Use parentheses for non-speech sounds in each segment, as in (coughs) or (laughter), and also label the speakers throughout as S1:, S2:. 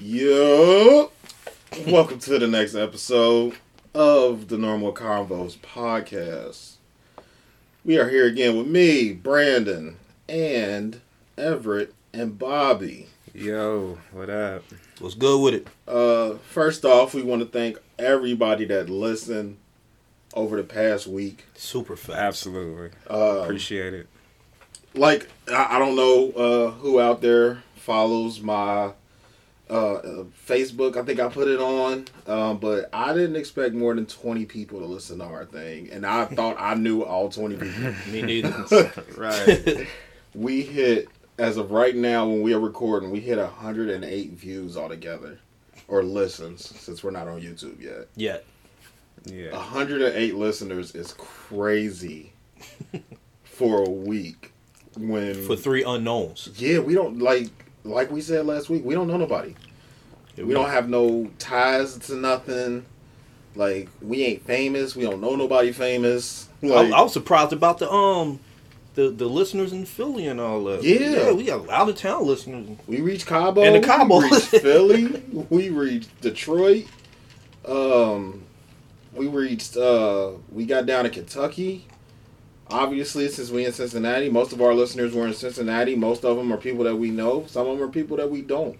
S1: Yo, welcome to the next episode of the Normal Convos podcast. We are here again with me, Brandon, and Everett and Bobby.
S2: Yo, what up?
S3: What's good with it?
S1: Uh, first off, we want to thank everybody that listened over the past week.
S3: Super fast.
S2: Absolutely.
S1: Uh,
S2: Appreciate it.
S1: like I, I don't know uh, who out there follows my uh, uh, Facebook. I think I put it on, um, but I didn't expect more than twenty people to listen to our thing, and I (laughs) thought I knew all twenty people.
S3: Me (laughs) neither. (laughs)
S2: Right.
S1: we hit as of right now when we are recording, we hit hundred and eight views altogether, or listens since we're not on YouTube yet.
S3: yeah.
S2: yeah.
S1: 108 listeners is crazy for a week. When
S3: For three unknowns.
S1: Yeah, we don't like like we said last week. We don't know nobody. We don't have no ties to nothing. Like we ain't famous. We don't know nobody famous.
S3: I,
S1: Like,
S3: I was surprised about the um the the listeners in Philly and all that.
S1: Yeah.
S3: we got out of town listeners.
S1: we reached Cabo.
S3: And the Cabo.
S1: We reached Philly. (laughs) We reached Detroit. Um, we reached. Uh, we got down to Kentucky. Obviously, since we in Cincinnati, most of our listeners were in Cincinnati. Most of them are people that we know. Some of them are people that we don't.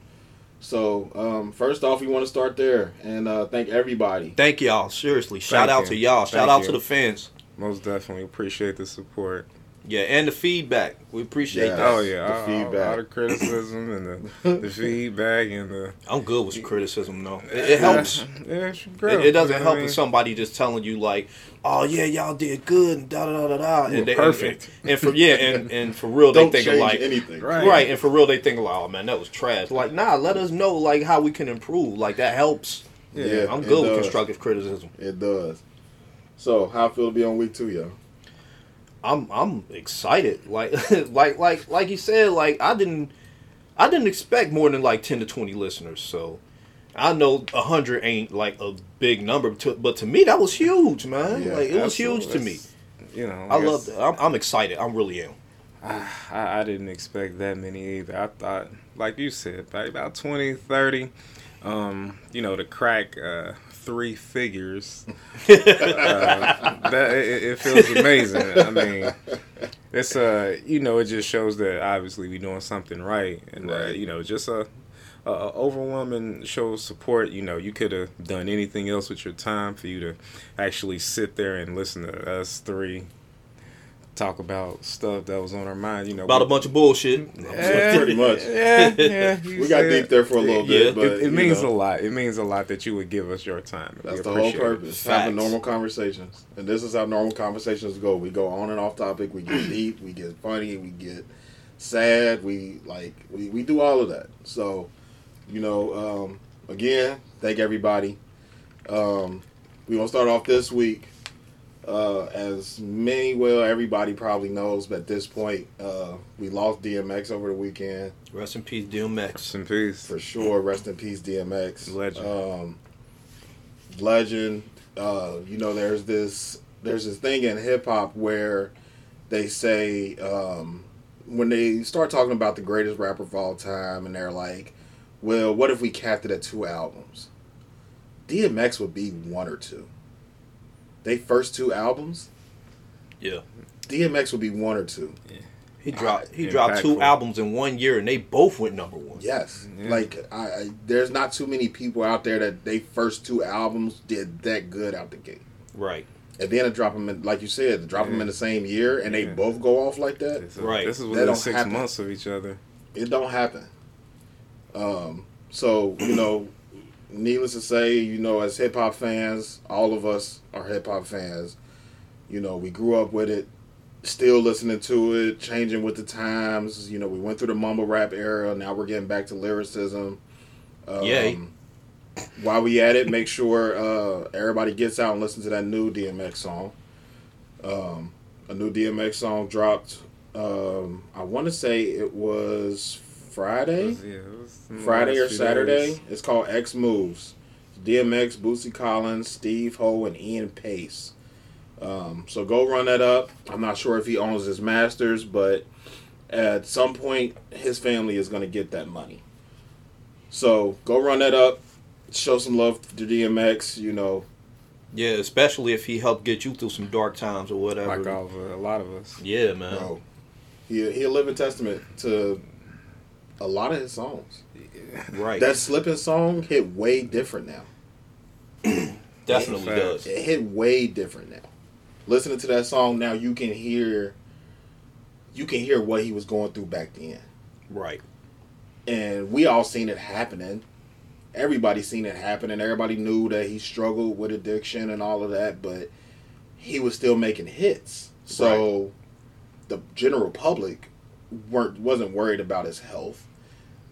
S1: So, um, first off, we want to start there and uh, thank everybody.
S3: Thank y'all. Seriously. Shout
S2: Thank
S3: out to
S2: you.
S3: y'all. Shout
S2: Thank
S3: out
S2: you.
S3: to the fans.
S2: Most definitely appreciate the support.
S3: Yeah, and the feedback. We appreciate
S1: Yeah.
S3: that.
S2: Oh yeah,
S1: the
S2: all,
S1: feedback.
S2: all the criticism and the, (laughs) the feedback and the
S3: I'm good with criticism though. It, it helps.
S2: Yeah, it's
S3: It, it doesn't
S2: you know
S3: help
S2: what I
S3: with
S2: mean?
S3: somebody just telling you like, "Oh yeah, y'all did good," and da da da da da. And they,
S2: perfect.
S3: And, and for yeah, and, and for real, they think
S1: change
S3: like
S1: anything.
S2: Right.
S3: Right. and for real, they think like, "Oh man, that was trash." Like, nah, let us know like how we can improve. Like that helps.
S1: Yeah,
S3: I'm good with
S1: does.
S3: constructive criticism.
S1: It does. So, how I feel to be on week two, yo?
S3: I'm I'm excited. Like (laughs) like like like you said, like I didn't I didn't expect more than like ten to twenty listeners. So I know hundred ain't like a big number, to, but to me that was huge, man.
S1: Yeah,
S3: like it was huge to me.
S2: You know,
S3: I
S2: guess
S3: love. I'm, I'm excited. I really am. (sighs)
S2: I, I didn't expect that many either. I thought, like you said, like about 20, 30. Um, you know, to crack uh, three figures, (laughs) uh, that it, it feels amazing. I (laughs) mean, it's uh, you know, it just shows that obviously we're doing something right, and uh, you know, just a, a, a overwhelming show of support. You know, you could have done anything else with your time for you to actually sit there and listen to us three talk about stuff that was on our mind. You know,
S3: About
S2: we-
S3: a bunch of bullshit.
S2: yeah, (laughs)
S1: Pretty much.
S2: Yeah, yeah. (laughs)
S1: We got deep there for a little
S3: Yeah,
S1: bit, but
S2: It, it means
S1: know,
S2: a lot. It means a lot that you would give us your time.
S1: That's the whole
S2: appreciate it.
S1: purpose. Having
S3: Facts.
S1: normal conversations, and this is how normal conversations go. We go on and off topic. We get deep. We get funny. We get sad. We like we, we do all of that. So, you know, um, again, thank everybody. Um, we gonna start off this week. Uh, as many, well, everybody probably knows, but at this point, uh, we lost DMX over the weekend
S3: Rest in peace, DMX.
S2: Rest in peace.
S1: for sure. Rest in peace, DMX.
S2: Legend.
S1: Um, legend. Uh, you know, there's this there's this thing in hip hop where they say um, when they start talking about the greatest rapper of all time, and they're like, "Well, what if we capped it at two albums?" DMX would be one or two. They first two albums,
S3: Yeah.
S1: DMX would be one or two.
S3: He dropped he
S2: Impactful.
S3: dropped two albums in one year and they both went number one.
S1: Yes,
S2: Yeah.
S1: like I, I, there's not too many people out there that they first two albums did that good out the gate,
S3: Right.
S1: and then to drop them in, like you said, to drop them in the same year, and they both go off like that.
S2: A-
S3: Right.
S2: This is
S1: That
S2: within
S1: don't
S2: six
S1: happen.
S2: months of each other.
S1: It don't happen. Um, so you know, needless to say, you know, as hip hop fans, all of us are hip hop fans. You know, we grew up with it, still listening to it, changing with the times. You know, we went through the mumble rap era. Now we're getting back to lyricism. Um,
S3: Yay.
S1: While we at it, make sure uh, everybody gets out and listen to that new DMX song. Um, a new DMX song dropped. Um, I want to say it was Friday.
S2: Yeah, it was
S1: Friday or Saturday.
S2: days.
S1: It's called X Moves. DMX, Bootsy Collins, Steve Aoki, and Ian Pace. Um, so go run that up. I'm not sure if he owns his masters, but at some point his family is going to get that money. So go run that up. Show some love to DMX. You know,
S3: Yeah, especially if he helped get you through some dark times or whatever.
S2: Like all of, uh, a lot of us.
S3: yeah, man.
S1: bro, he he a living testament to a lot of his songs.
S3: Right.
S1: That slipping song hit way different now. (clears throat)
S3: Definitely
S2: Facts.
S3: does.
S1: It hit way different now. Listening to that song now, you can hear, you can hear what he was going through back then,
S3: Right.
S1: and we all seen it happening. Everybody seen it happening. Everybody knew that he struggled with addiction and all of that, but he was still making hits. So the general public weren't wasn't worried about his health.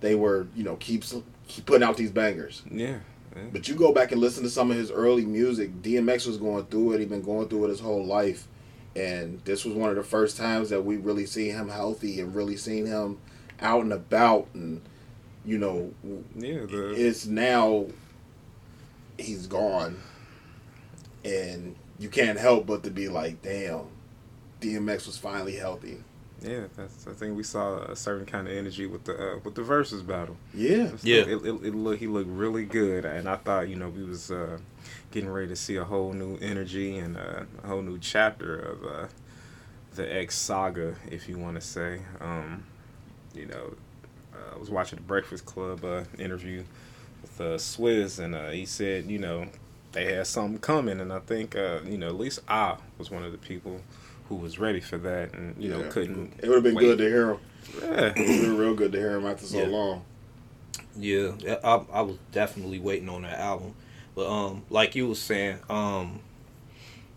S1: They were, you know, keeps keep putting out these bangers.
S2: Yeah. yeah.
S1: But you go back and listen to some of his early music. DMX was going through it. He'd been going through it his whole life, and this was one of the first times that we really seen him healthy and really seen him out and about. And you know,
S2: Yeah. The,
S1: it's now he's gone, and you can't help but to be like, "Damn, DMX was finally healthy."
S2: Yeah. That's. I think we saw a certain kind of energy with the uh, with the Verzuz battle.
S1: Yeah,
S3: Yeah.
S2: It, it, it look he looked really good, and I thought you know we was uh, getting ready to see a whole new energy and uh, a whole new chapter of uh, the X saga, if you want to say. Um, you know, uh, I was watching the Breakfast Club uh, interview with uh, Swizz, and uh, he said you know they had something coming, and I think uh, you know at least I was one of the people who was ready for that, and you know
S1: Yeah.
S2: couldn't.
S1: It would have been
S2: wait.
S1: good to hear him.
S2: Yeah.
S1: It would have been real good to hear him after so
S3: Yeah.
S1: long.
S3: Yeah, I, I was definitely waiting on that album, but um, like you were saying, um,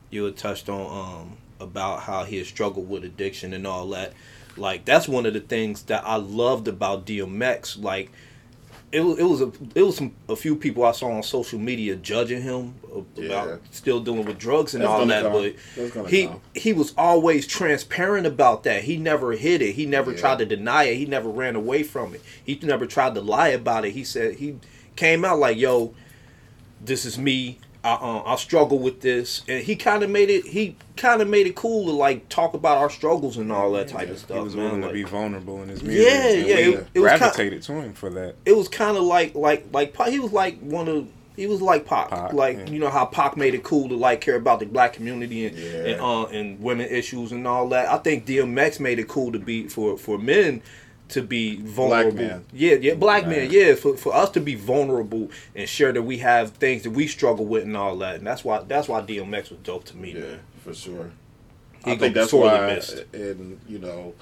S3: you had touched on um about how he had struggled with addiction and all that. Like that's one of the things that I loved about DMX. Like it was it was a it was some a few people I saw on social media judging him about
S1: Yeah.
S3: still dealing with drugs and
S1: That's
S3: all that,
S1: come.
S3: but he
S1: come.
S3: he was always transparent about that. He never hid it. He never
S1: Yeah.
S3: tried to deny it. He never ran away from it. He never tried to lie about it. He said he came out like, "Yo, this is me. I uh, I struggle with this," and he kind of made it. He kind of made it cool to like talk about our struggles and all that type
S1: Yeah,
S3: of stuff.
S2: He was
S3: man.
S2: willing
S3: Like,
S2: to be vulnerable in his music.
S3: Yeah, yeah, it- it was kinda-
S2: gravitated to him for that.
S3: it was kind of like like like he was like one of he was like Pac,
S2: Pac,
S3: like
S2: yeah.
S3: you know how Pac made it cool to like care about the black community and
S1: Yeah.
S3: and uh and women issues and all that. I think DMX made it cool to be for for men to be vulnerable.
S1: man.
S3: Yeah, yeah, black
S1: Man.
S3: men. Yeah, for for us to be vulnerable and share that we have things that we struggle with and all that. And that's why that's why DMX was dope to me.
S1: Yeah,
S3: man.
S1: for sure.
S3: He
S1: I think that's why,
S3: missed.
S1: and you know,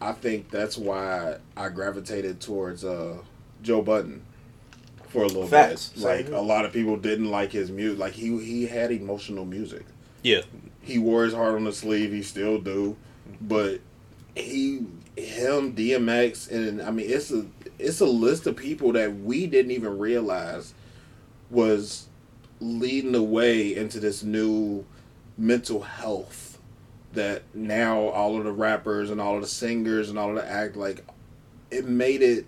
S1: I think that's why I gravitated towards uh, Joe Budden for a little
S3: Facts.
S1: bit. Like a lot of people didn't like his music. Like he he had emotional music.
S3: Yeah,
S1: He wore his heart on the sleeve. He still do, but he him DMX and I mean it's a it's a list of people that we didn't even realize was leading the way into this new mental health that now all of the rappers and all of the singers and all of the act like it made it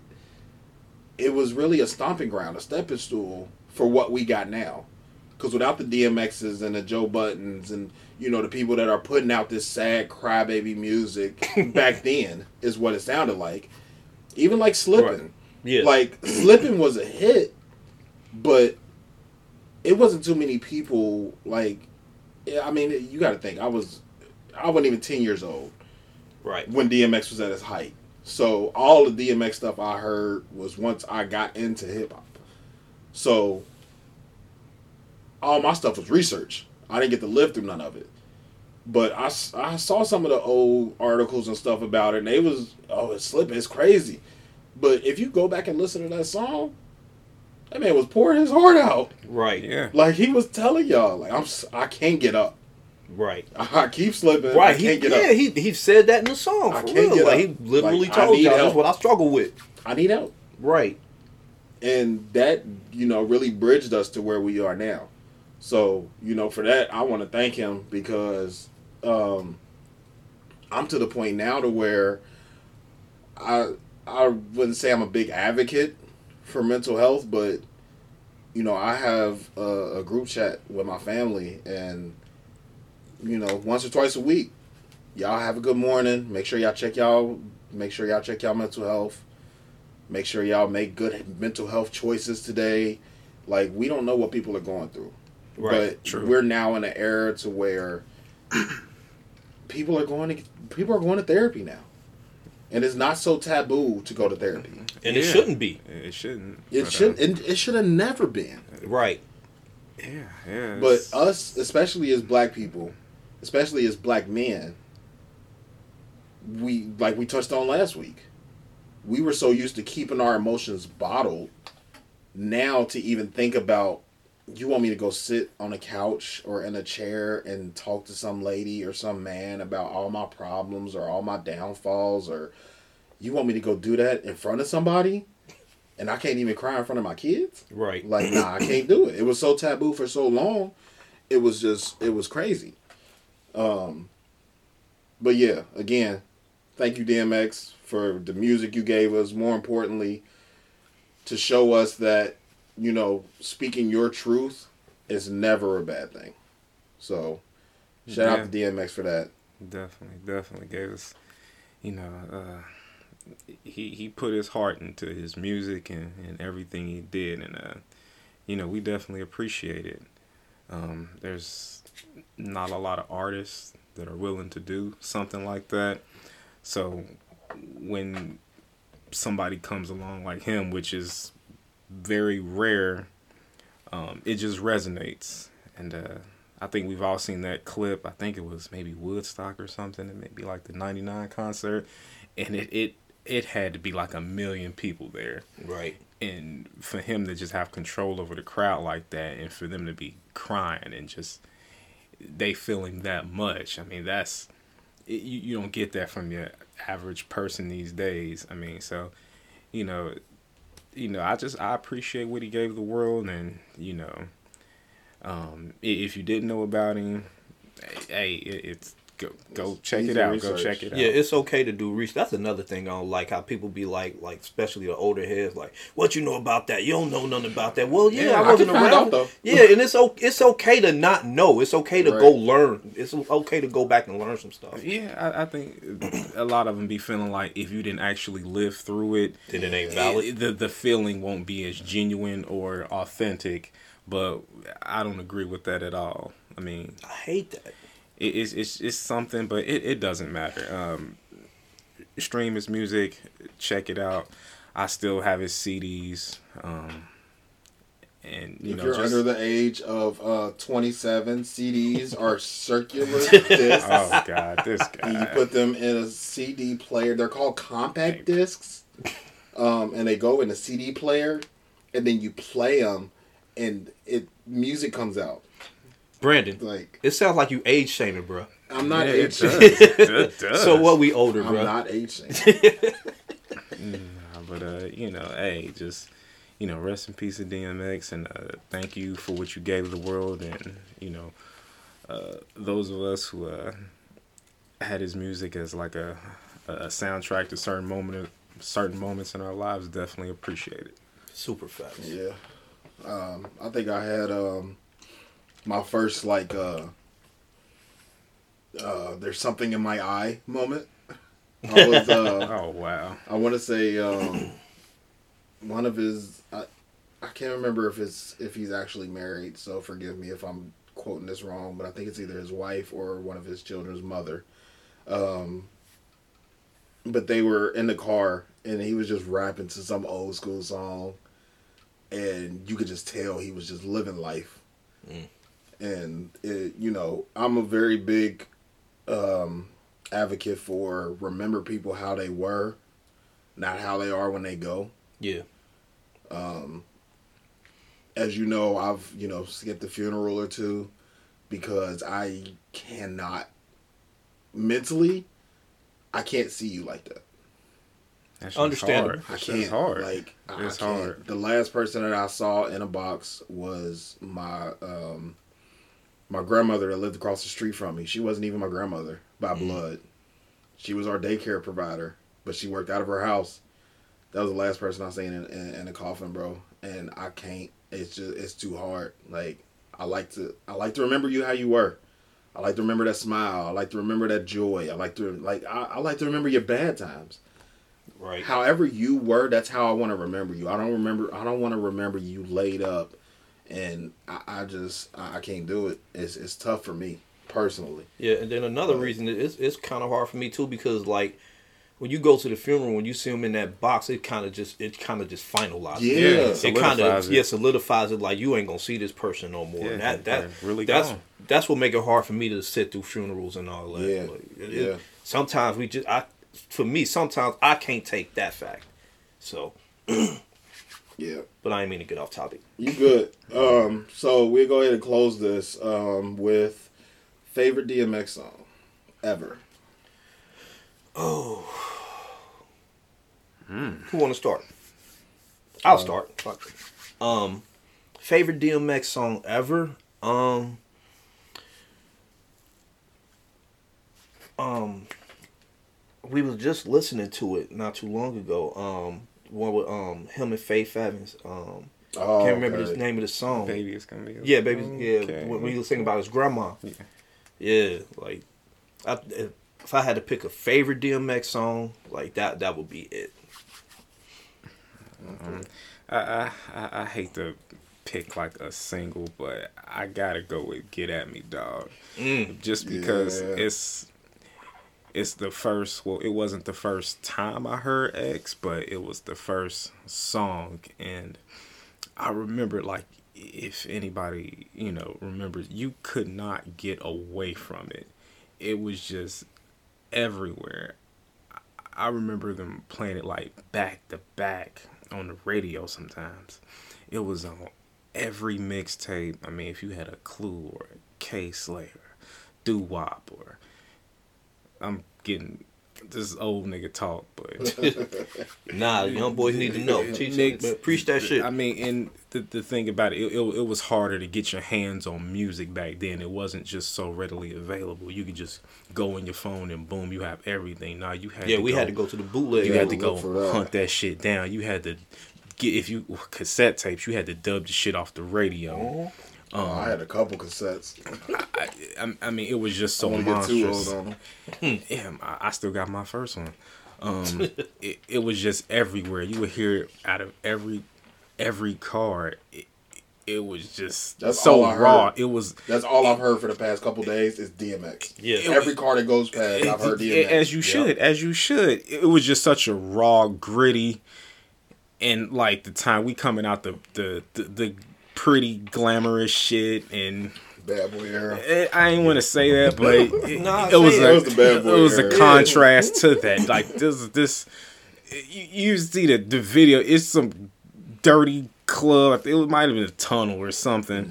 S1: it was really a stomping ground a stepping stool for what we got now. Because without the dmx's and the joe buddens and you know the people that are putting out this sad crybaby music (laughs) back then is what it sounded like. Even like slipping
S3: Right. yeah,
S1: like slipping was a hit but it wasn't too many people like i mean you got to think i was i wasn't even 10 years old
S3: right.
S1: when dmx was at his height. So all the dmx stuff i heard was once i got into hip-hop. So all my stuff was research i didn't get to live through none of it but I, I saw some of the old articles and stuff about it and they was oh it's slipping it's crazy but if you go back and listen to that song that man was pouring his heart out
S3: Right,
S2: Yeah.
S1: like he was telling y'all like i'm I can't get up
S3: right. (laughs)
S1: i keep slipping
S3: Right,
S1: i
S3: he,
S1: can't get
S3: yeah,
S1: up
S3: he he said that in the song
S1: I can't
S3: real.
S1: get
S3: Like
S1: up.
S3: he literally
S1: Like,
S3: told
S1: need
S3: y'all
S1: help.
S3: that's what I struggle with.
S1: i need help
S3: Right,
S1: and that you know really bridged us to where we are now so you know for that i want to thank him because um i'm to the point now to where i i wouldn't say i'm a big advocate for mental health but you know i have a, a group chat with my family and you know once or twice a week y'all have a good morning. Make sure y'all check y'all make sure y'all check y'all mental health. Make sure y'all make good mental health choices today. Like we don't know what people are going through,
S3: Right.
S1: but
S2: true.
S1: we're now in an era to where people are going to people are going to therapy now, and it's not so taboo to go to therapy.
S3: And it shouldn't be.
S2: It shouldn't.
S1: It
S2: uh,
S1: should it, it should have never been.
S3: Right.
S2: yeah, yeah.
S1: But us, especially as black people, especially as black men, we like we touched on last week. We were so used to keeping our emotions bottled. Now to even think about you want me to go sit on a couch or in a chair and talk to some lady or some man about all my problems or all my downfalls or you want me to go do that in front of somebody and I can't even cry in front of my kids?
S3: Right.
S1: Like, nah, I can't do it. It was so taboo for so long. It was just, it was crazy. Um, but yeah, again, thank you, DMX, for the music you gave us. More importantly, to show us that, you know, speaking your truth is never a bad thing. So, shout out to DMX for that.
S2: Definitely, definitely gave us, you know, uh, he he put his heart into his music and, and everything he did, and uh, you know, we definitely appreciate it. Um, there's not a lot of artists that are willing to do something like that, so when somebody comes along like him, which is very rare, um, it just resonates, and uh, I think we've all seen that clip. I think it was maybe Woodstock or something, and maybe like the '99 concert, and it it it had to be like a million people there,
S3: Right.
S2: and for him to just have control over the crowd like that, and for them to be crying and just they feeling that much. I mean, that's you you don't get that from your average person these days. I mean, so you know, you know, I just I appreciate what he gave the world, and you know, um, if you didn't know about him, hey, it's go go check it out. Go check it out.
S3: Yeah, it's okay to do research. That's another thing I don't like how people be like, like especially the older heads, like, "What you know about that? You don't know nothing about that." Well, yeah,
S1: Yeah,
S3: I
S1: I
S3: wasn't
S1: can find
S3: around.
S1: out.
S3: Yeah, and it's o- it's okay to not know. It's okay to
S1: Right.
S3: go learn. It's okay to go back and learn some stuff.
S2: Yeah, I, I think a lot of them be feeling like if you didn't actually live through it,
S3: Then it ain't valid.
S2: it- the the feeling won't be as genuine or authentic. But I don't agree with that at all. I mean,
S3: I hate that.
S2: It, it's it's it's something, but it, it doesn't matter. Um, stream his music, check it out. I still have his CDs. Um, and you
S1: if
S2: know,
S1: you're
S2: just,
S1: under the age of uh, 27, CDs are circular (laughs) discs.
S2: oh god, this (laughs)
S1: and you put them in a CD player. They're called compact discs, um, and they go in a CD player, and then you play them, and it music comes out.
S3: Brandon,
S1: Like
S3: it sounds like you age shaming, bro.
S1: I'm not
S2: Yeah,
S1: age shaming.
S2: It does. (laughs)
S3: So what? We older, bro.
S1: I'm not age shaming. (laughs)
S2: Nah, but uh, you know, hey, just you know, rest in peace to DMX, and uh, thank you for what you gave the world, and you know, uh, those of us who uh, had his music as like a a soundtrack to certain moment, certain moments in our lives, definitely appreciate it.
S3: Super facts.
S1: Yeah. Um, I think I had um, my first like uh, uh, there's something in my eye moment. I was uh, (laughs)
S2: Oh wow,
S1: I want to say um, one of his. I, I can't remember if it's if he's actually married. So forgive me if I'm quoting this wrong, but I think it's either his wife or one of his children's mother. Um, but they were in the car and he was just rapping to some old school song, and you could just tell he was just living life.
S3: Mm.
S1: And it, you know, I'm a very big um, advocate for remember people how they were, not how they are when they go.
S3: Yeah.
S1: Um, as you know, I've you know skipped a funeral or two because I cannot mentally, I can't see you like that.
S2: that's just
S3: Understandable.
S1: I can't.
S2: just hard.
S1: Like I can't.
S2: hard.
S1: The last person that I saw in a box was my um, my grandmother that lived across the street from me. She wasn't even my grandmother by
S2: Mm-hmm.
S1: blood. She was our daycare provider, but she worked out of her house. That was the last person I seen in, in, in a coffin, bro. And I can't. It's just it's too hard. Like I like to I like to remember you how you were. I like to remember that smile. I like to remember that joy. I like to like I, I like to remember your bad times.
S3: Right.
S1: however you were, that's how I want to remember you. I don't remember. I don't want to remember you laid up, and I, I just I, I can't do it. It's it's tough for me personally.
S3: Yeah, and then another reason is it's, it's kind of hard for me too because like when you go to the funeral, when you see him in that box, it kind of just it kind of just finalizes.
S1: Yeah,
S3: it, it kind
S2: solidifies
S3: of
S2: it.
S3: yeah solidifies it. Like you ain't gonna see this person no more.
S2: Yeah,
S3: and that that
S2: really
S3: that's
S2: gone.
S3: that's what make it hard for me to sit through funerals and all that.
S1: Yeah,
S3: Like, it-
S1: yeah.
S3: it- sometimes we just I for me sometimes I can't take that fact. So, (clears throat)
S1: Yeah.
S3: but I ain't mean to get off topic.
S1: You good. Um, so we'll go ahead and close this um, with favorite DMX song ever.
S3: Oh. Who want to start? I'll start. Fuck. Um, favorite DMX song ever. Um, um, we was just listening to it not too long ago. Um, one with um him and Faith Evans. Um,
S1: Oh,
S3: can't remember
S1: okay.
S3: the name of the song.
S2: Baby, it's gonna be.
S3: Yeah, baby.
S2: Okay.
S3: Yeah, when we was thinking about his grandma.
S2: Yeah.
S3: Yeah, like, I, if, if I had to pick a favorite DMX song, like that, that would be it.
S2: I, I I I hate to pick like a single, but I gotta go with "Get at Me, Dog,"
S3: Mm.
S2: just because
S1: Yeah.
S2: it's it's the first. Well, it wasn't the first time I heard X, but it was the first song, and I remember like if anybody you know remembers, you could not get away from it. It was just everywhere. I remember them playing it like back to back on the radio sometimes. It was on every mixtape. I mean, if you had a Clue or a K Slayer, Doo Wop, or I'm getting this old nigga talk, but (laughs)
S3: Nah, young boys need to know. Teach
S2: Nick-
S3: them, preach that shit.
S2: I mean, and the, the thing about it, it, it, it was harder to get your hands on music back then. It wasn't just so readily available. You could just go on your phone and boom, you have everything. Now you had
S3: yeah,
S2: to
S3: we
S2: go,
S3: had to go to the bootleg.
S2: you had to go
S1: that.
S2: hunt that shit down. You had to get if you cassette tapes. You had to dub the shit off the radio.
S1: Oh, I had a couple cassettes.
S2: I, I, I mean, it was just so
S1: I want get too
S2: monstrous.
S1: old on them.
S2: Yeah, (laughs) I, I still got my first one. Um, (laughs) it, it was just everywhere. You would hear it out of every every car. It, it was just
S1: That's
S2: so
S1: all I
S2: raw.
S1: heard.
S2: It was
S1: That's all I've heard for the past couple days is DMX.
S3: Yeah.
S1: Every car that goes past, I've heard DMX.
S2: as you should, as you should. It was just such a raw, gritty, and like the time we coming out the the the, the pretty glamorous shit and
S1: Bad boy era.
S2: Eh, I ain't want to say that, but it, (laughs)
S3: Nah,
S2: it was a,
S1: it. It was the bad boy
S2: it was a
S1: era.
S2: contrast to that. Like this, this you, you see the the video. It's some dirty club. It might have been a tunnel or something.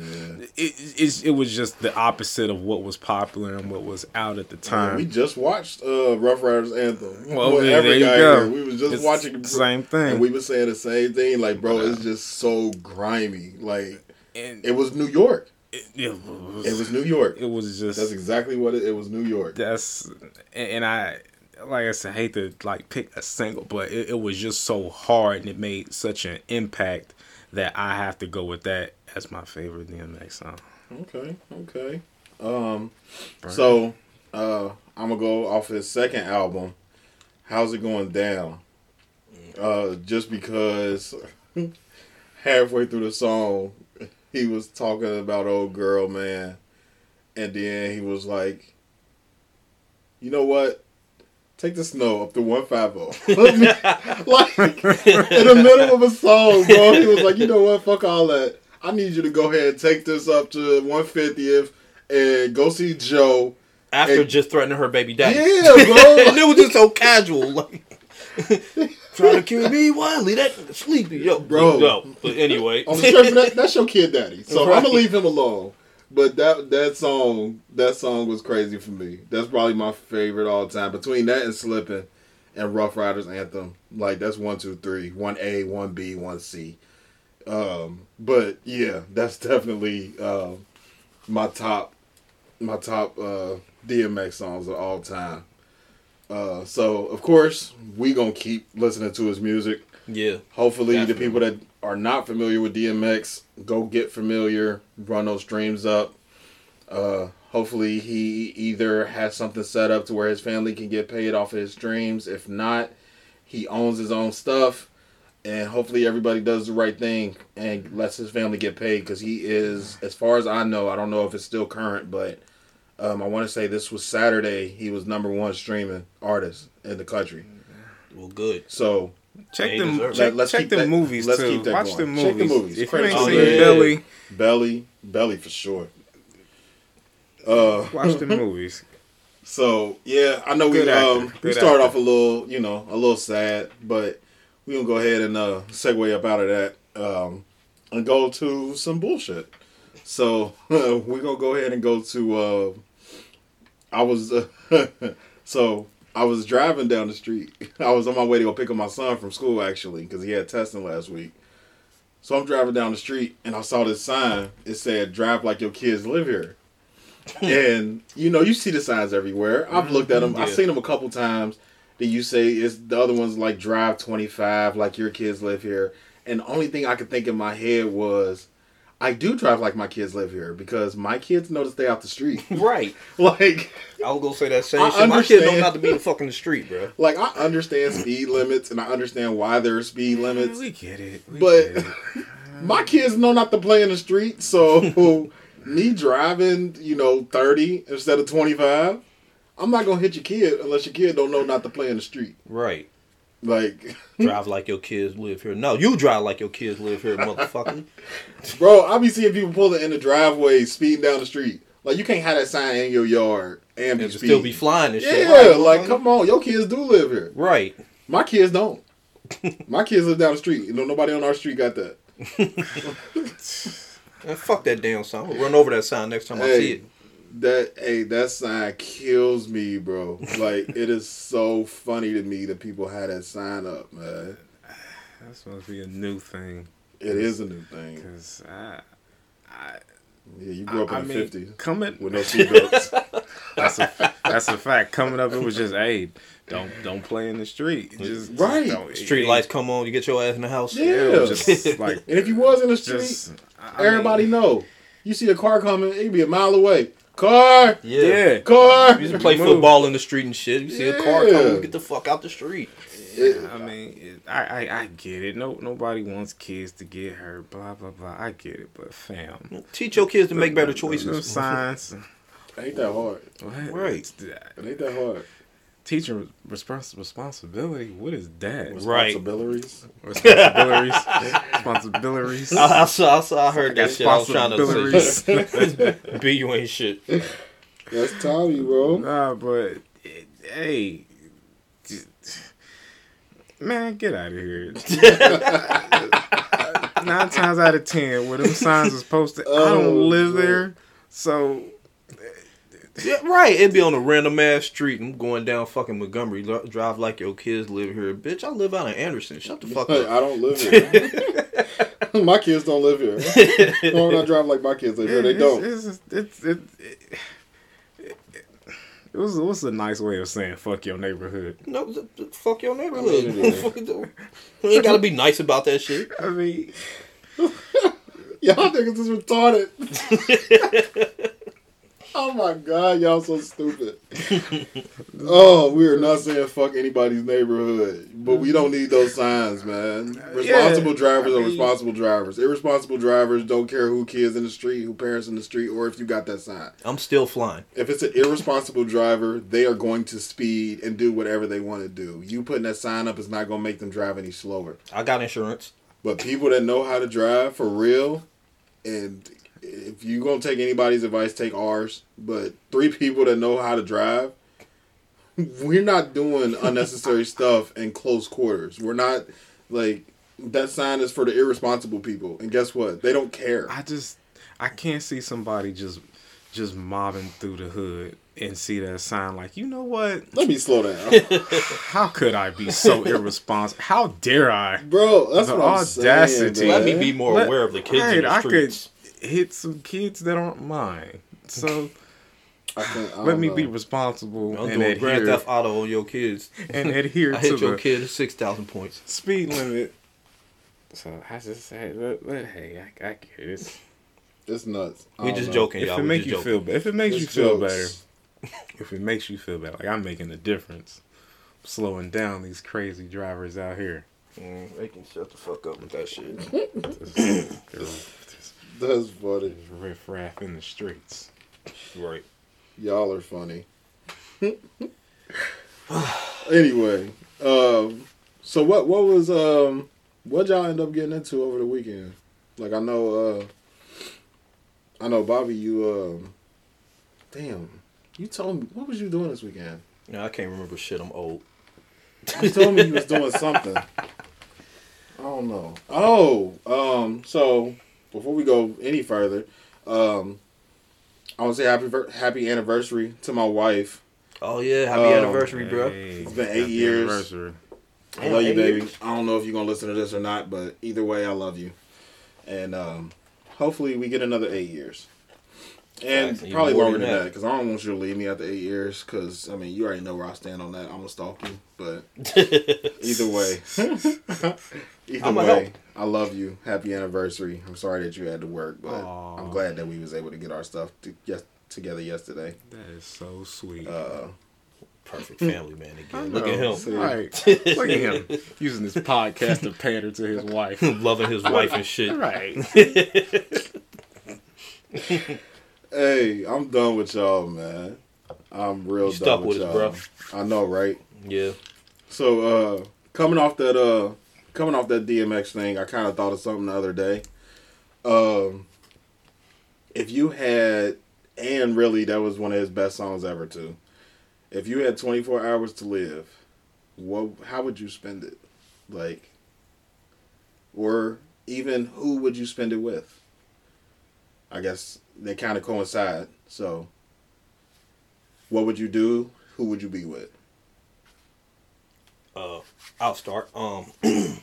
S2: It, it's, it was just the opposite of what was popular and what was out at the
S1: Man, we just watched uh, Ruff Ryders Anthem.
S2: Well,
S1: When
S2: there
S1: every
S2: you
S1: guy
S2: go.
S1: here, We was just
S2: It's
S1: watching
S2: the same thing.
S1: and we were saying the same thing. Like, bro, it's just so grimy. Like,
S2: And
S1: it was New York.
S2: it, it was,
S1: It was New York.
S2: it was just
S1: That's exactly what it, it was. New York.
S2: that's and and I like I said, I hate to like pick a single, but it, it was just so hard and it made such an impact that I have to go with that as my favorite DMX song.
S1: Okay, okay. Um, so uh, I'm gonna go off his second album. How's it going down? Uh, just because (laughs) halfway through the song, he was talking about old girl, man, and then he was like, "You know what? Take the snow up to 150." (laughs) like in the middle of a song, bro. He was like, "You know what? Fuck all that. I need you to go ahead and take this up to 150th and go see Joe."
S3: After
S1: Hey.
S3: just threatening her baby daddy.
S1: Yeah, bro. (laughs)
S3: and it was just so casual. Like, (laughs) trying to kill me? Why? Leave that sleepy. Yo,
S1: Bro.
S3: No. But anyway.
S1: On the for that, that's your kid daddy. So I'm gonna leave him alone. But that that song that song was crazy for me. That's probably my favorite all time. Between that and Slippin' and Ruff Ryders Anthem, like that's one, two, three, one A, one B, one C. Um, but yeah, that's (laughs) definitely um, my top my top uh, DMX songs of all time. Uh, so of course we gonna keep listening to his music.
S3: yeah.
S1: Hopefully,
S3: Definitely.
S1: the people that are not familiar with DMX go get familiar, run those streams up. Uh, hopefully, he either has something set up to where his family can get paid off of his streams. If not, he owns his own stuff, and hopefully everybody does the right thing and lets his family get paid because he is, as far as I know, I don't know if it's still current, but um, I want to say this was Saturday. He was number one streaming artist in the country.
S3: Well, good.
S1: So
S2: Check them. Check,
S1: Let's
S2: check
S1: keep
S2: them
S1: that-
S2: movies
S1: let's
S2: too.
S1: keep that
S2: Watch
S1: going.
S2: them
S1: Check the
S2: movies.
S1: movies.
S2: If you ain't seen
S3: there.
S2: Belly,
S1: belly, belly for sure. Uh,
S2: watch the (laughs) movies.
S1: So yeah, I know we
S2: actor.
S1: um we
S2: Good
S1: started
S2: actor.
S1: off a little you know a little sad, but we gonna go ahead and uh segue up out of that um and go to some bullshit. So (laughs) we're gonna go ahead and go to uh I was uh, (laughs) so I was driving down the street. (laughs) I was on my way to go pick up my son from school actually because he had testing last week. So I'm driving down the street and I saw this sign. It said "Drive like your kids live here." (laughs) and you know you see the signs everywhere. I've mm-hmm. looked at them. I've seen them a couple times. That you say is the other ones like drive twenty five, like your kids live here. And the only thing I could think in my head was, I do drive like my kids live here because my kids know to stay off the street. (laughs)
S3: Right. (laughs)
S1: like,
S3: I was gonna say that same
S1: I
S3: shit. My kids don't have to be in the fucking the street, bro. (laughs)
S1: like I understand speed limits and I understand why there are speed limits.
S2: We get it. We
S1: But-
S2: get it.
S1: my kids know not to play in the street, so me driving, you know, thirty instead of twenty five, I'm not gonna hit your kid unless your kid don't know not to play in the street.
S3: Right.
S1: Like, (laughs)
S3: Drive like your kids live here. No, you drive like your kids live here, motherfucker. (laughs)
S1: bro, I be seeing people pulling in the driveway, speeding down the street. Like, you can't have that sign in your yard and be
S3: And
S1: speeding.
S3: still be flying and shit.
S1: yeah,
S3: Right,
S1: like, come on, your kids do live here.
S3: Right.
S1: My kids don't. (laughs) My kids live down the street. You know, nobody on our street got that.
S3: Man, fuck that damn sign. I'm gonna run over that sign next time I see it.
S1: That hey, that sign kills me, bro. Like (laughs) it is so funny to me that people had that sign up, man.
S2: That's supposed to be a new thing.
S1: It is a new thing.
S2: Cause I, I,
S1: Yeah, you grew up in
S2: I
S1: the
S2: mean,
S1: fifties
S2: coming
S1: with no (laughs) seatbelts.
S2: that's a that's a fact. Coming up, it was just hey, don't don't play in the street. Mm-hmm. Just
S1: Right.
S2: don't-
S3: Street
S2: it-
S3: lights come on, you get your ass in the house.
S1: Yeah.
S2: it was just (laughs) like
S1: and if you was in the street,
S2: just I mean,
S1: everybody know. You see a car coming, it'd be a mile away. Car,
S3: Yeah.
S2: Yeah.
S1: car.
S3: You used to play football in the street and shit. You see a car
S1: Yeah.
S3: coming, get the fuck out the street.
S1: It-
S2: I mean, it, I, I I get it. No, nobody wants kids to get hurt. Blah blah blah. I get it, but fam,
S3: Teach your kids to make better choices.
S2: signs.
S1: ain't that hard.
S2: What?
S3: Right.
S1: It ain't that hard.
S2: Teacher respons- responsibility. What is that?
S3: Right.
S1: Responsibilities.
S2: Responsibilities. (laughs) responsibilities.
S3: I, I saw, I saw, I heard that shit. I was trying to
S2: responsibilities. (laughs)
S3: say, B, you ain't shit.
S1: That's Tommy, bro.
S2: Nah, but it, hey, man, get out of here. (laughs) Nine times out of ten, where them signs is posted, I
S1: Oh,
S2: don't live
S1: bro.
S2: there, so
S3: Yeah, right. It'd be on a random ass street. I'm going down fucking Montgomery. Drive like your kids live here. Bitch, I live out in Anderson. Shut the fuck
S1: Hey,
S3: up.
S1: I don't live here. (laughs) my kids don't live here. No, not drive like my kids live here. They
S2: it's,
S1: don't.
S2: It's, it's, it's, it, it, it was what's a nice way of saying fuck your neighborhood.
S3: No, th- th- fuck your neighborhood.
S1: it (laughs) is.
S3: Fucking do- You ain't gotta be nice about that shit.
S2: I mean, (laughs)
S1: Y'all niggas is retarded. Oh my god, y'all so stupid. (laughs) oh, we are not saying fuck anybody's neighborhood, but we don't need those signs, man. Responsible drivers
S2: I
S1: are responsible drivers. Irresponsible drivers don't care who kids in the street, who parents in the street, or if you got that sign.
S3: I'm still flying.
S1: If it's an irresponsible driver, they are going to speed and do whatever they want to do. You putting that sign up is not going to make them drive any slower.
S3: I got insurance.
S1: But people that know how to drive for real, and if you're gonna take anybody's advice, take ours. But three (laughs) people that know how to drive, we're not doing unnecessary (laughs) stuff in close quarters. We're not like that sign is for the irresponsible people. And guess what? They don't care.
S2: I just I can't see somebody just just mobbing through the hood and see that sign like you know what
S1: Let me slow down, (laughs)
S2: how could I be so irresponsible how dare I
S1: bro. That's
S2: The
S1: what I'm
S2: audacity.
S1: saying.
S3: Let me be more
S2: Let-
S3: aware of the kids
S2: right,
S3: in the
S2: I
S3: streets.
S2: could hit some kids that aren't mine so (laughs)
S1: I can't- I
S2: let me
S1: know.
S2: be responsible
S3: I'm
S2: and
S3: doing Grand Theft Auto on your kids.
S2: and adhere (laughs)
S3: I
S2: to
S3: hit your
S2: the
S3: kid six thousand points.
S2: speed limit so I just say but, but hey I, I get it It's-
S1: It's nuts.
S3: We
S1: don't
S3: just
S1: know.
S3: joking,
S2: if
S3: y'all.
S2: it
S3: We
S2: make you
S3: joking.
S2: feel better if it makes
S1: It's
S2: you feel
S1: jokes.
S2: better if it makes you feel better, like I'm making a difference. slowing down these crazy drivers out here.
S3: Mm, they can shut the fuck up with that shit. (laughs)
S1: That's funny.
S2: Riff raff in the streets.
S3: right.
S1: Y'all are funny. (sighs) anyway, um, so what what was um what y'all end up getting into over the weekend? Like I know uh I know Bobby you um damn you told me what was you doing this weekend?
S3: No, I can't remember shit. I'm old.
S1: You told me you was doing (laughs) something. I don't know. Oh, um, so before we go any further, um, I want to say happy happy anniversary to my wife.
S3: Oh yeah, happy
S1: Oh,
S3: anniversary, bro.
S2: Hey,
S1: It's been eight years.
S2: anniversary.
S1: I love you, baby.
S3: years.
S1: I don't know if you're gonna listen to this or not, but either way, I love you, and um, hopefully we get another eight years, and
S3: Facts,
S1: probably longer
S3: than
S1: than
S3: that.
S1: that, because I don't want you to leave me after eight years. Because I mean, you already know where I stand on that. I'm gonna stalk you, but (laughs) either way, (laughs) either
S3: I'ma
S1: way,
S3: help.
S1: I love you. Happy anniversary. I'm sorry that you had to work, but
S2: Aw.
S1: I'm glad that we was able to get our stuff to, yes, together yesterday.
S2: That is so sweet.
S1: Uh,
S3: Perfect family man again. Look at him.
S1: See?
S2: Right. (laughs) Look at him using this podcast to pander to his wife. (laughs)
S3: Loving his wife and shit.
S2: Right. (laughs)
S1: hey, I'm done with y'all, man. I'm real
S3: You
S1: done with
S3: with
S1: y'all.
S3: us,
S1: I know, right?
S3: Yeah.
S1: So uh coming off that uh coming off that DMX thing, I kind of thought of something the other day. Um if you had and really that was one of his best songs ever too. If you had 24 hours to live, what how would you spend it? Like or even who would you spend it with? I guess they kind of coincide. So what would you do? Who would you be with?
S3: Uh, I'll start. Um, (clears throat)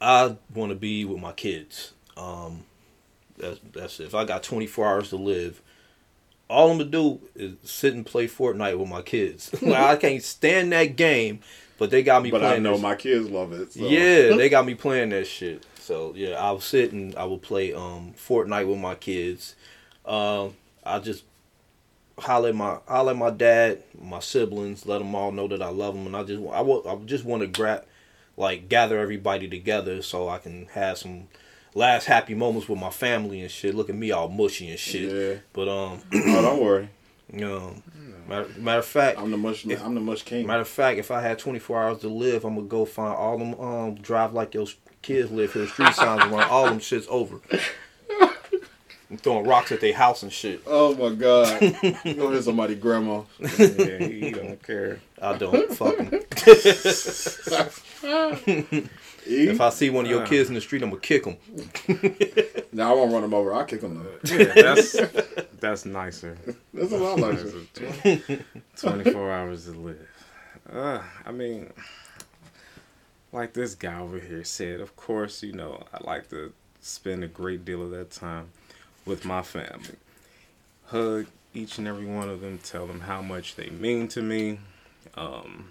S3: I want to be with my kids. Um, that's that's it. If I got 24 hours to live, all I'm gonna do is sit and play Fortnite with my kids. (laughs) like, I can't stand that game, but they got me playing.
S1: but I know
S3: this-
S1: my kids love it. So.
S3: Yeah, (laughs) they got me playing that shit. So yeah, I'll sit and I will play um Fortnite with my kids. Um, I just holler at my holler at my dad, my siblings, let them all know that I love them, and I just I will I just want to grab like gather everybody together so I can have some last happy moments with my family and shit. Look at me all mushy and shit.
S1: Yeah.
S3: But um, (clears throat)
S1: oh, don't worry.
S3: you know, matter, matter of fact,
S1: I'm the mush. I'm the mush king.
S3: Matter of fact, if I had 24 hours to live, I'm gonna go find all them um drive like your kids live here street signs around all them shits over. I'm throwing rocks at their house and shit.
S1: Oh my god. (laughs) you know there's somebody grandma.
S2: yeah, he, he (laughs) don't care.
S3: I don't fuck 'em.
S1: E? (laughs) (laughs)
S3: If I see one of your kids in the street, I'm gonna kick them. (laughs)
S1: Now I won't run them over. I'll kick them. though.
S2: Yeah, that's that's nicer.
S1: That's a lot nicer.
S2: Twenty four hours to live. Uh, I mean, like this guy over here said, of course, you know, I like to spend a great deal of that time with my family. Hug each and every one of them, tell them how much they mean to me, um,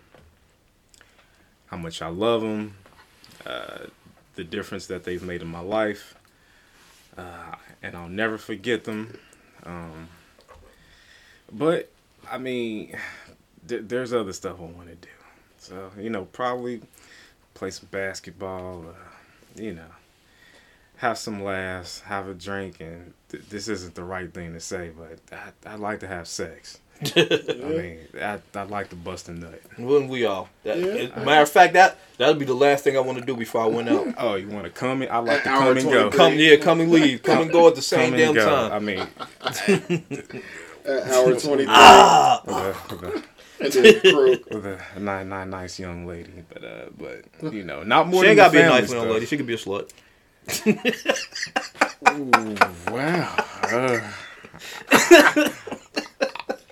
S2: how much I love them, uh, the difference that they've made in my life, uh, and I'll never forget them. Um, but I mean, th- there's other stuff I want to do. So you know, probably play some basketball. You know, have some laughs, have a drink, and th- this isn't the right thing to say, but I I'd like to have sex. I mean, I I'd like to bust a nut.
S3: Wouldn't we all? That,
S1: Yeah.
S3: it- matter of fact, that that'd be the last thing I want to do before I went out.
S2: Oh, you want to come in? I like to come and go.
S3: Come, yeah, come and leave, come and go at the same damn
S2: go.
S3: time.
S2: I mean,
S1: At hour 23.
S3: Ah!
S2: with a, with a,
S1: and then crook.
S2: with a nice, nice, nice young lady, but uh, but you know, not more
S3: She ain't gotta be a
S2: family
S3: nice young lady. She could be a slut.
S2: Ooh, wow. Uh,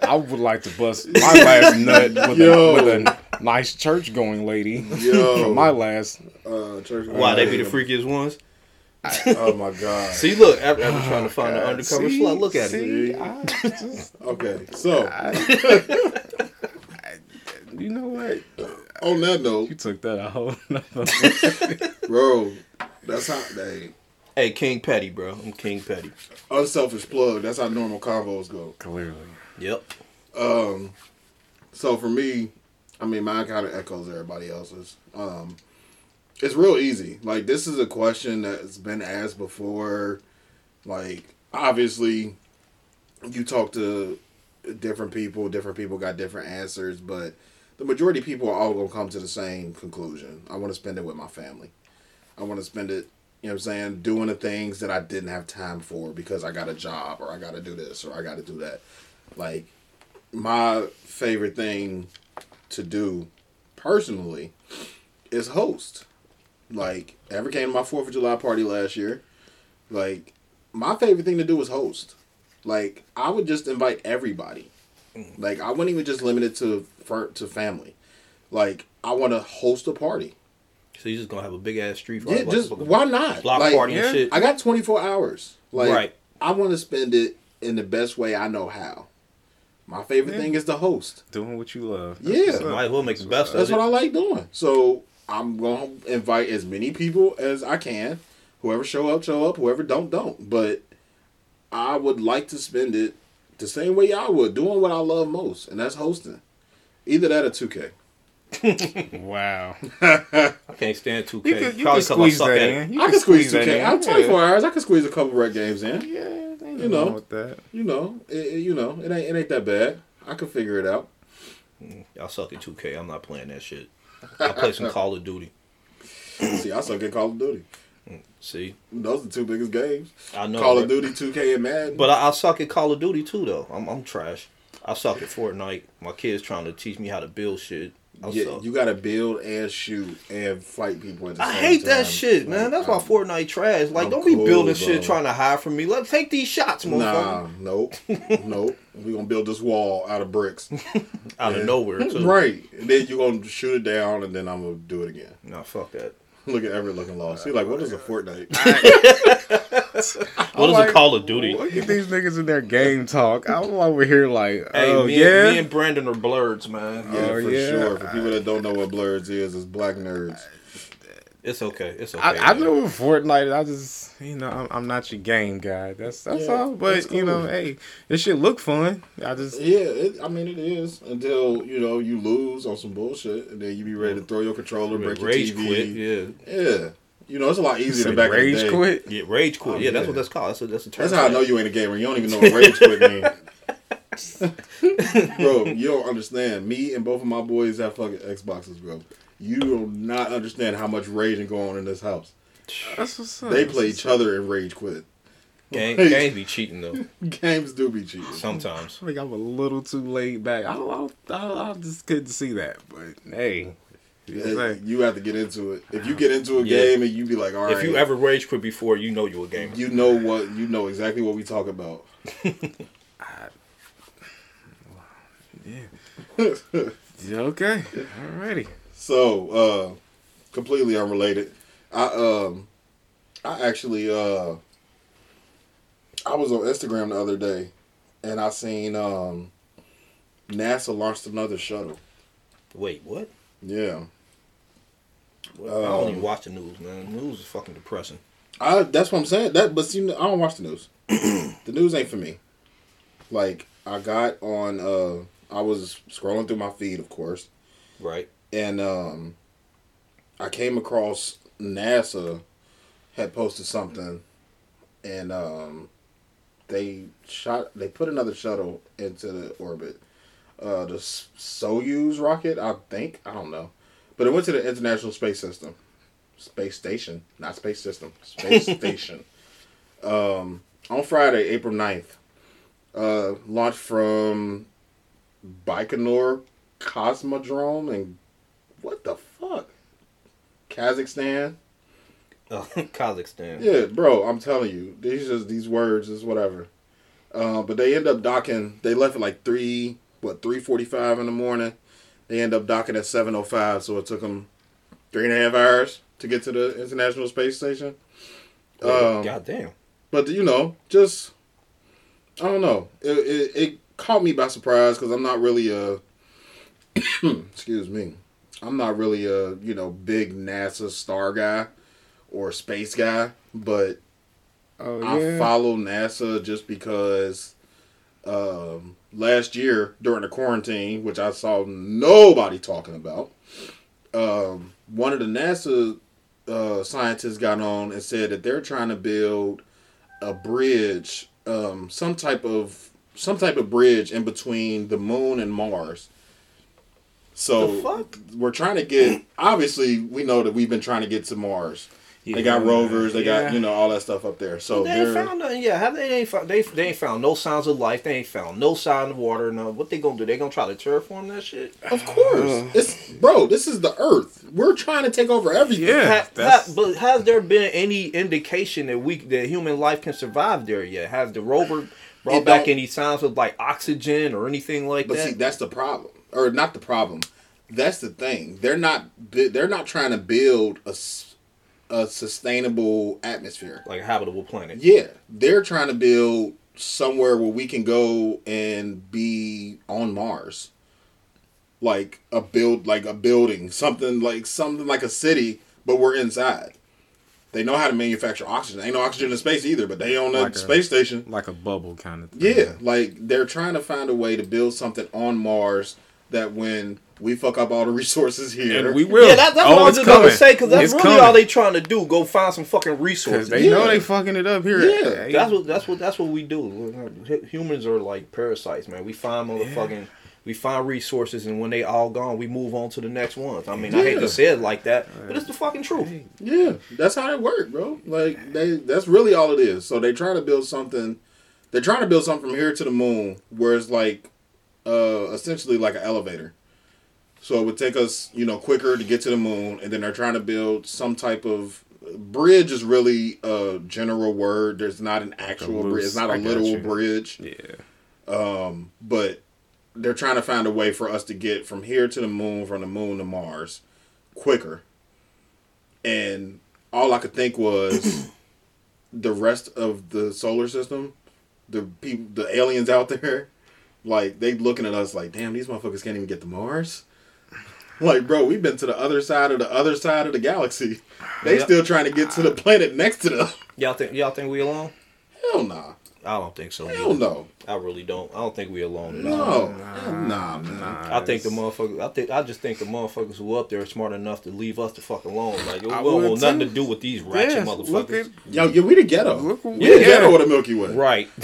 S2: I would like to bust my last nut with, a, with a nice church going lady.
S1: Yo.
S2: My last.
S1: Uh, church
S3: Why they be the freakiest ones?
S1: Oh my god. (laughs)
S3: See, look, after, after trying to find an undercover
S2: see?
S3: slut, look at it.
S2: See, I just,
S1: Okay, so (laughs)
S2: you know what?
S1: on that note, You
S2: took that a whole (laughs) nother.
S1: bro, that's how they
S3: Hey, King Petty, bro. I'm King Petty.
S1: unselfish plug. That's how normal convos go.
S2: Clearly.
S3: Yep.
S1: Um, so for me, I mean, mine kind of echoes everybody else's. Um, it's real easy. Like this is a question that's been asked before. Like obviously, you talk to different people. Different people got different answers, but the majority of people are all gonna come to the same conclusion. I want to spend it with my family. I want to spend it. You know what I'm saying? Doing the things that I didn't have time for because I got a job or I got to do this or I got to do that. Like my favorite thing to do personally is host. Like, ever came to my Fourth of July party last year? Like, my favorite thing to do is host. Like, I would just invite everybody. Like, I wouldn't even just limit it to for, to family. Like, I want to host a party.
S3: So you're just gonna have a big ass street
S1: Yeah,
S3: fight,
S1: just
S3: like
S1: why not?
S3: block
S1: Like,
S3: party
S2: yeah.
S3: and shit.
S1: I got 24 hours. Like,
S3: Right.
S1: I want to spend it in the best way I know how. My favorite
S2: Yeah.
S1: thing is the host.
S2: Doing what you love.
S1: Yeah.
S2: what's up.
S3: Might as well make the best of
S1: That's
S3: it.
S1: what I like doing. So I'm gonna invite as many people as I can. Whoever show up, show up. Whoever don't, don't. But I would like to spend it the same way y'all would, doing what I love most, and that's hosting. Either that or 2K. (laughs)
S2: Wow. (laughs)
S3: I can't stand 2K.
S2: You could, you
S3: Probably
S2: could
S3: 'cause I
S2: squeeze
S3: suck
S2: that in. You
S1: I can squeeze
S2: that
S1: 2K.
S2: in.
S1: I'm 24 hours. I can squeeze a couple red games in.
S2: Yeah, ain't
S1: You know.
S2: with that.
S1: You know, it, it- you know, it ain't it ain't that bad. I can figure it out.
S3: Mm, y'all suck at 2K. I'm not playing that shit. I play some Call of Duty. (laughs)
S1: See, I suck at Call of Duty.
S3: Mm, see,
S1: Those are the two biggest games.
S3: I know.
S1: Call of Duty, 2K, and Madden.
S3: But I, I suck at Call of Duty too, though. I'm, I'm trash. I suck at Fortnite. My kids trying to teach me how to build shit. I
S1: yeah, you gotta build and shoot and fight people at the
S3: I
S1: same
S3: hate that
S1: time.
S3: shit, man.
S1: Like,
S3: That's why Fortnite trash. Like,
S1: I'm
S3: don't be
S1: cool,
S3: building
S1: bro.
S3: shit trying to hide from me. Let's take these shots, motherfucker.
S1: Nah, nope, nope. We gonna build this wall out of bricks, (laughs)
S3: Out
S1: Yeah.
S3: of nowhere, too. (laughs)
S1: right? And then you gonna shoot it down, and then I'm gonna do it again.
S3: No, fuck that.
S1: Look at every looking lost. He's like, "What is a Fortnite?" (laughs) (laughs)
S3: What is
S2: like,
S3: a Call of Duty?
S2: Look at these niggas in their game talk. I'm over here like,
S3: Hey,
S2: oh
S3: me,
S2: yeah.
S3: and, me and Brandon are blurs, man.
S1: Oh, yeah,
S2: Oh,
S1: for
S2: yeah.
S1: sure. For people that don't know what Blurs is, it's black nerds.
S3: It's okay. It's okay.
S2: I, I know with Fortnite, I just you know I'm, I'm not your game guy. That's that's
S1: Yeah,
S2: all. But
S1: that's
S2: you know, hey, this shit look fun. I just
S1: Yeah, it, I mean it is until you know you lose on some bullshit, and then you be ready to throw your controller, break your
S3: Rage
S1: TV.
S3: quit. Yeah.
S1: Yeah, you know it's a lot easier
S2: say
S1: than back
S2: rage
S1: in the day.
S2: quit.
S3: Yeah, rage quit.
S1: Oh,
S3: yeah, that's what that's called. That's a, that's a term.
S1: That's how I know you ain't a gamer. You don't even know what rage quit means. (laughs) bro, you don't understand. Me and both of my boys have fucking Xboxes, bro. You do not understand how much raging going on in this house.
S2: That's what's up.
S1: They play each other and rage quit.
S3: Gang, games be cheating though. (laughs)
S1: Games do be cheating.
S3: Sometimes.
S2: I think I'm a little too laid back. I I, I, I just couldn't see that. But hey, you know what I'm
S1: Yeah. You have to get into it. If you get into a
S3: Yeah.
S1: game and you be like, all right,
S3: If you ever rage quit before, you know you're a gamer.
S1: you know what, you know exactly what we talk about. (laughs)
S2: yeah, okay, alrighty.
S1: So, uh, completely unrelated. I um, I actually uh, I was on Instagram the other day, and I seen um, NASA launched another shuttle.
S3: Wait, what?
S1: Yeah,
S3: I don't
S1: Um,
S3: even watch the news, man. The news is fucking depressing.
S1: I that's what I'm saying. That, but see, I don't watch the news. (clears throat) the news ain't for me. Like I got on, uh, I was scrolling through my feed, of course,
S3: Right.
S1: and um, I came across NASA had posted something, and um, they shot they put another shuttle into the orbit. Uh, the Soyuz rocket, I think I don't know, but it went to the International Space System, space station, not space system, space (laughs) station. Um, on Friday, April 9th, uh, launched from Baikonur Cosmodrome and what the fuck? Kazakhstan.
S3: Uh, (laughs) Kazakhstan.
S1: Yeah, bro, I'm telling you, these just these words is whatever. Uh, but they end up docking. They left at like three, what three forty five in the morning. They end up docking at seven oh five, so it took them three and a half hours to get to the International Space Station. Um,
S3: God damn.
S1: but you know, just I don't know. It it, it caught me by surprise because I'm not really a (coughs) excuse me. I'm not really a you know big NASA star guy or space guy, but
S2: Oh
S1: I follow NASA just because um, last year during the quarantine, which I saw nobody talking about. Um, one of the NASA uh, scientists got on and said that they're trying to build a bridge, um, some type of some type of bridge in between the moon and Mars. So we're trying to get. Obviously, we know that we've been trying to get to Mars. They got
S2: Yeah.
S1: rovers. They
S2: Yeah.
S1: got you know all that stuff up there. So
S3: they ain't found nothing. Yeah, have they ain't found they, they ain't found no signs of life. They ain't found no sign of water. No, what they gonna do? They gonna try to terraform that shit?
S1: of course (sighs) it's bro. This is the Earth. We're trying to take over everything.
S2: Yeah.
S3: Ha- ha- but has there been any indication that we that human life can survive there yet? Has the rover brought back any signs of like oxygen or anything like
S1: But
S3: that?
S1: But see, that's the problem, or not the problem. That's the thing. They're not. They're not trying to build a, s- a sustainable atmosphere.
S3: like a habitable planet.
S1: Yeah, they're trying to build somewhere where we can go and be on Mars. Like a build, like a building, something like something like a city, but we're inside. They know how to manufacture oxygen. Ain't no oxygen in space either, but they own a
S2: Like a-
S1: space station.
S2: like a bubble kind of thing.
S1: Yeah, like they're trying to find a way to build something on Mars that when we fuck up all the resources here,
S2: And we will.
S3: Yeah, that, that's
S2: oh,
S3: what I was
S2: it's
S3: just gonna say because that's
S2: It's
S3: really
S2: coming.
S3: all they trying to do. Go find some fucking
S2: Cause
S3: resources.
S2: they know they fucking it up here.
S1: Yeah.
S2: Hey,
S3: That's what that's what that's what we do. Humans are like parasites, man. We find motherfucking we find resources, and when they all gone, we move on to the next ones. I mean, I hate to say it like that, but it's the fucking truth.
S1: Yeah, that's how it work, bro. Like they that's really all it is. So they try to build something they're trying to build something from here to the moon where it's like uh essentially like an elevator. So it would take us, you know, quicker to get to the moon and then they're trying to build some type of bridge is really a general word. There's not an actual bridge. It's not a literal bridge.
S2: Yeah.
S1: Um, but they're trying to find a way for us to get from here to the moon, from the moon to Mars, quicker. And all I could think was (coughs) the rest of the solar system, the people, the aliens out there, like they looking at us like, damn, these motherfuckers can't even get to Mars. Like, bro, we've been to the other side of the other side of the galaxy. They
S3: Yep.
S1: still trying to get to the ah. planet next to them.
S3: Y'all think y'all think we alone?
S1: Hell nah.
S3: I don't think so.
S1: Hell
S3: either.
S1: no.
S3: I really don't. I don't think we alone.
S1: No. Hell nah, man.
S2: Nah,
S3: I think the motherfuckers. I think. I just think the motherfuckers who up there are smart enough to leave us the fuck alone. Like we
S2: I
S3: don't
S2: would
S3: nothing
S2: too.
S3: to do with these ratchet
S2: Yes,
S3: motherfuckers.
S2: At,
S1: Yo, yeah, we the ghetto.
S2: look what
S1: We
S2: we
S1: the ghetto
S2: got.
S1: of the Milky Way.
S3: right. (laughs)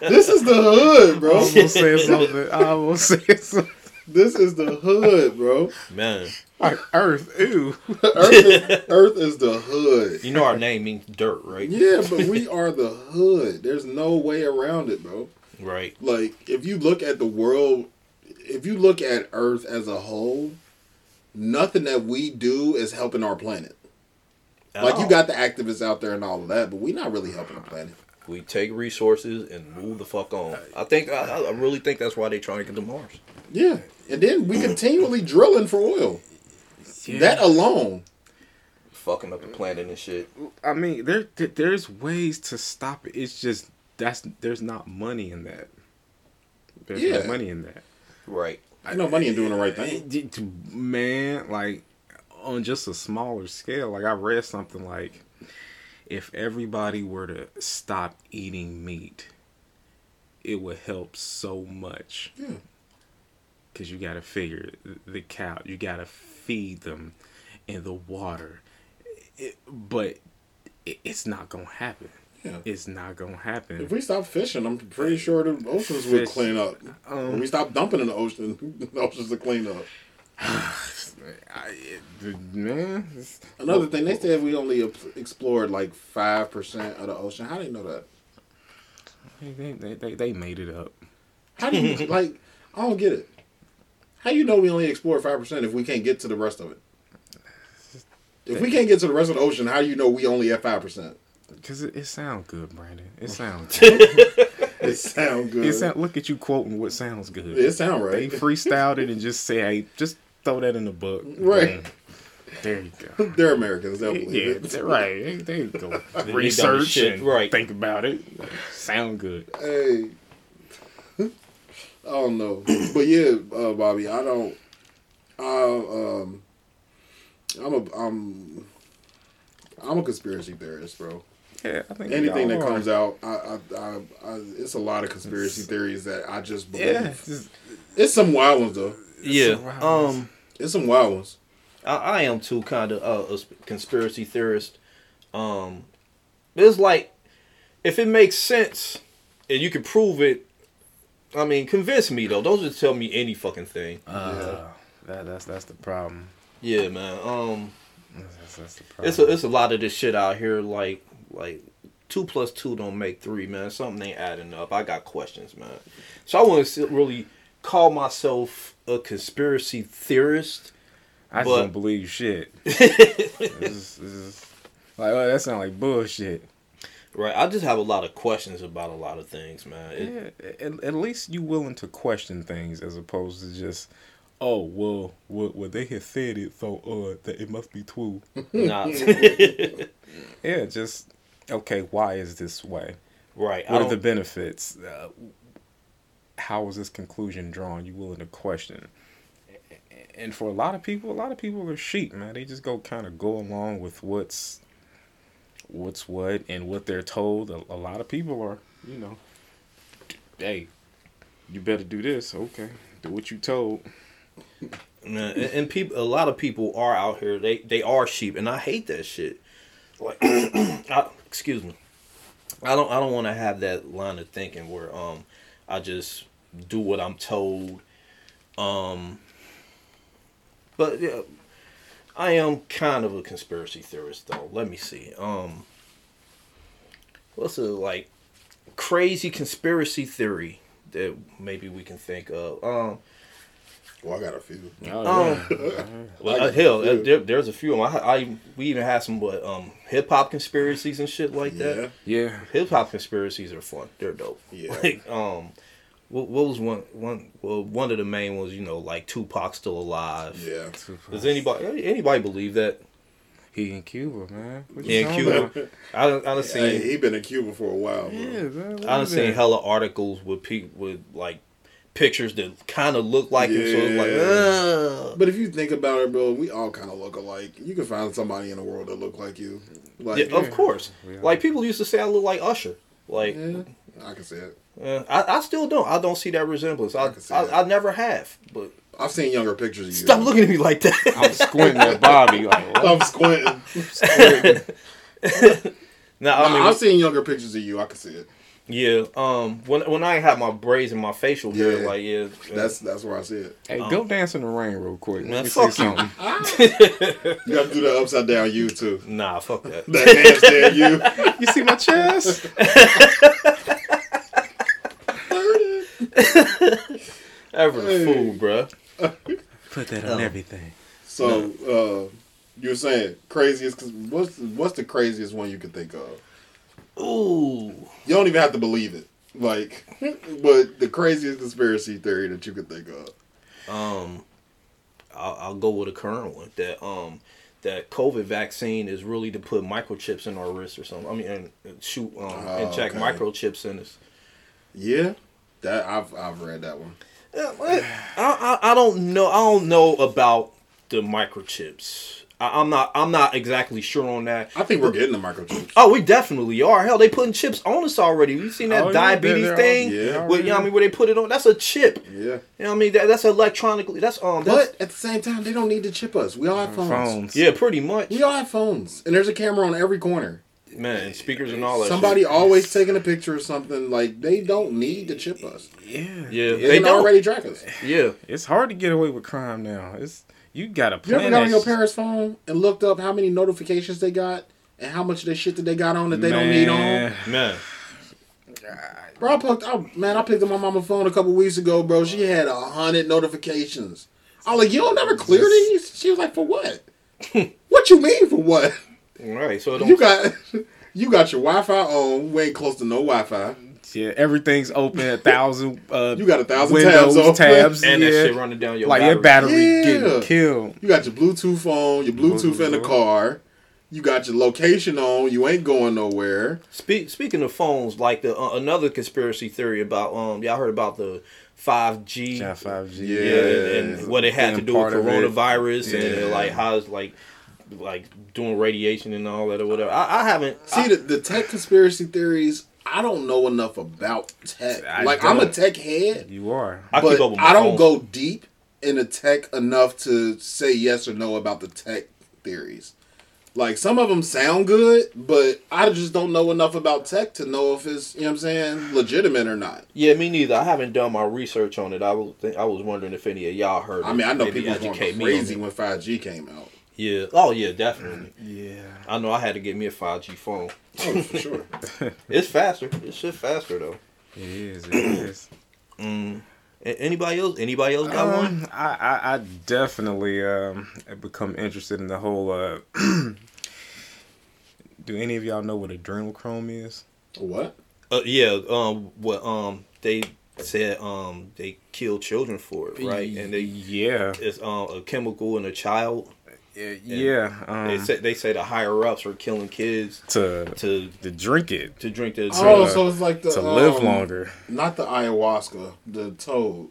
S1: This is the hood, bro.
S2: I
S1: bro.
S2: almost said something. I almost said something.
S1: This is the hood, bro.
S3: Man,
S2: Like Earth. Ew. (laughs)
S1: Earth is, Earth is the hood.
S3: you know our name means dirt, right?
S1: Yeah, but we are the hood. There's no way around it, bro.
S3: Right.
S1: Like, if you look at the world, if you look at Earth as a whole, nothing that we do is helping our planet. Like, you
S3: Oh.
S1: got the activists out there and all of that, but we're not really helping the planet.
S3: We take resources and move the fuck on. I think. I, I really think that's why they trying to get to Mars.
S1: Yeah. And then we continually drilling for oil. That alone.
S3: Fucking up the planet and shit.
S2: I mean, there, there there's ways to stop it. It's just that's there's not money in that. There's
S1: Yeah.
S2: no money in that.
S3: Right.
S1: Ain't no money in doing the right thing.
S2: Man, like on just a smaller scale, like I read something like if everybody were to stop eating meat, it would help so much.
S1: Yeah.
S2: Cause you gotta figure the cow, you gotta feed them, and the water. It, but it, it's not gonna happen.
S1: Yeah.
S2: It's not gonna happen.
S1: If we stop fishing, I'm pretty sure the oceans would clean up.
S2: Um,
S1: when we stop dumping in the ocean, (laughs) the oceans will clean up. (sighs) (laughs)
S2: I, it, man,
S1: Another thing, they said we only explored like five percent of the ocean. How do you know that?
S2: they, they, they, they made it up.
S1: How do you (laughs) like? I don't get it. How you know we only explored five percent if we can't get to the rest of it? If we can't get to the rest of the ocean, how do you know we only at five percent?
S2: Cause it, it sounds good, Brandon. It sounds. (laughs) good.
S1: It sound good.
S2: it sound, look at you quoting what sounds good.
S1: it sound right.
S2: They freestyled it and just say, "Hey, just throw that in the book."
S1: Right.
S2: Boom. There you go. (laughs)
S1: They're Americans. They'll believe
S2: Yeah,
S1: it.
S2: right. They, they go research
S3: shit,
S2: and
S3: right.
S2: think about it. Sound good.
S1: Hey, I don't know, but yeah, uh, Bobby, I don't. I um, I'm a I'm I'm a conspiracy theorist, bro.
S2: Yeah, I think
S1: anything that
S2: are.
S1: comes out, I, I, I, I, it's a lot of conspiracy theories that I just believe.
S2: Yeah, it's just-
S1: It's some wild ones though.
S3: Yeah.
S2: wild.
S3: Um.
S1: It's some wild ones.
S3: I, I am too kind of uh, a conspiracy theorist. Um, it's like if it makes sense and you can prove it. I mean, convince me though. Don't just tell me any fucking thing.
S2: uh, that, that's that's the problem.
S3: Yeah, man. Um,
S2: That's, that's the problem.
S3: it's a it's a lot of this shit out here. Like like two plus two don't make three, man. Something ain't adding up. I got questions, man. So I want to really call myself a conspiracy theorist.
S2: I
S3: but-
S2: don't believe shit. (laughs) this is, this is, like, oh, that sounds like bullshit.
S3: Right. I just have a lot of questions about a lot of things, man. It,
S2: Yeah, at, at least you willing to question things as opposed to just, oh well, well, well they had said it, so uh, that it must be true. (laughs)
S3: Nah. (laughs)
S2: Yeah, just okay. Why is this way?
S3: right. I
S2: What are
S3: don't,
S2: the benefits? Uh, how was this conclusion drawn? You willing to question? And for a lot of people, a lot of people are sheep, man. They just go kind of go along with what's what's what and what they're told. A, a lot of people are, you know, hey, you better do this. Okay, do what you told.
S3: Man, and, and people, a lot of people are out here. They they are sheep, and I hate that shit. Like, (clears throat) I, excuse me. I don't I don't want to have that line of thinking where um I just do what I'm told. Um, but yeah, I am kind of a conspiracy theorist though. Let me see. Um, what's a like crazy conspiracy theory that maybe we can think of? Um.
S1: Well, I got a few.
S2: Oh, (laughs)
S3: Well, uh, hell, uh, there, there's a few of them. I, I we even had some, but um, hip hop conspiracies and shit like
S1: Yeah,
S3: that.
S2: yeah.
S3: Hip hop conspiracies are fun. They're dope.
S1: Yeah. (laughs)
S3: Like, um, what, what was one one? Well, one of the main ones, you know, like Tupac still alive.
S1: yeah.
S3: Does anybody anybody believe that?
S2: He in Cuba, man. What you
S3: Yeah, in Cuba.
S2: about?
S3: I don't. I done
S1: Hey,
S3: seen.
S1: he been in Cuba for a while. Bro.
S2: Yeah, man. what
S3: I done
S2: is
S3: seen
S2: that?
S3: hella articles with people with like pictures that kind of look like him. So it's like,
S1: Yeah.
S3: Ugh.
S1: But if you think about it, bro, we all kind of look alike. You can find somebody in the world that look like you. Like,
S3: yeah, of course.
S2: We.
S3: Like people used to say I look like Usher. Like
S1: yeah, I can see it.
S3: Uh, I, I still don't. I don't see that resemblance. I,
S1: I can see
S3: I,
S1: that.
S3: I, never have. But
S1: I've seen younger pictures of you.
S3: stop looking at me like that.
S2: I'm squinting at Bobby (laughs) like, what?
S1: I'm squinting. (laughs)
S3: now, (laughs)
S1: I
S3: I mean,
S1: I've seen younger pictures of you. I can see it.
S3: yeah. Um, when when I have my braids and my facial hair,
S1: Yeah.
S3: like yeah,
S1: That's that's where I see it.
S2: Hey, go dance in the rain real quick.
S3: Man,
S2: Let me
S3: fuck
S2: see something.
S1: You got to do the upside down you too.
S3: nah, fuck that.
S1: That handstand you.
S2: You see my chest? (laughs)
S3: Ever the
S1: Hey.
S3: fool, bruh.
S2: Put that
S3: on
S2: everything.
S1: So uh, you were saying craziest? Cause what's what's the craziest one you could think of?
S3: Ooh,
S1: You don't even have to believe it. Like, (laughs) but the craziest conspiracy theory that you could think of.
S3: um, I'll, I'll go with a current one that um that COVID vaccine is really to put microchips in our wrists or something. I mean, and and shoot um
S1: Oh,
S3: inject
S1: okay.
S3: microchips in us.
S1: Yeah, that I've I've read that one.
S3: Yeah. I, I I don't know. I don't know about the microchips. I, I'm not. I'm not exactly sure on that.
S1: I think we're getting the microchips.
S3: Oh, we definitely are. Hell, they putting chips on us already. You seen that
S2: Oh,
S3: diabetes
S2: they're- they're
S3: thing?
S1: all- yeah.
S3: With, you know what I mean, where they put it on? That's a chip.
S1: Yeah,
S3: You know what I mean? That, that's electronically. That's um. That's,
S1: but at the same time, they don't need to chip us. We all have phones.
S2: Phones.
S3: yeah, pretty much.
S1: We all have phones, and there's a camera on every corner.
S3: Man, speakers and all that.
S1: Somebody
S3: shit.
S1: always taking a picture of something. Like they don't need to chip us.
S2: Yeah.
S3: Yeah,
S1: They,
S3: they
S1: already track us.
S3: Yeah.
S2: It's hard to get away with crime now. It's you got to
S1: You
S2: plan
S1: ever got on your parents' phone and looked up how many notifications they got and how much of the shit that they got on that they don't need on?
S2: Man.
S3: Man. (sighs)
S1: Bro, I picked, I, man, I picked up my mama's phone a couple weeks ago, bro. She had a hundred notifications. I was like, you don't never clear these? She was like, for what? (laughs) what you mean for what?
S3: All right. So
S1: You
S3: don't.
S1: got (laughs) you got your Wi-Fi on. We ain't close to no Wi-Fi.
S2: Yeah, everything's open. A thousand. Uh,
S1: You got a thousand
S2: windows,
S1: tabs open.
S2: tabs,
S3: and
S2: yeah.
S3: that shit running down your
S2: like
S3: battery.
S2: your battery
S1: Yeah.
S2: getting killed.
S1: You got your Bluetooth phone, your Bluetooth in the car. You got your location on. You ain't going nowhere.
S3: Speak, speaking of phones, like the uh, another conspiracy theory about um, y'all heard about the five G.
S2: Got five G.
S1: Yeah.
S3: Yeah, and, and what it had to do with
S2: part of it.
S3: coronavirus
S1: Yeah.
S3: and like how it's like like doing radiation and all that or whatever. I, I haven't.
S1: See
S3: I-
S1: the, the tech conspiracy theories. I don't know enough about tech.
S2: I
S1: like I'm a tech head,
S2: You are.
S3: I
S1: but
S3: keep up with my
S1: I don't
S3: phone.
S1: go deep into tech enough to say yes or no about the tech theories. Like some of them sound good, but I just don't know enough about tech to know if it's you know what I'm saying legitimate or not.
S3: Yeah, me neither. I haven't done my research on it. I was think, I was wondering if any of y'all heard.
S1: I
S3: it.
S1: mean, I know
S3: Maybe
S1: people was going
S3: educate me
S1: crazy when 5G came out.
S3: Yeah. Oh yeah, definitely.
S2: Yeah.
S3: I know. I had to get me a five G phone.
S1: Oh, for sure. (laughs)
S3: It's faster. It's shit faster though.
S2: It is. It is.
S3: Mm. Anybody else? Anybody else got one?
S2: Um, I, I, I definitely um, become interested in the whole. Uh, (clears throat) do any of y'all know what adrenochrome is?
S1: what?
S3: Uh, yeah. Um. What? Um. They said. Um. They kill children for it, right? And they.
S2: yeah,
S3: It's um a chemical in a child.
S2: Yeah. Um,
S3: They say they say the higher ups are killing kids
S2: to
S3: to
S2: to drink it
S3: to drink the.
S1: Oh,
S2: uh,
S1: so it's like the
S2: to live
S1: um,
S2: longer.
S1: Not the ayahuasca, the toad.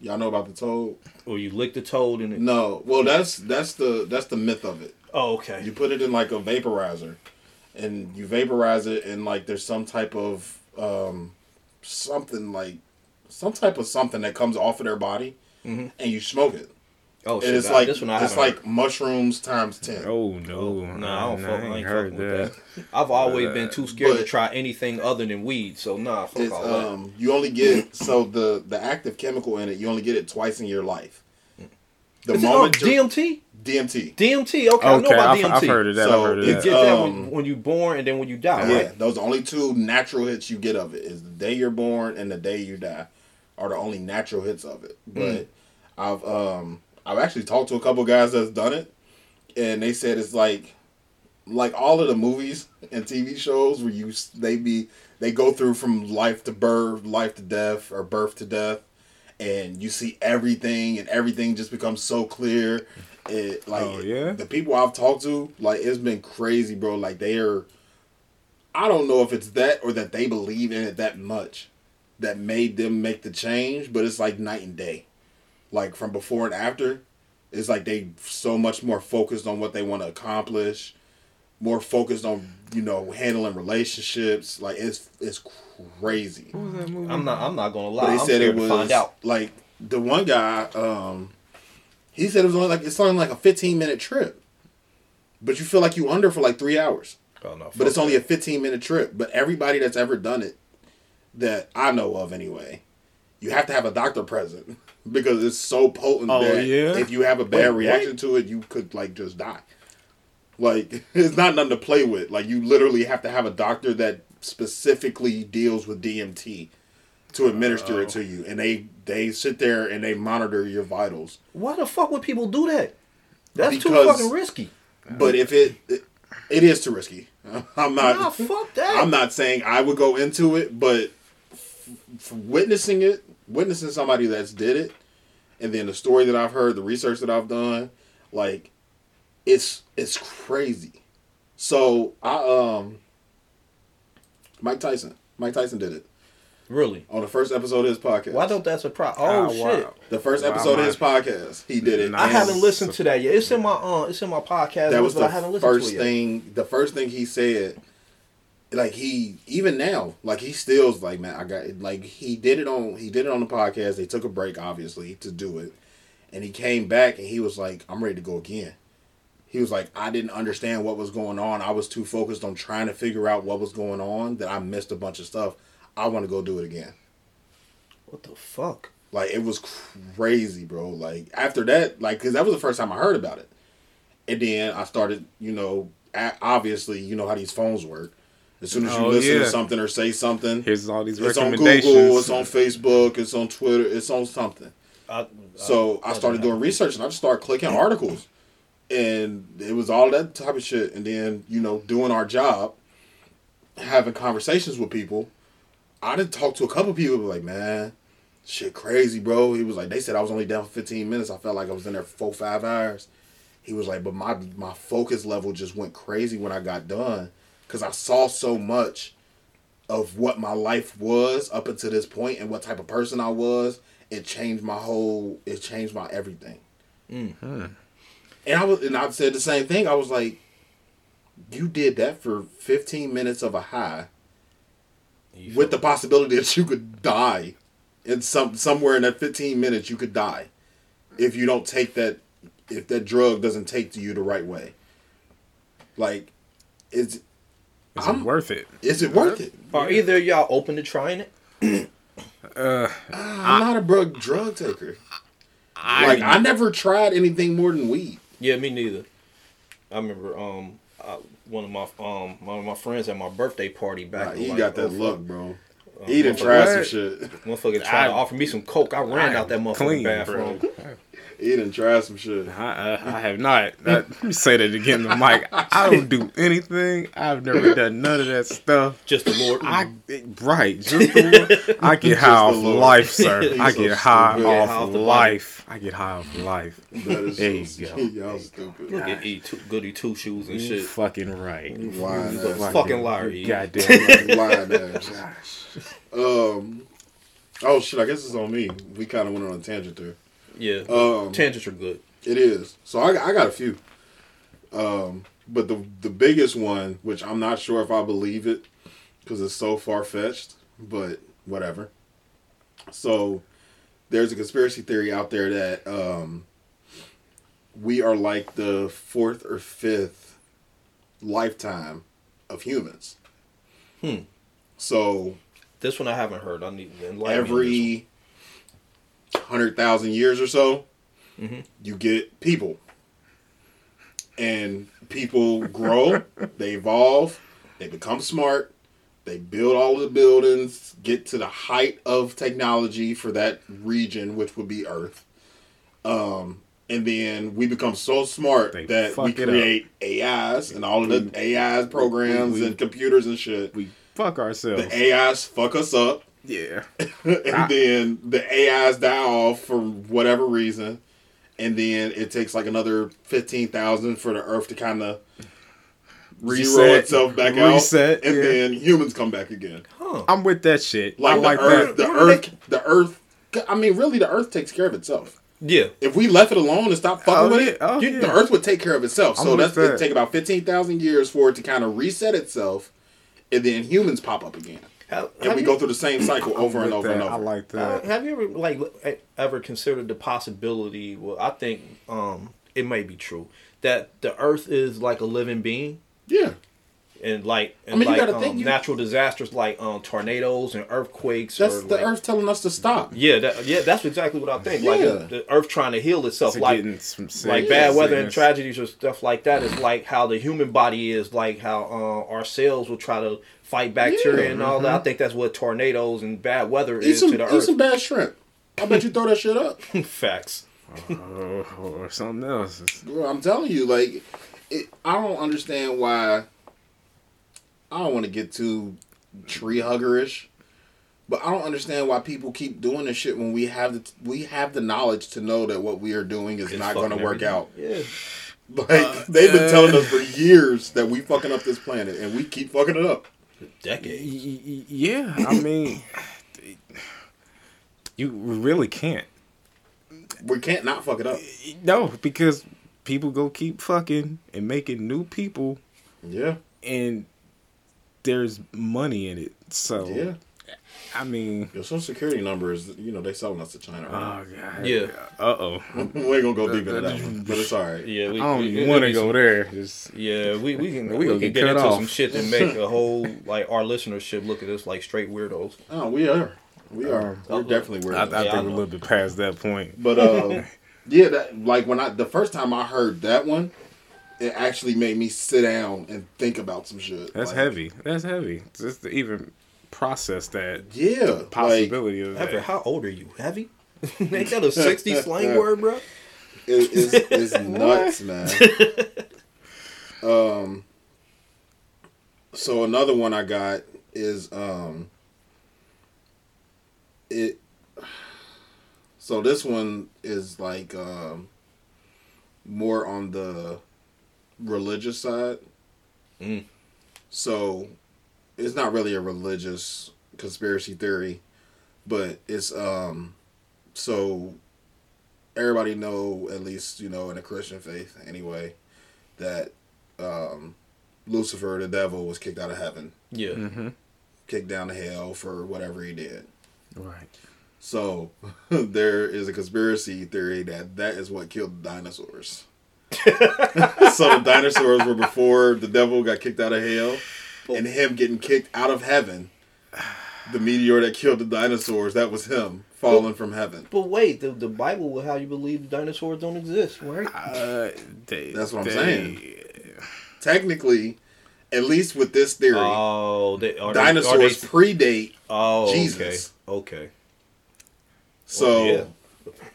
S1: Y'all know about the toad?
S3: or you lick the toad and it.
S1: No. Well, that's that's the that's the myth of it.
S3: Oh, okay.
S1: You put it in like a vaporizer, and you vaporize it, and like there's some type of um, something like some type of something that comes off of their body,
S3: Mhm.
S1: and you smoke it.
S3: Oh,
S1: And
S3: shit,
S1: it's
S3: I-
S1: like
S3: this one I
S1: it's
S3: haven't
S1: like mushrooms times ten.
S2: Oh no,
S3: No, I don't fuck, I
S2: ain't
S3: ain't
S2: heard
S3: fucking with
S2: that.
S3: that. I've always been too scared to try anything other than weed, so nah, fuck
S1: It's,
S3: all that.
S1: um, you only get so the the active chemical in it. You only get it twice in your life. The
S3: Is it, oh,
S1: moment you're-
S3: DMT?
S1: DMT.
S3: DMT, okay, I know
S2: Okay,
S3: about
S2: I've,
S3: DMT.
S2: I've heard of that.
S1: So
S2: I've heard of
S3: You
S2: that.
S3: get that
S1: Um,
S3: when, when you born and then when you die,
S1: Yeah,
S3: right?
S1: those only two natural hits you get of it is the day you're born and the day you die are the only natural hits of it. But I've um I've actually talked to a couple guys that's done it, and they said it's like like all of the movies and TV shows where you they be they go through from life to birth, life to death, or birth to death, and you see everything, and everything just becomes so clear. It oh, like
S2: Oh, yeah?
S1: the people I've talked to, like it's been crazy, bro. Like they are. I don't know if it's that or that they believe in it that much that made them make the change, but it's like night and day. Like from before and after, it's like they so much more focused on what they want to accomplish, more focused on you know handling relationships. Like it's it's crazy.
S2: What was that movie?
S3: I'm not. I'm not gonna lie.
S1: But they
S3: I'm
S1: said it was
S3: find out.
S1: like the one guy. um He said it was only like it's only like a 15 minute trip, but you feel like you under for like three hours.
S3: Oh no,
S1: But it's only a 15 minute trip. But everybody that's ever done it, that I know of anyway, you have to have a doctor present (laughs) because it's so potent
S2: Oh,
S1: that
S2: yeah?
S1: if you have a bad
S3: Wait,
S1: reaction to it, you could like just die. Like (laughs) it's not nothing to play with. Like you literally have to have a doctor that specifically deals with DMT to administer it oh. to you, and they they sit there and they monitor your vitals.
S3: Why the fuck would people do that? That's too fucking risky.
S1: But if it, it it is too risky. (laughs) I'm not.
S3: Nah, fuck that.
S1: I'm not saying I would go into it, but f- f- witnessing it, witnessing somebody that's did it, and then the story that I've heard, the research that I've done, like it's it's crazy. So I um Mike Tyson, Mike Tyson did it
S3: Really?
S1: on the first episode of his podcast.
S3: Why don't that surprise? Oh
S2: Ah,
S3: shit!
S2: wow.
S1: the first
S2: Wow,
S1: episode of his podcast? He did it.
S2: Nice.
S3: I haven't listened to that yet. It's in my uh, it's in my podcast.
S1: that was
S3: but
S1: the
S3: I haven't listened
S1: first
S3: to it yet.
S1: thing. The first thing he said, like he even now, like he still's like man, I got like he did it on he did it on the podcast. They took a break obviously to do it, and he came back and he was like, I'm ready to go again. He was like, I didn't understand what was going on. I was too focused on trying to figure out what was going on that I missed a bunch of stuff. I want to go do it again.
S3: What the fuck?
S1: Like it was crazy, bro. Like after that, like because that was the first time I heard about it, and then I started, you know, obviously, you know how these phones work. As soon as you
S2: Oh,
S1: listen
S2: yeah.
S1: to something or say something,
S2: Here's all these
S1: it's on. Google, it's on Facebook, it's on Twitter, it's on something.
S3: I,
S1: So I started doing research and I just started clicking articles, and it was all that type of shit. And then you know, doing our job, having conversations with people. I didn't talk to a couple people like, man, shit crazy, bro. He was like, they said I was only down for 15 minutes. I felt like I was in there for four, five hours. He was like, but my my focus level just went crazy when I got done because I saw so much of what my life was up until this point and what type of person I was. It changed my whole. It changed my everything.
S3: Mm.
S1: And And I was, and I said the same thing. I was like, you did that for 15 minutes of a high
S3: You
S1: with the possibility that you could die in some somewhere in that 15 minutes you could die if you don't take that if that drug doesn't take to you the right way like is
S2: Is
S1: I'm-
S2: it worth it?
S1: is it worth it
S3: Are either of y'all open to trying it?
S2: Uh,
S1: i'm not a drug drug taker like i never tried anything more than weed
S3: Yeah, me neither. I remember um I, one of my um one of my friends at my birthday party back.
S1: Nah,
S3: in,
S1: he
S3: like,
S1: got that
S3: 04.
S1: look bro
S3: Uh,
S1: he done
S3: motherfucker-
S1: tried some
S2: What?
S1: shit
S3: Motherfucker tried to offer me some coke. I ran out that motherfucking
S2: clean,
S3: bathroom.
S2: Bro.
S1: he done tried some shit
S2: I, I, I have not. That, let me say that again, the mic. I don't do anything. I've never done none of that stuff.
S3: Just the Lord.
S2: I right, just the, I get high off life, sir. (laughs)
S1: He's
S2: I
S1: so
S2: get high
S1: stupid.
S2: Off
S3: high off
S2: life. I get high off life.
S1: that is
S2: There
S1: so
S2: you go.
S1: y'all stupid
S3: Look at E goody two shoes and
S2: You
S3: shit.
S2: fucking right.
S1: lying
S3: You
S1: ass.
S3: fucking liar,
S2: You
S3: E.
S2: Goddamn. (laughs)
S1: lying ass. Um. Oh shit! I guess it's on me. We kind of went on a tangent there.
S3: Yeah,
S1: Um,
S3: tangents are good.
S1: it is. So I, I got a few. Um, but the the biggest one, which I'm not sure if I believe it, because it's so far fetched. But whatever. So there's a conspiracy theory out there that um, we are like the fourth or fifth lifetime of humans.
S3: Hmm.
S1: So
S3: This one I haven't heard. I need to enlighten me on this one.
S1: every hundred thousand years or so,
S3: Mhm.
S1: you get people, and people grow, (laughs) they evolve, they become smart, they build all the buildings, get to the height of technology for that region, which would be Earth. Um, and then we become so smart
S2: They
S1: that we create AIs and all of the AIs programs
S2: we-
S1: and computers and shit.
S2: We fuck ourselves.
S1: The AIs fuck us up
S2: Yeah. (laughs)
S1: and
S2: I-
S1: then the AIs die off for whatever reason, and then it takes like another fifteen thousand for the Earth to kind of zero
S2: Reset.
S1: itself back
S2: Reset,
S1: out, and
S2: yeah.
S1: then humans come back again.
S3: Huh.
S2: I'm with that shit.
S1: Like,
S2: I like
S1: the Earth,
S2: that.
S1: the Earth, the Earth. I mean, really, the Earth takes care of itself.
S3: Yeah.
S1: If we left it alone and stopped fucking
S2: Oh,
S1: with
S2: yeah.
S1: it,
S2: Oh,
S1: you-
S2: yeah.
S1: the Earth would take care of itself.
S2: I'm
S1: So that's it
S2: that.
S1: take about fifteen thousand years for it to kind of reset itself, and then humans pop up again,
S3: Have,
S1: and we
S3: you,
S1: go through the same cycle over and
S2: with
S1: over and over.
S2: I like
S3: uh,
S2: that.
S3: have you ever like e- ever considered the possibility? Well, I think um it may be true that the Earth is like a living being.
S1: yeah.
S3: And like and
S1: I mean,
S3: like
S1: gotta
S3: um,
S1: think you-
S3: natural disasters like um, tornadoes and earthquakes.
S1: That's
S3: or
S1: the
S3: like-
S1: Earth telling us to stop.
S3: Yeah, that, yeah, that's exactly what I think. Like
S1: Yeah.
S3: the Earth trying to heal itself,
S2: To
S3: like like
S2: sick-
S3: bad weather and tragedies or stuff like that is like how the human body is, like how uh, our cells will try to fight bacteria
S1: Yeah,
S3: and all that. I think that's what tornadoes and bad weather
S1: Eat
S3: is
S1: some,
S3: to the
S1: eat
S3: Earth.
S1: some bad shrimp. I bet you throw that shit up. (laughs)
S3: Facts.
S2: or, or something else.
S1: Bro, I'm telling you, like, it, I don't understand why. I don't want to get too tree huggerish, but I don't understand why people keep doing this shit when we have the we have the knowledge to know that what we are doing is
S3: It's
S1: not going to work out.
S3: Yeah.
S1: Like uh, they've been telling us for years that we fucking up this planet, and we keep fucking it up.
S2: Y- y- Yeah, I mean, you really can't.
S1: We can't not fuck it up.
S2: No, because people go keep fucking and making new people,
S1: Yeah,
S2: and there's money in it. So,
S1: yeah.
S2: I mean,
S1: Your social security number is, you know, they selling us to China. Right?
S2: oh god,
S3: Yeah.
S2: Uh oh, (laughs)
S1: we ain't gonna go deep into that one, but it's all right.
S3: Yeah, we,
S2: I don't
S3: we-
S2: even want to
S3: we-
S2: go there. Just
S3: Yeah, we, we can
S2: We
S3: we, can
S2: get
S3: get into
S2: off.
S3: some shit and make a (laughs) whole like our listenership look at us like straight weirdos.
S1: Oh, we are. We are.
S2: Um,
S1: We're definitely weird.
S2: I, I
S3: Yeah, I
S2: think we're a little bit past that point.
S1: But uh, (laughs) yeah, that like when I the first time I heard that one, it actually made me sit down and think about some shit.
S2: That's
S1: Like,
S2: heavy. That's heavy. Just to even process that
S1: Yeah, like
S2: possibility of
S3: Ever,
S2: that.
S3: how old are you? Heavy? (laughs) Ain't that a sixty (laughs) slang word, bro?
S1: it, it's, it's (laughs) nuts, man. um. So another one I got is um. It. So this one is like um. More on the religious side.
S3: Mm.
S1: So, it's not really a religious conspiracy theory, but it's um. So everybody know at least you know in a Christian faith anyway that um, Lucifer, the devil, was kicked out of heaven,
S3: Yeah.
S2: Mm-hmm.
S1: kicked down to hell for whatever he did.
S2: Right.
S1: So (laughs) there is a conspiracy theory that that is what killed the dinosaurs. (laughs) so the dinosaurs were before the devil got kicked out of hell, and him getting kicked out of heaven. The meteor that killed the dinosaurs, that was him falling from heaven.
S3: But wait, the, the Bible will have you believe the dinosaurs don't exist, right?
S2: Uh, they,
S1: That's what I'm
S2: they-
S1: saying. Technically, at least with this theory,
S3: Oh, they, are they-
S1: dinosaurs
S3: are they-
S1: predate.
S3: oh,
S1: Jesus.
S3: Okay. okay.
S1: So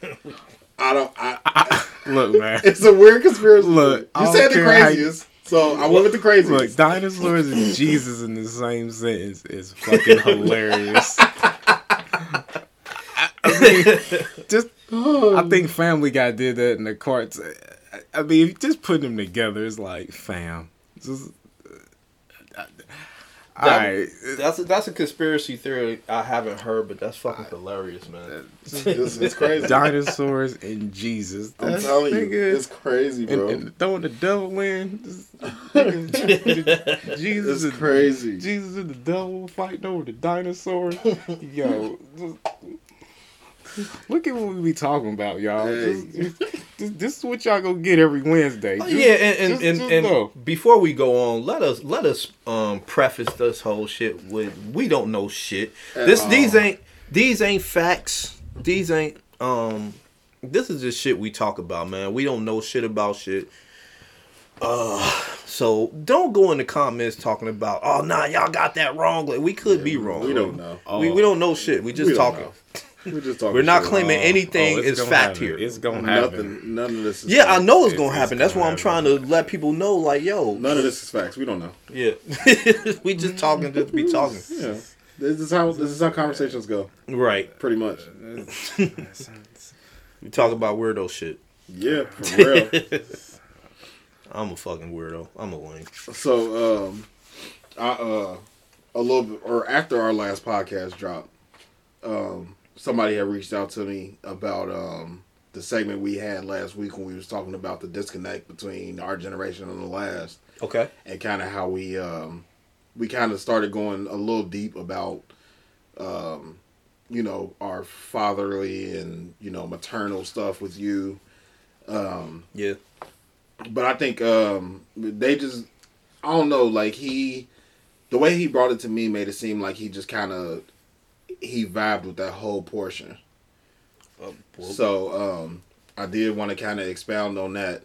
S3: yeah.
S1: I don't. I, (laughs)
S2: Look, man.
S1: it's a weird conspiracy.
S2: Look,
S1: you said the
S2: care how you-
S1: craziest, so I went with the craziest.
S2: Look, dinosaurs and Jesus in the same sentence is fucking (laughs) hilarious. I, I (laughs) mean, just I think Family Guy did that in the carts. I- I mean, just putting them together is like, fam. Just, all right,
S3: That's a, that's a conspiracy theory I haven't heard, but that's fucking hilarious, man. (laughs)
S1: it's, it's crazy.
S2: dinosaurs and Jesus.
S1: I'm
S2: That's
S1: telling you,
S2: nigga-
S1: it's crazy, bro.
S2: and throwing the devil in. (laughs) Jesus is
S1: crazy.
S2: Jesus and the devil fighting over the dinosaurs. (laughs) Yo, just- (laughs) look at what we be talking about, y'all.
S1: Hey.
S2: Just- this is what y'all gonna get every Wednesday.
S3: Oh,
S2: Just-
S3: yeah, and and,
S2: just-
S3: and,
S2: just
S3: and before we go on, let us let us um preface this whole shit with we don't know shit.
S1: At
S3: This
S1: all.
S3: these ain't these ain't facts. These ain't um this is just shit we talk about, man. We don't know shit about shit. Uh so don't go in the comments talking about oh nah y'all got that wrong. Like we could be wrong.
S1: We don't know.
S3: We, we don't know shit. We just
S1: We
S3: talking.
S1: Know. We're just talking.
S3: We're not
S1: shit.
S3: claiming anything
S2: Oh, it's
S3: is fact
S2: happen.
S3: here.
S2: It's gonna happen.
S1: Nothing. None of this. Is
S3: Yeah, I know it's
S2: It's-
S3: gonna
S2: it's
S3: happen. That's why
S2: gonna
S3: I'm trying to let people know, like, yo,
S1: None of this is facts. We don't know.
S3: Yeah, (laughs) we just talking, just be talking. (laughs)
S1: Yeah, this is how this is how conversations go.
S3: Right.
S1: Pretty much. (laughs)
S3: We talk about weirdo shit.
S1: Yeah, for real.
S3: I'm a fucking weirdo. I'm a lame.
S1: So, um, I uh, a little bit or after our last podcast dropped, um, somebody had reached out to me about um the segment we had last week when we was talking about the disconnect between our generation and the last,
S3: Okay.
S1: and kind of how we um we kind of started going a little deep about um you know our fatherly and you know maternal stuff with you um
S3: Yeah.
S1: but I think um they just I don't know like he the way he brought it to me made it seem like he just kind of he vibed with that whole portion.
S3: Well,
S1: So um I did want to kind of expound on that.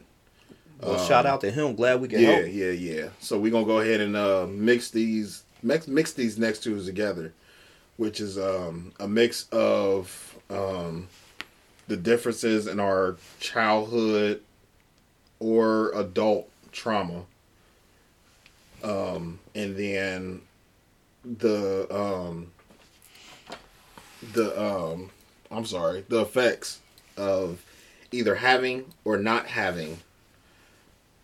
S3: well,
S1: um,
S3: shout out to him. Glad we can
S1: Yeah,
S3: help.
S1: yeah, yeah. So we're gonna go ahead and uh, mix these mix mix these next two together, which is um, a mix of um, the differences in our childhood or adult trauma, um, and then the um, the um, I'm sorry, the effects of either having or not having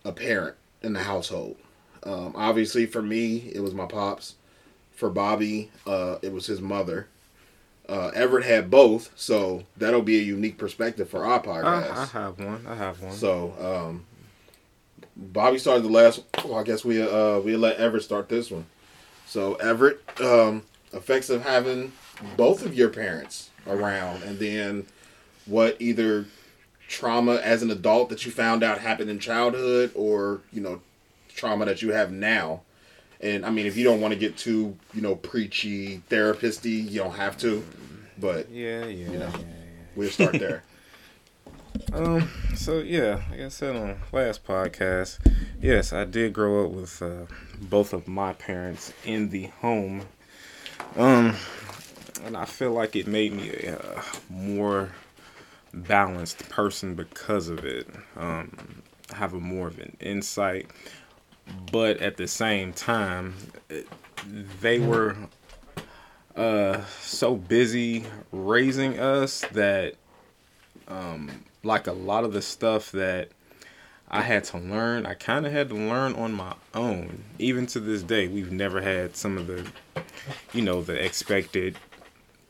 S1: a parent in the household. Um, obviously, for me, it was my pops. For Bobby, uh, it was his mother. Uh, Everett had both, so that'll be a unique perspective for our podcast.
S2: I, I have one. I have one.
S1: So, um, Bobby started the last. Well, I guess we uh we let Everett start this one. So Everett, um, effects of having both of your parents around, and then what either trauma as an adult that you found out happened in childhood, or you know, trauma that you have now. And I mean, if you don't want to get too you know preachy, therapisty, you don't have to. But
S2: yeah, yeah,
S1: You know.
S2: yeah,
S1: we'll start there. (laughs)
S2: Um. So yeah, like I said on last podcast, yes, I did grow up with uh, both of my parents in the home. Um, and I feel like it made me a more balanced person because of it. Um, have a more of an insight, but at the same time, they were uh so busy raising us that like a lot of the stuff that I had to learn, I kind of had to learn on my own. Even to this day, we've never had some of the, you know, the expected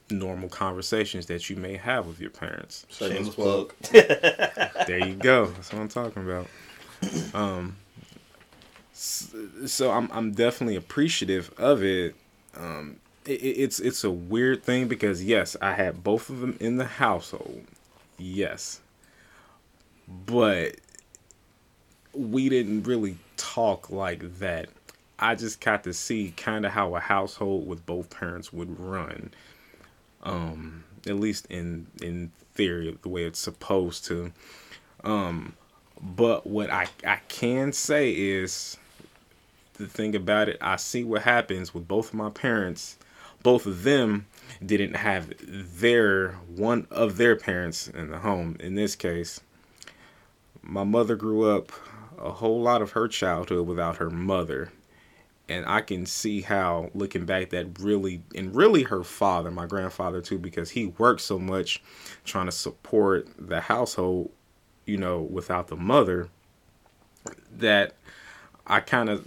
S2: normal conversations that you may have with your parents.
S1: Shameless plug. (laughs)
S2: there you go. That's what I'm talking about. Um, so I'm I'm definitely appreciative of it. Um, it, it's it's a weird thing because yes, I had both of them in the household. Yes, but we didn't really talk like that. I just got to see kind of how a household with both parents would run. Um, at least in in theory, the way it's supposed to. Um, but what I I can say is the thing about it, I see what happens with both of my parents. Both of them didn't have their one of their parents in the home. In this case, my mother grew up a whole lot of her childhood without her mother. And I can see how looking back that really and really her father, my grandfather too, because he worked so much trying to support the household, you know, without the mother, that I kind of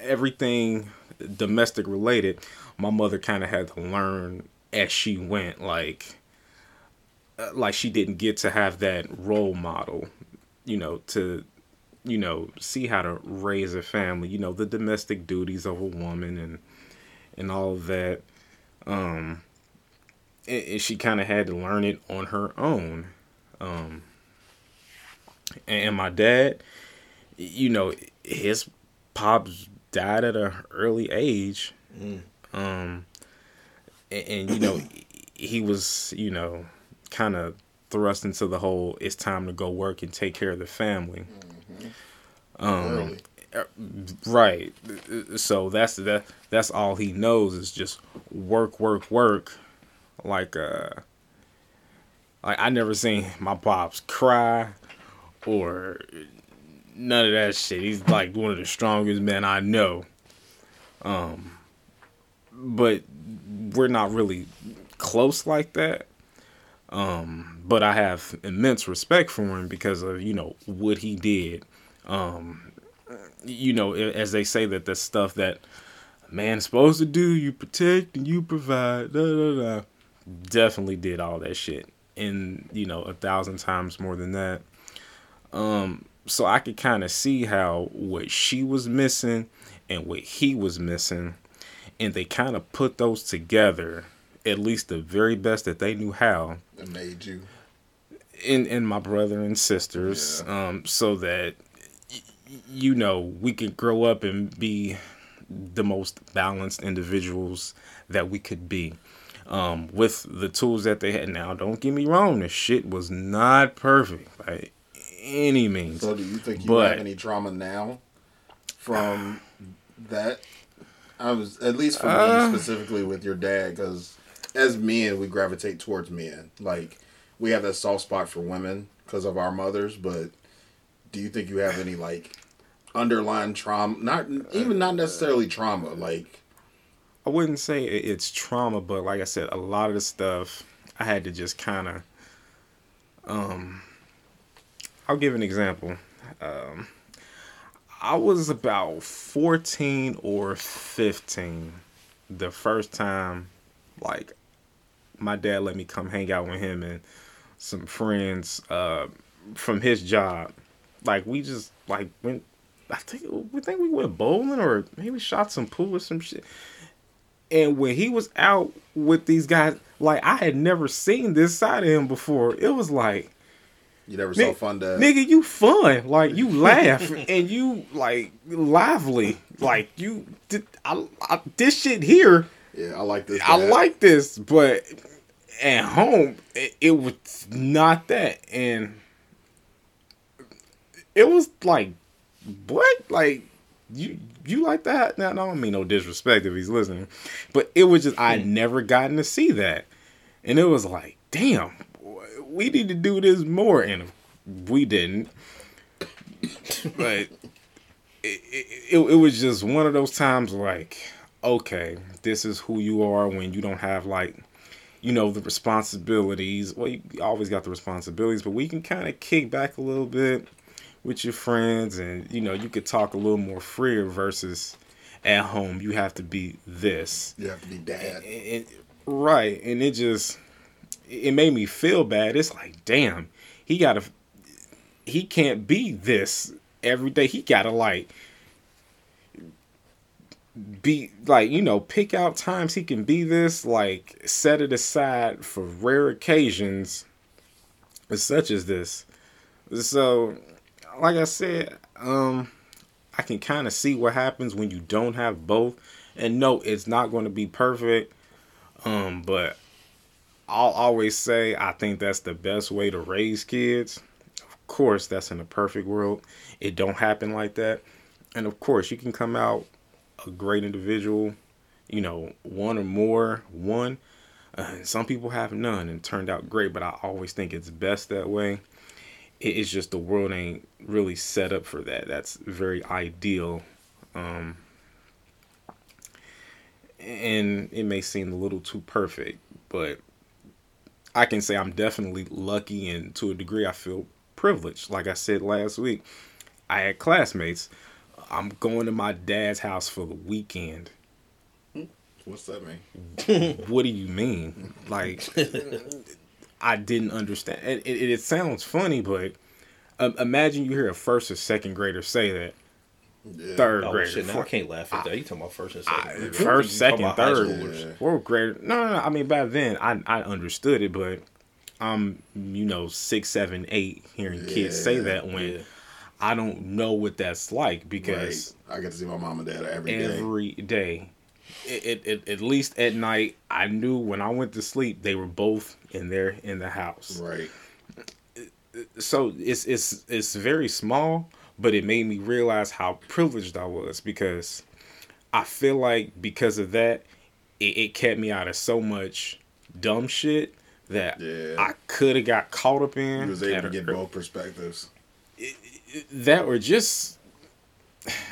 S2: everything domestic related, my mother kind of had to learn as she went. Like, uh, like she didn't get to have that role model, you know, to, you know, see how to raise a family. You know, the domestic duties of a woman and and all of that. Um, and, and she kind of had to learn it on her own. Um, and my dad, you know, his pops died at an early age. Um, and, and, you know, he was, you know, kind of thrust into the whole it's time to go work and take care of the family. Um, right. So that's that. That's all he knows is just work, work, work. Like uh, like I never seen my pops cry or none of that shit. He's like one of the strongest men I know. Um, but we're not really close like that. Um, but I have immense respect for him because of you know what he did. Um, you know, as they say that the stuff that a man's supposed to do, you protect and you provide. Da, da, da. Definitely did all that shit, and you know a thousand times more than that. Um, so I could kind of see how what she was missing and what he was missing, and they kind of put those together, at least the very best that they knew how,
S1: It made you.
S2: And, and my brother and sisters, um, so that you know we could grow up and be the most balanced individuals that we could be. Um, with the tools that they had. Now, don't get me wrong, the shit was not perfect by any means.
S1: So, do you think you
S2: But-
S1: have any trauma now from that? I was at least for
S2: Uh.
S1: me specifically with your dad, because as men, we gravitate towards men. Like we have that soft spot for women because of our mothers. But do you think you have any like underlying trauma? Not even not necessarily trauma. Like
S2: I wouldn't say it's trauma, but like I said, a lot of the stuff I had to just kind of. Um, I'll give an example. Um, I was about fourteen or fifteen the first time, like, my dad let me come hang out with him and some friends uh, from his job. Like we just like went. I think we think we went bowling or maybe shot some pool or some shit. And when he was out with these guys, like I had never seen this side of him before. It was like,
S1: you never saw fun dad.
S2: nigga, you fun. Like you (laughs) laugh and you like lively. Like you, did, I, I, this shit here,
S1: Yeah, I like this.
S2: I like this, but at home it, it was not that, and it was like, what? Like you you like that? Now, I don't mean no disrespect if he's listening, but it was just I hmm. never gotten to see that, and it was like, damn, we need to do this more, and we didn't. But it, it, it was just one of those times like, okay, this is who you are when you don't have like, you know, the responsibilities. Well, you always got the responsibilities, but we can kind of kick back a little bit with your friends and, you know, you could talk a little more freer versus at home, you have to be this.
S1: You have to be dad.
S2: And- Right, and it just it made me feel bad. It's like, damn, he gotta he can't be this every day. He gotta like be like you know pick out times he can be this like set it aside for rare occasions such as this so like i said um i can kind of see what happens when you don't have both and no it's not going to be perfect um but i'll always say i think that's the best way to raise kids of course that's in a perfect world it don't happen like that and of course you can come out a great individual, you know, one or more, one. Uh, some people have none and turned out great, but I always think it's best that way. It's just the world ain't really set up for that. That's very ideal. Um, and it may seem a little too perfect, but I can say I'm definitely lucky and to a degree I feel privileged. Like I said last week, I had classmates I'm going to my dad's house for the weekend.
S1: What's that mean?
S2: what do you mean? Like, (laughs) I didn't understand. It, it, it sounds funny, but um, imagine you hear a first or second grader say that. Yeah. Third oh, grader.
S3: Shit, now I can't laugh at that. You talking about first and second?
S2: I, first, second, third, yeah. fourth grader. No, no, no. I mean, back then I I understood it, but I'm you know six, seven, eight, hearing yeah. kids say that when I don't know what that's like because
S1: right. I get to see my mom and dad every
S2: day. Every day. It, it, it, at least at night, I knew when I went to sleep they were both in there in the house.
S1: Right.
S2: So it's it's it's very small, but it made me realize how privileged I was because I feel like because of that, it, it kept me out of so much dumb shit that yeah. I could have got caught up in.
S1: You was able to get both perspectives
S2: that or just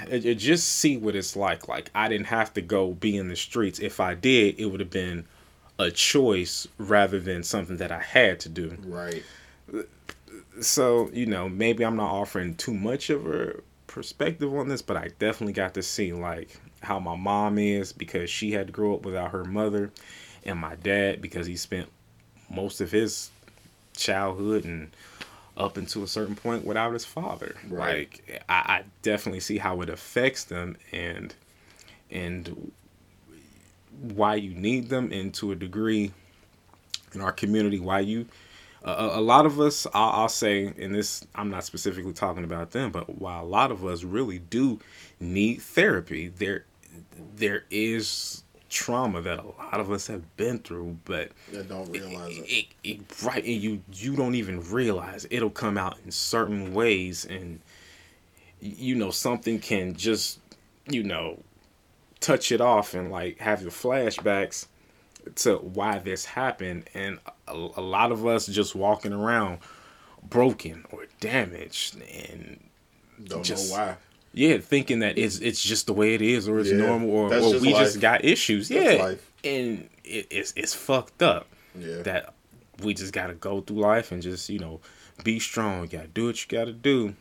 S2: just see what it's like. Like I didn't have to go be in the streets. If I did, it would have been a choice rather than something that I had to do.
S1: Right.
S2: So, you know, maybe I'm not offering too much of a perspective on this, but I definitely got to see like how my mom is because she had to grow up without her mother and my dad because he spent most of his childhood and up until a certain point without his father. Right. Like I, I definitely see how it affects them and and why you need them and to a degree in our community why you uh, a lot of us I'll, I'll, say and this i'm not specifically talking about them but while a lot of us really do need therapy there there is trauma that a lot of us have been through, but
S1: that don't realize it,
S2: it. it, it right, and you you don't even realize it. it'll come out in certain ways, and you know something can just you know touch it off and like have your flashbacks to why this happened, and a, a lot of us just walking around broken or damaged and
S1: don't just, know why
S2: yeah, thinking that it's it's just the way it is, or it's yeah, normal, or, or just we life. just got issues. Yeah, and it, it's it's fucked up.
S1: Yeah,
S2: that we just gotta go through life and just you know be strong. You gotta do what you gotta do,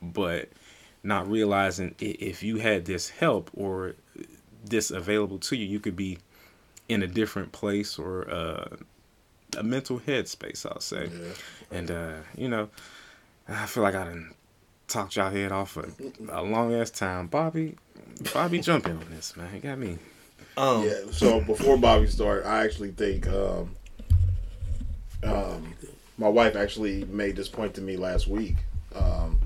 S2: but not realizing if you had this help or this available to you, you could be in a different place or uh, a mental headspace. I'll say, yeah. and uh, you know, I feel like I didn't talked y'all head off for a long ass time. Bobby, Bobby, jump in on this, man. You got me.
S1: Um, yeah. So before Bobby start, I actually think um, um, my wife actually made this point to me last week. Um,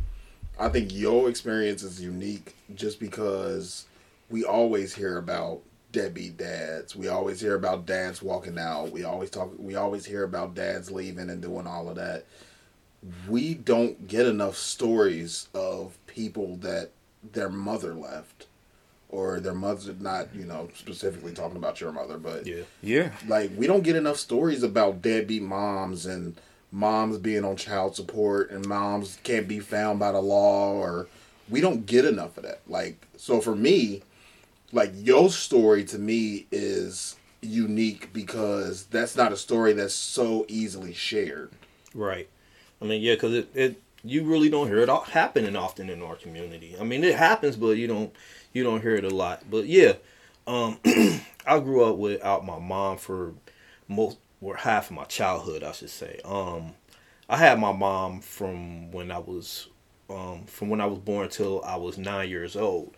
S1: I think your experience is unique just because we always hear about deadbeat dads. We always hear about dads walking out. We always talk. We always hear about dads leaving and doing all of that we don't get enough stories of people that their mother left or their mother not you know specifically talking about your mother but
S2: yeah. Yeah.
S1: like we don't get enough stories about deadbeat moms and moms being on child support and moms can't be found by the law or we don't get enough of that. Like so for me like your story to me is unique because that's not a story that's so easily shared.
S3: Right I mean, yeah, because it, it you really don't hear it all happening often in our community. I mean, it happens, but you don't you don't hear it a lot. But yeah, um, (clears throat) I grew up without my mom for most or half of my childhood, I should say. Um, I had my mom from when I was um, from when I was born till I was nine years old,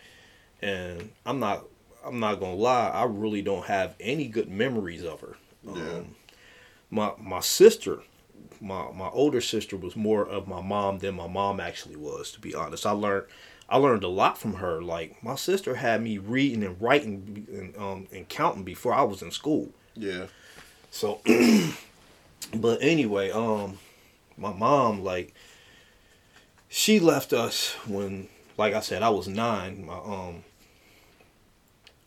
S3: and I'm not I'm not gonna lie, I really don't have any good memories of her.
S1: Yeah.
S3: Um, my my sister, my my older sister was more of my mom than my mom actually was. To be honest, I learned I learned a lot from her. Like my sister had me reading and writing and um and counting before I was in school.
S1: Yeah.
S3: So, (clears throat) but anyway, um, my mom like she left us when, like I said, I was nine. My um,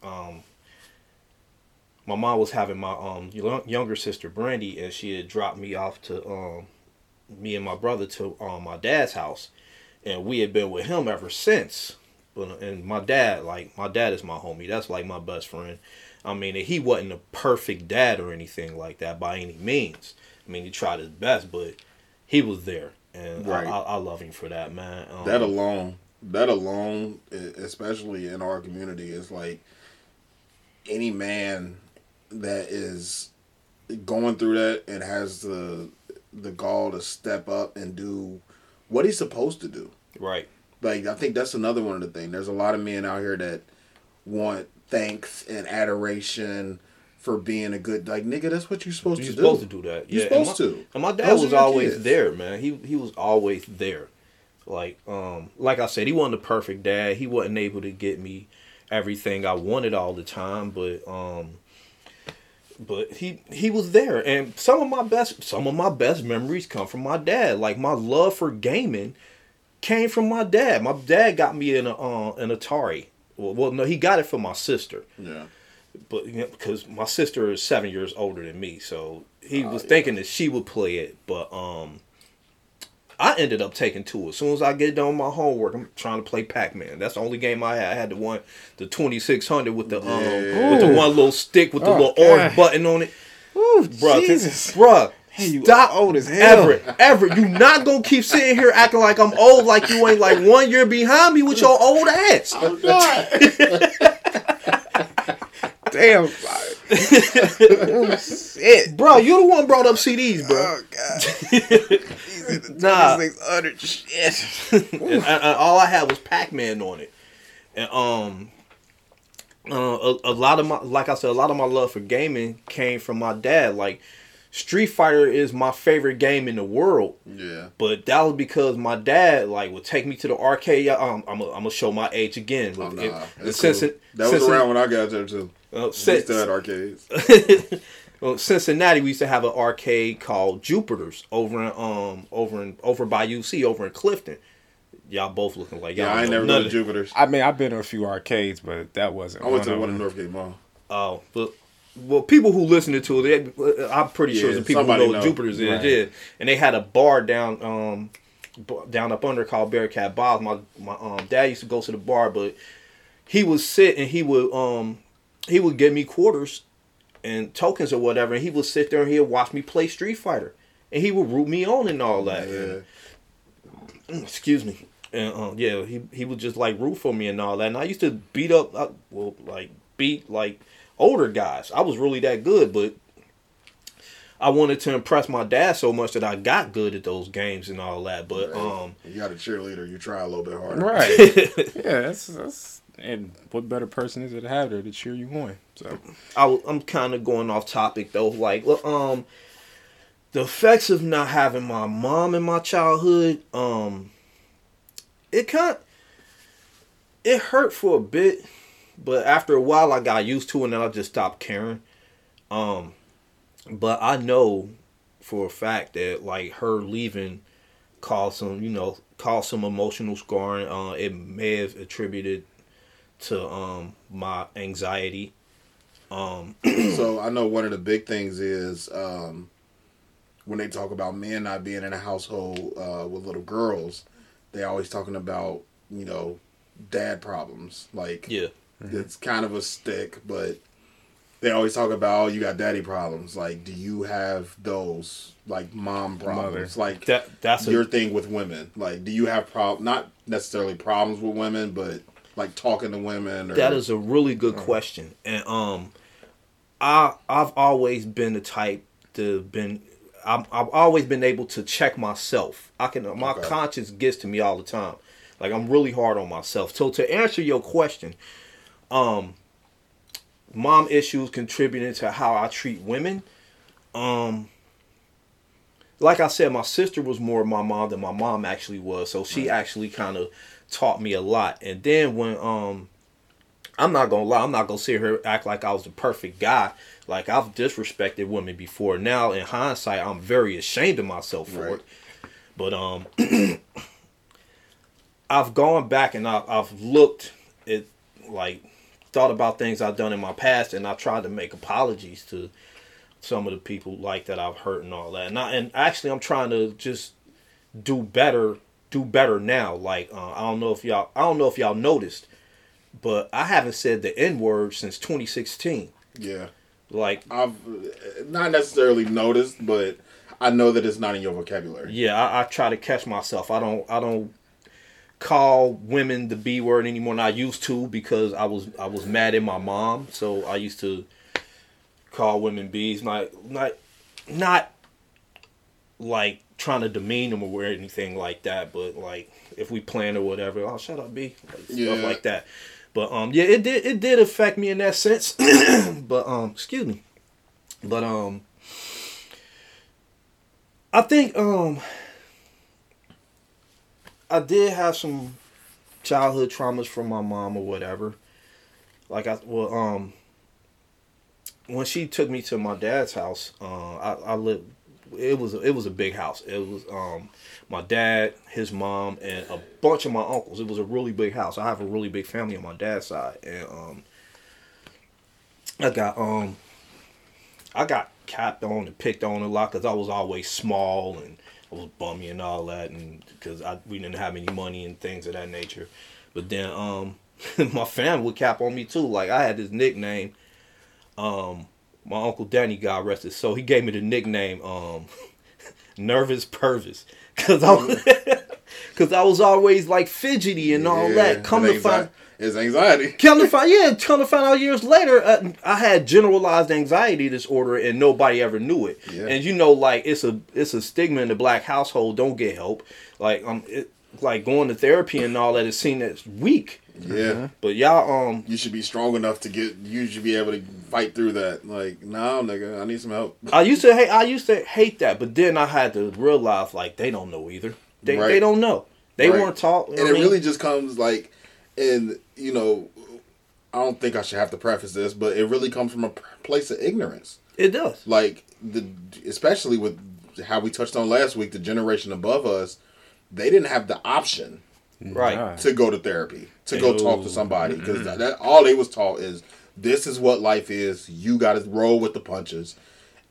S3: um, my mom was having my um younger sister Brandy, and she had dropped me off to um me and my brother to um my dad's house, and we had been with him ever since. But and my dad, like my dad is my homie. That's like my best friend. I mean, he wasn't a perfect dad or anything like that by any means. I mean, he tried his best, but he was there, and
S1: Right.
S3: I, I, I love him for that, man. Um,
S1: That alone, that alone, especially in our community, is like any man that is going through that and has the the gall to step up and do what he's supposed to do.
S3: right,
S1: Like I think that's another one of the things. There's a lot of men out here that want thanks and adoration for being a good like nigga. That's what you're supposed to do.
S3: you're
S1: to
S3: supposed
S1: do.
S3: to do that.
S1: You're
S3: yeah, and
S1: supposed
S3: my,
S1: to.
S3: And my dad
S1: Those
S3: was always
S1: kids.
S3: there, man. He he was always there. Like um, like I said, he wasn't a perfect dad. He wasn't able to get me everything I wanted all the time, but um, but he he was there. And some of my best some of my best memories come from my dad. Like my love for gaming came from my dad. My dad got me an uh, an Atari. Well, well, no, he got it for my sister
S1: Yeah.
S3: but you know, because my sister is seven years older than me, so he
S1: Oh,
S3: was
S1: yeah.
S3: thinking that she would play it, but um, I ended up taking two. As soon as I get done with my homework, I'm trying to play Pac Man. That's the only game I had. I had the one, the twenty six hundred with the um,
S1: Yeah.
S3: with the one little stick with the
S2: Oh,
S3: little
S2: God.
S3: orange button on it,
S2: Woo,
S3: bruh.
S2: Jesus.
S3: Bruh,
S2: Hey,
S3: stop,
S2: old as hell.
S3: Everett, Everett, you not gonna keep sitting here acting like I'm old, like you ain't like one year behind me with your old ass.
S1: I'm not. (laughs)
S2: Damn. oh, shit.
S3: Bro, (laughs) you the one brought up CDs, bro.
S2: Oh, God. (laughs) He's in the
S3: Nah. (laughs)
S2: 2600 shit.
S3: and, and- all I had was Pac Man on it, and um, uh, a, a lot of my like I said, a lot of my love for gaming came from my dad. Like Street Fighter is my favorite game in the world,
S1: yeah.
S3: but that was because my dad like would take me to the arcade. Um, I'm gonna I'm show my age again.
S1: Oh, nah.
S3: it-
S1: cool. that was around when I got there too.
S3: uh, since-
S1: arcades. (laughs)
S3: well, Cincinnati, we used to have an arcade called Jupiter's over in um over in over by UC over in Clifton. Y'all both looking like y'all.
S1: Yeah, I ain't never
S3: none
S1: been to Jupiter's.
S2: I mean, I've been to a few arcades, but that wasn't
S1: I went to
S2: one
S1: one in. Northgate Mall.
S3: Oh, but well, people who listening to it, they, I'm pretty sure
S1: Yeah,
S3: some people who
S1: somebody
S3: know, what
S1: know.
S3: Jupiter's is,
S2: Right.
S3: yeah. And they had a bar down, um, down up under called Bearcat Bob's. My my um dad used to go to the bar, but he would sit and he would um he would give me quarters and tokens or whatever, and he would sit there and he'd watch me play Street Fighter, and he would root me on and all that.
S1: Yeah.
S3: And- excuse me. And uh, yeah, he he would just like root for me and all that. And I used to beat up, uh, well, like beat like older guys. I was really that good, but I wanted to impress my dad so much that I got good at those games and all that. But um,
S1: You got a cheerleader, you try a little bit harder.
S2: Right. (laughs) yeah, that's, that's. And what better person is it to have there to cheer you on? So,
S3: I, am kind of going off topic though. Like, um, the effects of not having my mom in my childhood, um, it kind, it hurt for a bit, but after a while, I got used to it, and I just stopped caring. Um, but I know for a fact that like her leaving caused some, you know, caused some emotional scarring. Uh, it may have attributed to um my anxiety. Um, (clears throat)
S1: so I know one of the big things is um, when they talk about men not being in a household uh, with little girls, they always talking about you know dad problems. Like
S3: yeah,
S1: it's kind of a stick, but they always talk about oh, you got daddy problems. Like, do you have those like mom problems? Like
S3: that that's a
S1: your thing with women. Like, do you have prob not necessarily problems with women, but like talking to women? Or,
S3: that is a really good question, and um, I I've always been the type to been I'm, I've always been able to check myself. I can my
S1: Okay.
S3: conscience gets to me all the time. Like I'm really hard on myself. So to answer your question, um, mom issues contributing to how I treat women. Um, like I said, my sister was more my mom than my mom actually was. So she actually kind of taught me a lot. And then when um I'm not gonna lie, I'm not gonna sit here act like I was the perfect guy. Like I've disrespected women before. Now in hindsight, I'm very ashamed of myself for
S1: Right.
S3: it. But um (clears throat) I've gone back and I've, I've looked at like thought about things I've done in my past and I tried to make apologies to some of the people like that I've hurt and all that. And I, and actually I'm trying to just do better do better now. Like uh, I don't know if y'all I don't know if y'all noticed, but I haven't said the N word since 2016.
S1: Yeah.
S3: Like
S1: I've not necessarily noticed, but I know that it's not in your vocabulary.
S3: yeah, I, I try to catch myself. I don't I don't call women the B word anymore than I used to because I was I was mad at my mom. So I used to call women B's. Not not not like trying to demean them or wear anything like that, but like if we plan or whatever, oh shut up B, like,
S1: Yeah.
S3: stuff like that. But um yeah, it did it did affect me in that sense. (clears throat) but um excuse me. But um I think um I did have some childhood traumas from my mom or whatever. Like I well um when she took me to my dad's house, uh, I, I lived. It was it was a big house. It was um my dad, his mom, and a bunch of my uncles. It was a really big house. I have a really big family on my dad's side, and um I got um I got capped on and picked on a lot because I was always small and I was bummy and all that, and because I we didn't have any money and things of that nature. But then um (laughs) my family would cap on me too. Like I had this nickname. Um, my uncle Danny got arrested, so he gave me the nickname um (laughs) Nervous Purvis because I was because (laughs) I was always like fidgety and all that. Come to find.
S1: It's anxiety. (laughs)
S3: Come to find, yeah, come to find out years later, uh, I had generalized anxiety disorder and nobody ever knew it.
S1: Yeah.
S3: And you know, like it's a it's a stigma in the black household. Don't get help. Like um, it, like going to therapy and all that is seen as weak.
S1: Yeah.
S3: But y'all, um,
S1: You should be strong enough to get. You should be able to fight through that. Like, no, nigga, I need some help.
S3: I used to hate I used to hate that, but then I had to realize like they don't know either. They
S1: Right.
S3: they don't know. They
S1: Right.
S3: weren't taught.
S1: and it
S3: mean,
S1: really just comes like, and you know, I don't think I should have to preface this, but it really comes from a place of ignorance.
S3: it does.
S1: Like the, especially with how we touched on last week, the generation above us, they didn't have the option
S3: Right.
S2: Nah.
S1: to go to therapy, to go talk to somebody, because that all they was taught is this is what life is. You got to roll with the punches,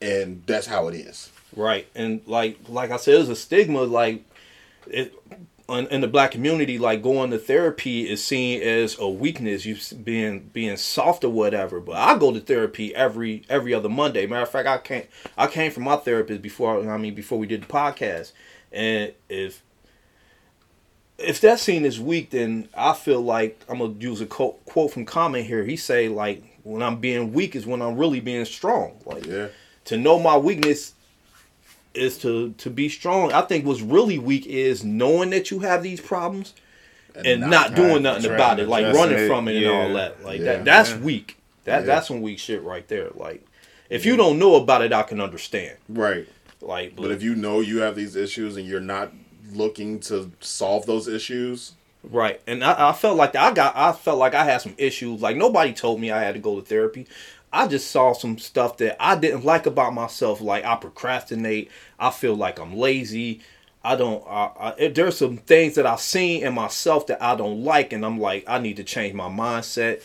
S1: and that's how it is.
S3: Right, and like like I said, there's a stigma like it in, in the black community. Like going to therapy is seen as a weakness, you s- being being soft or whatever. But I go to therapy every every other Monday. Matter of fact, I can't. I came from my therapist before. I mean, before we did the podcast, and if if that scene is weak, then I feel like I'm gonna use a quote, quote from Common here. He say like, "When I'm being weak is when I'm really being strong." Like
S1: Yeah,
S3: to know my weakness is to to be strong. I think what's really weak is knowing that you have these problems and not, doing nothing about it, like running
S2: it,
S3: from it and all that. Like
S1: Yeah.
S3: that that's
S2: Yeah.
S3: weak. That
S1: Yeah.
S3: that's some weak shit right there. Like if you don't know about it, I can understand.
S1: right.
S3: Like
S1: But if you know you have these issues and you're not looking to solve those issues,
S3: Right, and I, I felt like I got, I felt like I had some issues. Like nobody told me I had to go to therapy. I just saw some stuff that I didn't like about myself. Like I procrastinate. I feel like I'm lazy. I don't. I, I, there's some things that I've seen in myself that I don't like, and I'm like, I need to change my mindset.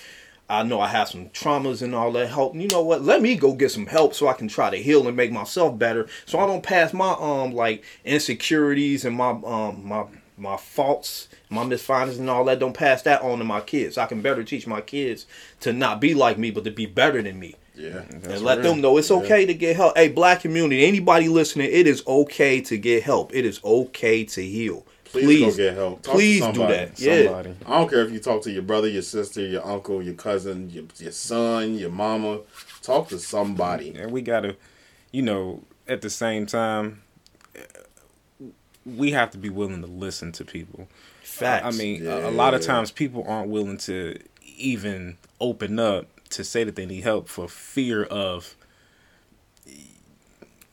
S3: I know I have some traumas and all that help. You know what? Let me go get some help so I can try to heal and make myself better. So I don't pass my um like insecurities and my um my my faults, my misfindings and all that. Don't pass that on to my kids. I can better teach my kids to not be like me, but to be better than me.
S1: yeah,
S3: and let them know it's okay to get help. Hey, black community, anybody listening, it is okay to get help. It is okay to heal.
S1: Please,
S3: Please.
S1: go get help. Talk to
S3: Please do
S1: somebody.
S3: that. Yeah.
S2: Somebody.
S1: I don't care if you talk to your brother, your sister, your uncle, your cousin, your, your son, your mama. Talk to somebody.
S2: And we gotta, you know, at the same time, we have to be willing to listen to people.
S3: Facts.
S2: I mean, a, a lot of times people aren't willing to even open up to say that they need help for fear of,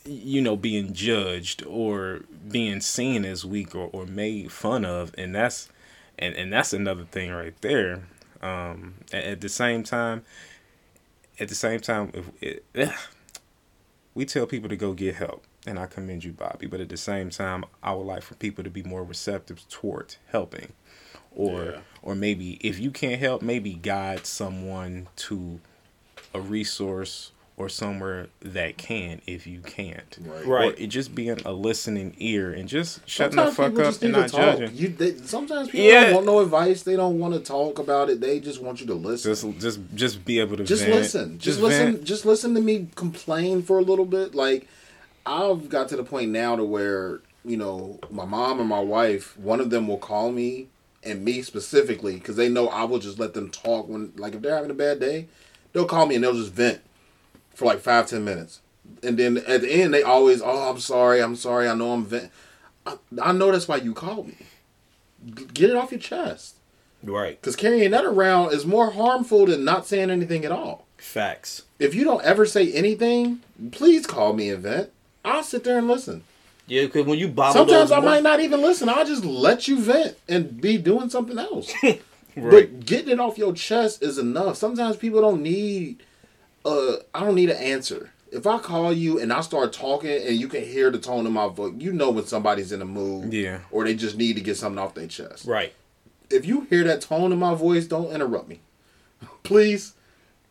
S2: you know, being judged or being seen as weak or, or made fun of, and that's and and that's another thing right there. Um, at, at the same time, at the same time, if it, we tell people to go get help, and I commend you, Bobby. But at the same time, I would like for people to be more receptive toward helping, or
S1: Yeah.
S2: or maybe if you can't help, maybe guide someone to a resource or somewhere that can if you can't.
S1: Right.
S3: Right.
S2: Or it just being a listening ear and just shutting
S1: Sometimes
S2: the fuck up and not
S1: talk.
S2: judging.
S1: You, they, sometimes people
S2: Yeah.
S1: don't want no advice. They don't want to talk about it. They just want you to listen.
S2: Just just just be able to
S1: just
S2: vent.
S1: listen. Just, listen.
S2: vent.
S1: Just listen to me complain for a little bit. Like I've got to the point now to where you know my mom and my wife, one of them will call me and me specifically because they know I will just let them talk when like if they're having a bad day, they'll call me and they'll just vent for like five ten minutes, and then at the end they always oh I'm sorry I'm sorry I know I'm vent. I, I know that's why you called me. Get it off your chest.
S3: right.
S1: Because carrying that around is more harmful than not saying anything at all.
S3: Facts.
S1: If you don't ever say anything, please call me and vent. I'll sit there and listen.
S3: Yeah, because when you bottle
S1: Sometimes I might not even listen. I'll just let you vent and be doing something else. (laughs)
S3: right.
S1: But getting it off your chest is enough. Sometimes people don't need uh I don't need an answer. If I call you and I start talking and you can hear the tone of my voice, you know when somebody's in a mood
S2: Yeah.
S1: or they just need to get something off their chest.
S3: Right.
S1: If you hear that tone in my voice, don't interrupt me. (laughs) Please.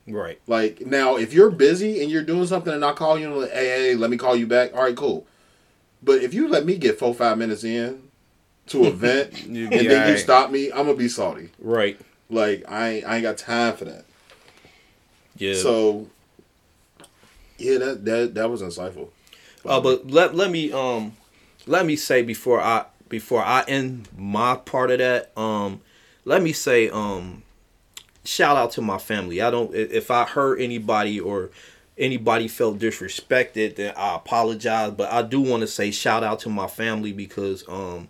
S3: Right.
S1: Like now, if you're busy and you're doing something, and I call you and like, hey, hey, let me call you back. All right, cool. But if you let me get four, five minutes in to a vent, (laughs) and then you stop me, I'm gonna be salty.
S3: Right.
S1: Like I, ain't, I ain't got time for that.
S3: Yeah.
S1: So, yeah, that that that was insightful.
S3: Uh, but let let me um let me say before I before I end my part of that um let me say um shout out to my family. I don't if I hurt anybody or anybody felt disrespected then I apologize. But I do want to say shout out to my family because um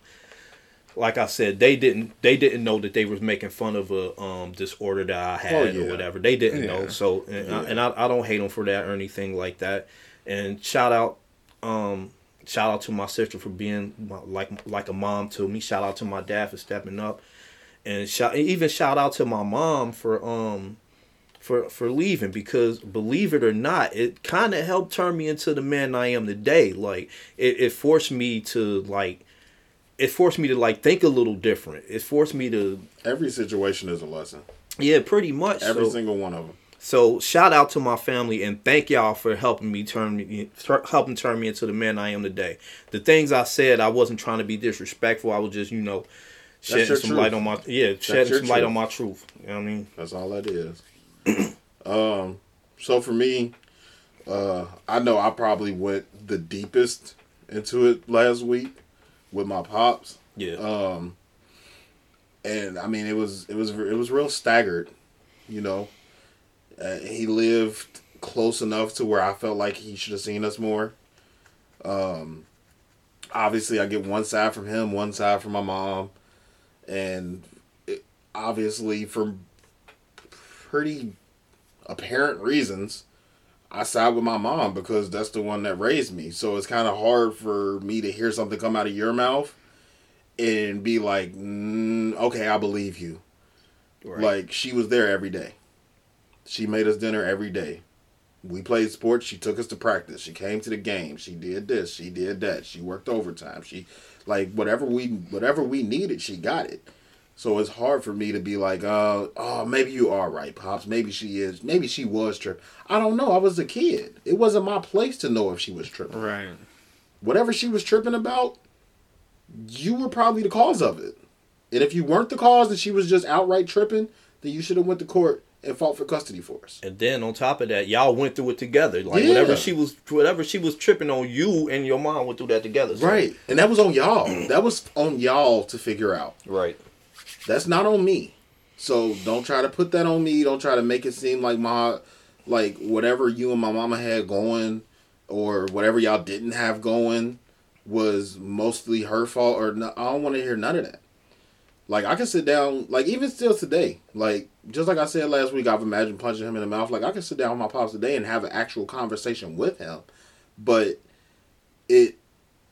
S3: like I said they didn't they didn't know that they was making fun of a um disorder that I had
S1: Oh,
S3: or whatever. They didn't know. So and, I, and I, I don't hate them for that or anything like that. And shout out um shout out to my sister for being my- like like a mom to me shout out to my dad for stepping up and shout even shout out to my mom for um for for leaving because believe it or not it kind of helped turn me into the man i am today like it, it forced me to like it forced me to like think a little different it forced me to
S1: Every situation is a lesson.
S3: yeah pretty much
S1: Every
S3: so,
S1: single one of them.
S3: so shout out to my family and thank y'all for helping me turn me helping turn me into the man I am today. The things I said, I wasn't trying to be disrespectful. I was just you know shedding some
S1: truth.
S3: light on my yeah shedding
S1: your
S3: some light on my truth. You know what I mean?
S1: That's all that is. (clears throat) um, so for me, uh, I know I probably went the deepest into it last week with my pops.
S3: Yeah.
S1: Um, and I mean, it was it was it was real staggered, you know. Uh, he lived close enough to where I felt like he should have seen us more. Um, obviously, I get one side from him, one side from my mom, and it, obviously, for pretty apparent reasons, I side with my mom because that's the one that raised me. So it's kind of hard for me to hear something come out of your mouth and be like, mm, okay, I believe you.
S3: Right.
S1: Like she was there every day. She made us dinner every day. We played sports. She took us to practice. She came to the game. She did this. She did that. She worked overtime. She like whatever we whatever we needed, she got it. So it's hard for me to be like, uh, oh, maybe you are right, pops. Maybe she is. Maybe she was tripping. I don't know. I was a kid. It wasn't my place to know if she was tripping.
S2: Right.
S1: Whatever she was tripping about, you were probably the cause of it. And if you weren't the cause and she was just outright tripping, then you should have went to court and fought for custody for us.
S3: And then on top of that, y'all went through it together. Like
S1: Yeah.
S3: whatever she was, whatever she was tripping on, you and your mom went through that together. So-
S1: Right. And that was on y'all. that was on y'all to figure out.
S3: Right.
S1: That's not on me. So don't try to put that on me. Don't try to make it seem like my like whatever you and my mama had going or whatever y'all didn't have going was mostly her fault or no, I don't want to hear none of that. Like I can sit down like even still today, like just like I said last week, I've imagined punching him in the mouth. Like I can sit down with my pops today and have an actual conversation with him. But it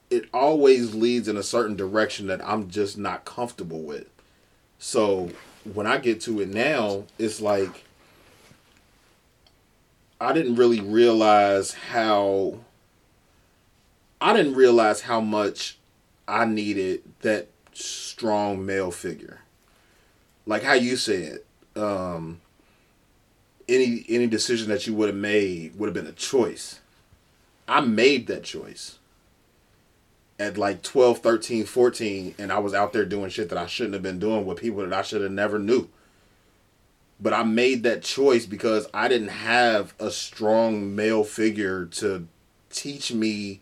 S1: it always leads in a certain direction that I'm just not comfortable with. So when I get to it now, it's like I didn't really realize how I didn't realize how much I needed that strong male figure. Like how you said, um any any decision that you would have made would have been a choice. I made that choice at like 12, 13, 14, and I was out there doing shit that I shouldn't have been doing with people that I should have never knew. But I made that choice because I didn't have a strong male figure to teach me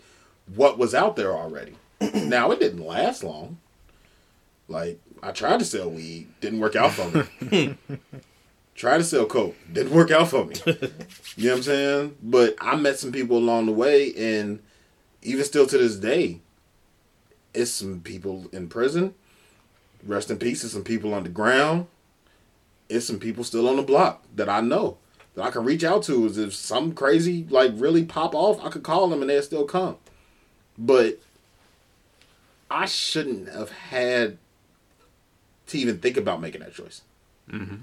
S1: what was out there already. (clears throat) now it didn't last long. Like I tried to sell weed, didn't work out for me. (laughs) tried to sell coke, didn't work out for me. (laughs) you know what I'm saying? But I met some people along the way, and even still to this day, it's some people in prison. Rest in peace. It's some people on the ground. It's some people still on the block that I know that I can reach out to. Is if some crazy like really pop off, I could call them and they'll still come. But I shouldn't have had to even think about making that choice. Mm-hmm.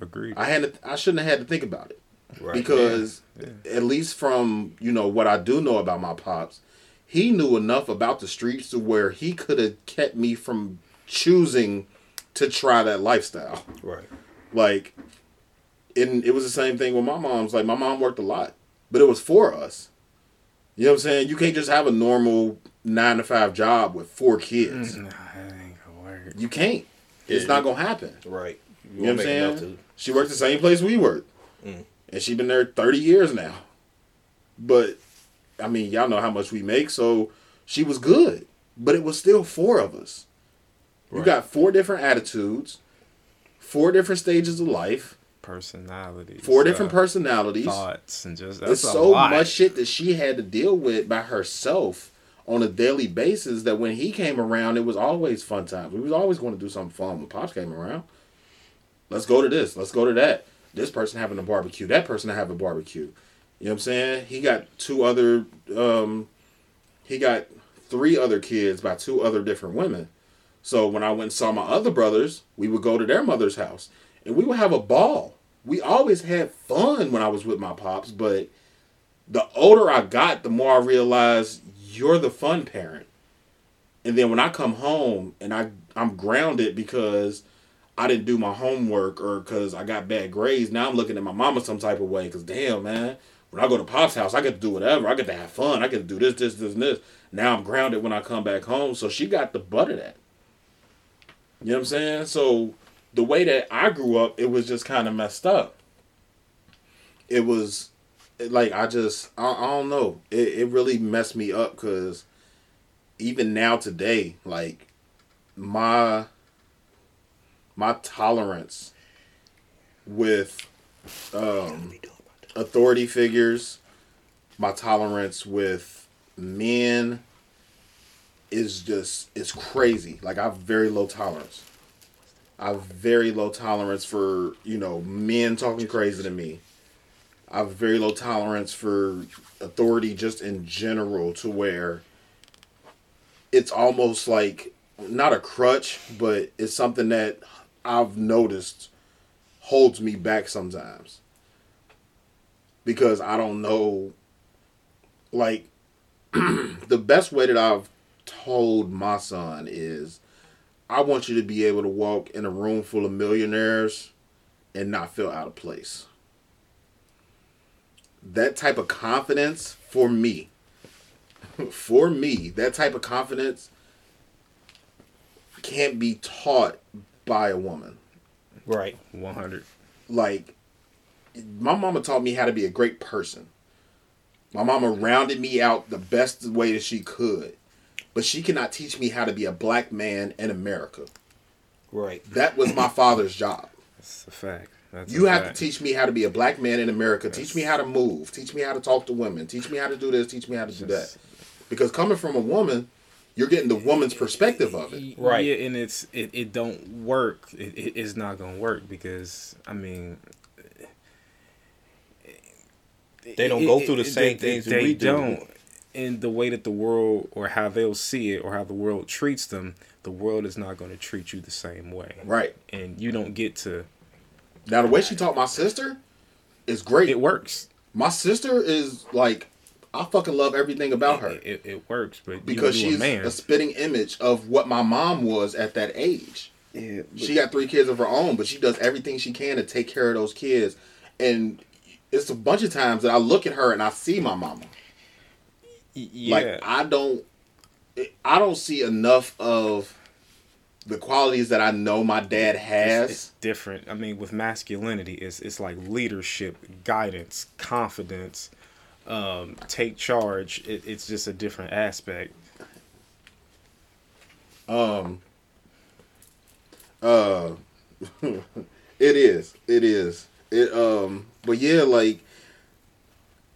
S2: Agreed.
S1: I had to, I shouldn't have had to think about it
S3: Right.
S1: because
S2: Yeah.
S1: at least from you know what I do know about my pops, he knew enough about the streets to where he could have kept me from choosing to try that lifestyle.
S3: right.
S1: Like, and it was the same thing with my mom's. Like my mom worked a lot, but it was for us. You know what I'm saying? You can't just have a normal nine to five job with four kids.
S2: Nah, that ain't gonna work.
S1: You can't. It's
S3: Yeah.
S1: not gonna happen.
S3: Right.
S1: You know what I'm
S3: won't make enough
S1: saying? She worked the same place we worked.
S3: Mm.
S1: And she been there 30 years now. But, I mean, y'all know how much we make, so she was good. But it was still four of us. You got four different attitudes, four different stages of life,
S2: Personalities.
S1: four different
S2: uh,
S1: personalities.
S2: thoughts and just that's a
S1: so
S2: lot.
S1: much shit that she had to deal with by herself on a daily basis that when he came around, it was always fun times. We was always going to do something fun when Pops came around. Let's go to this. Let's go to that. This person having a barbecue. That person having a barbecue. You know what I'm saying? He got two other. Um, he got three other kids by two other different women. So when I went and saw my other brothers, we would go to their mother's house and we would have a ball. We always had fun when I was with my pops, but the older I got, the more I realized you're the fun parent. And then when I come home and I I'm grounded because I didn't do my homework or because I got bad grades, now I'm looking at my mama some type of way. Because damn, man, when I go to Pop's house, I get to do whatever. I get to have fun. I get to do this, this, this, and this. Now I'm grounded when I come back home. So she got the butt of that. You know what I'm saying? So the way that I grew up, it was just kind of messed up. It was like I just I, I don't know. It it really messed me up because even now today, like my my tolerance with um, authority figures, my tolerance with men is just it's crazy. Like I have very low tolerance. I have very low tolerance for you know men talking crazy to me. I have very low tolerance for authority just in general to where it's almost like not a crutch, but it's something that I've noticed holds me back sometimes. Because I don't know like (clears throat) the best way that I've told my son is I want you to be able to walk in a room full of millionaires and not feel out of place. That type of confidence for me, (laughs) for me, that type of confidence can't be taught by a woman.
S3: Right.
S2: One hundred.
S1: Like my mama taught me how to be a great person. My mama rounded me out the best way that she could, but she cannot teach me how to be a black man in America.
S3: Right.
S1: That was my (coughs) father's job.
S2: That's a fact. That's
S1: You
S2: a
S1: have
S2: fact.
S1: to teach me how to be a black man in America. Teach me how to move. Teach me how to talk to women. Teach me how to do this. Teach me how to do that. Because coming from a woman, you're getting the woman's perspective of it.
S3: Right.
S2: Yeah, and it's it, it don't work. It, it, it's not gonna work because I mean,
S3: They don't
S2: it-
S3: go through the
S2: it-
S3: same
S2: they-
S3: things that
S2: They
S3: we do.
S2: don't. And the way that the world or how they'll see it or how the world treats them, the world is not going to treat you the same way.
S1: Right.
S2: And you don't get to.
S1: Now, the way she taught my sister is great.
S2: It works.
S1: My sister is like, I fucking love everything about her
S2: It, it, it works, but
S1: because
S2: you, you
S1: she's
S2: a man.
S1: a spitting image of what my mom was at that age.
S2: yeah,
S1: She got three kids of her own, but she does everything she can to take care of those kids. And it's a bunch of times that I look at her and I see my mama.
S2: yeah.
S1: Like I don't, I don't see enough of the qualities that I know my dad has.
S2: it's, it's different. I mean, with masculinity, it's it's like leadership, guidance, confidence, um, take charge. It, it's just a different aspect.
S1: Um. Uh. (laughs) it is. It is. It um. But yeah, like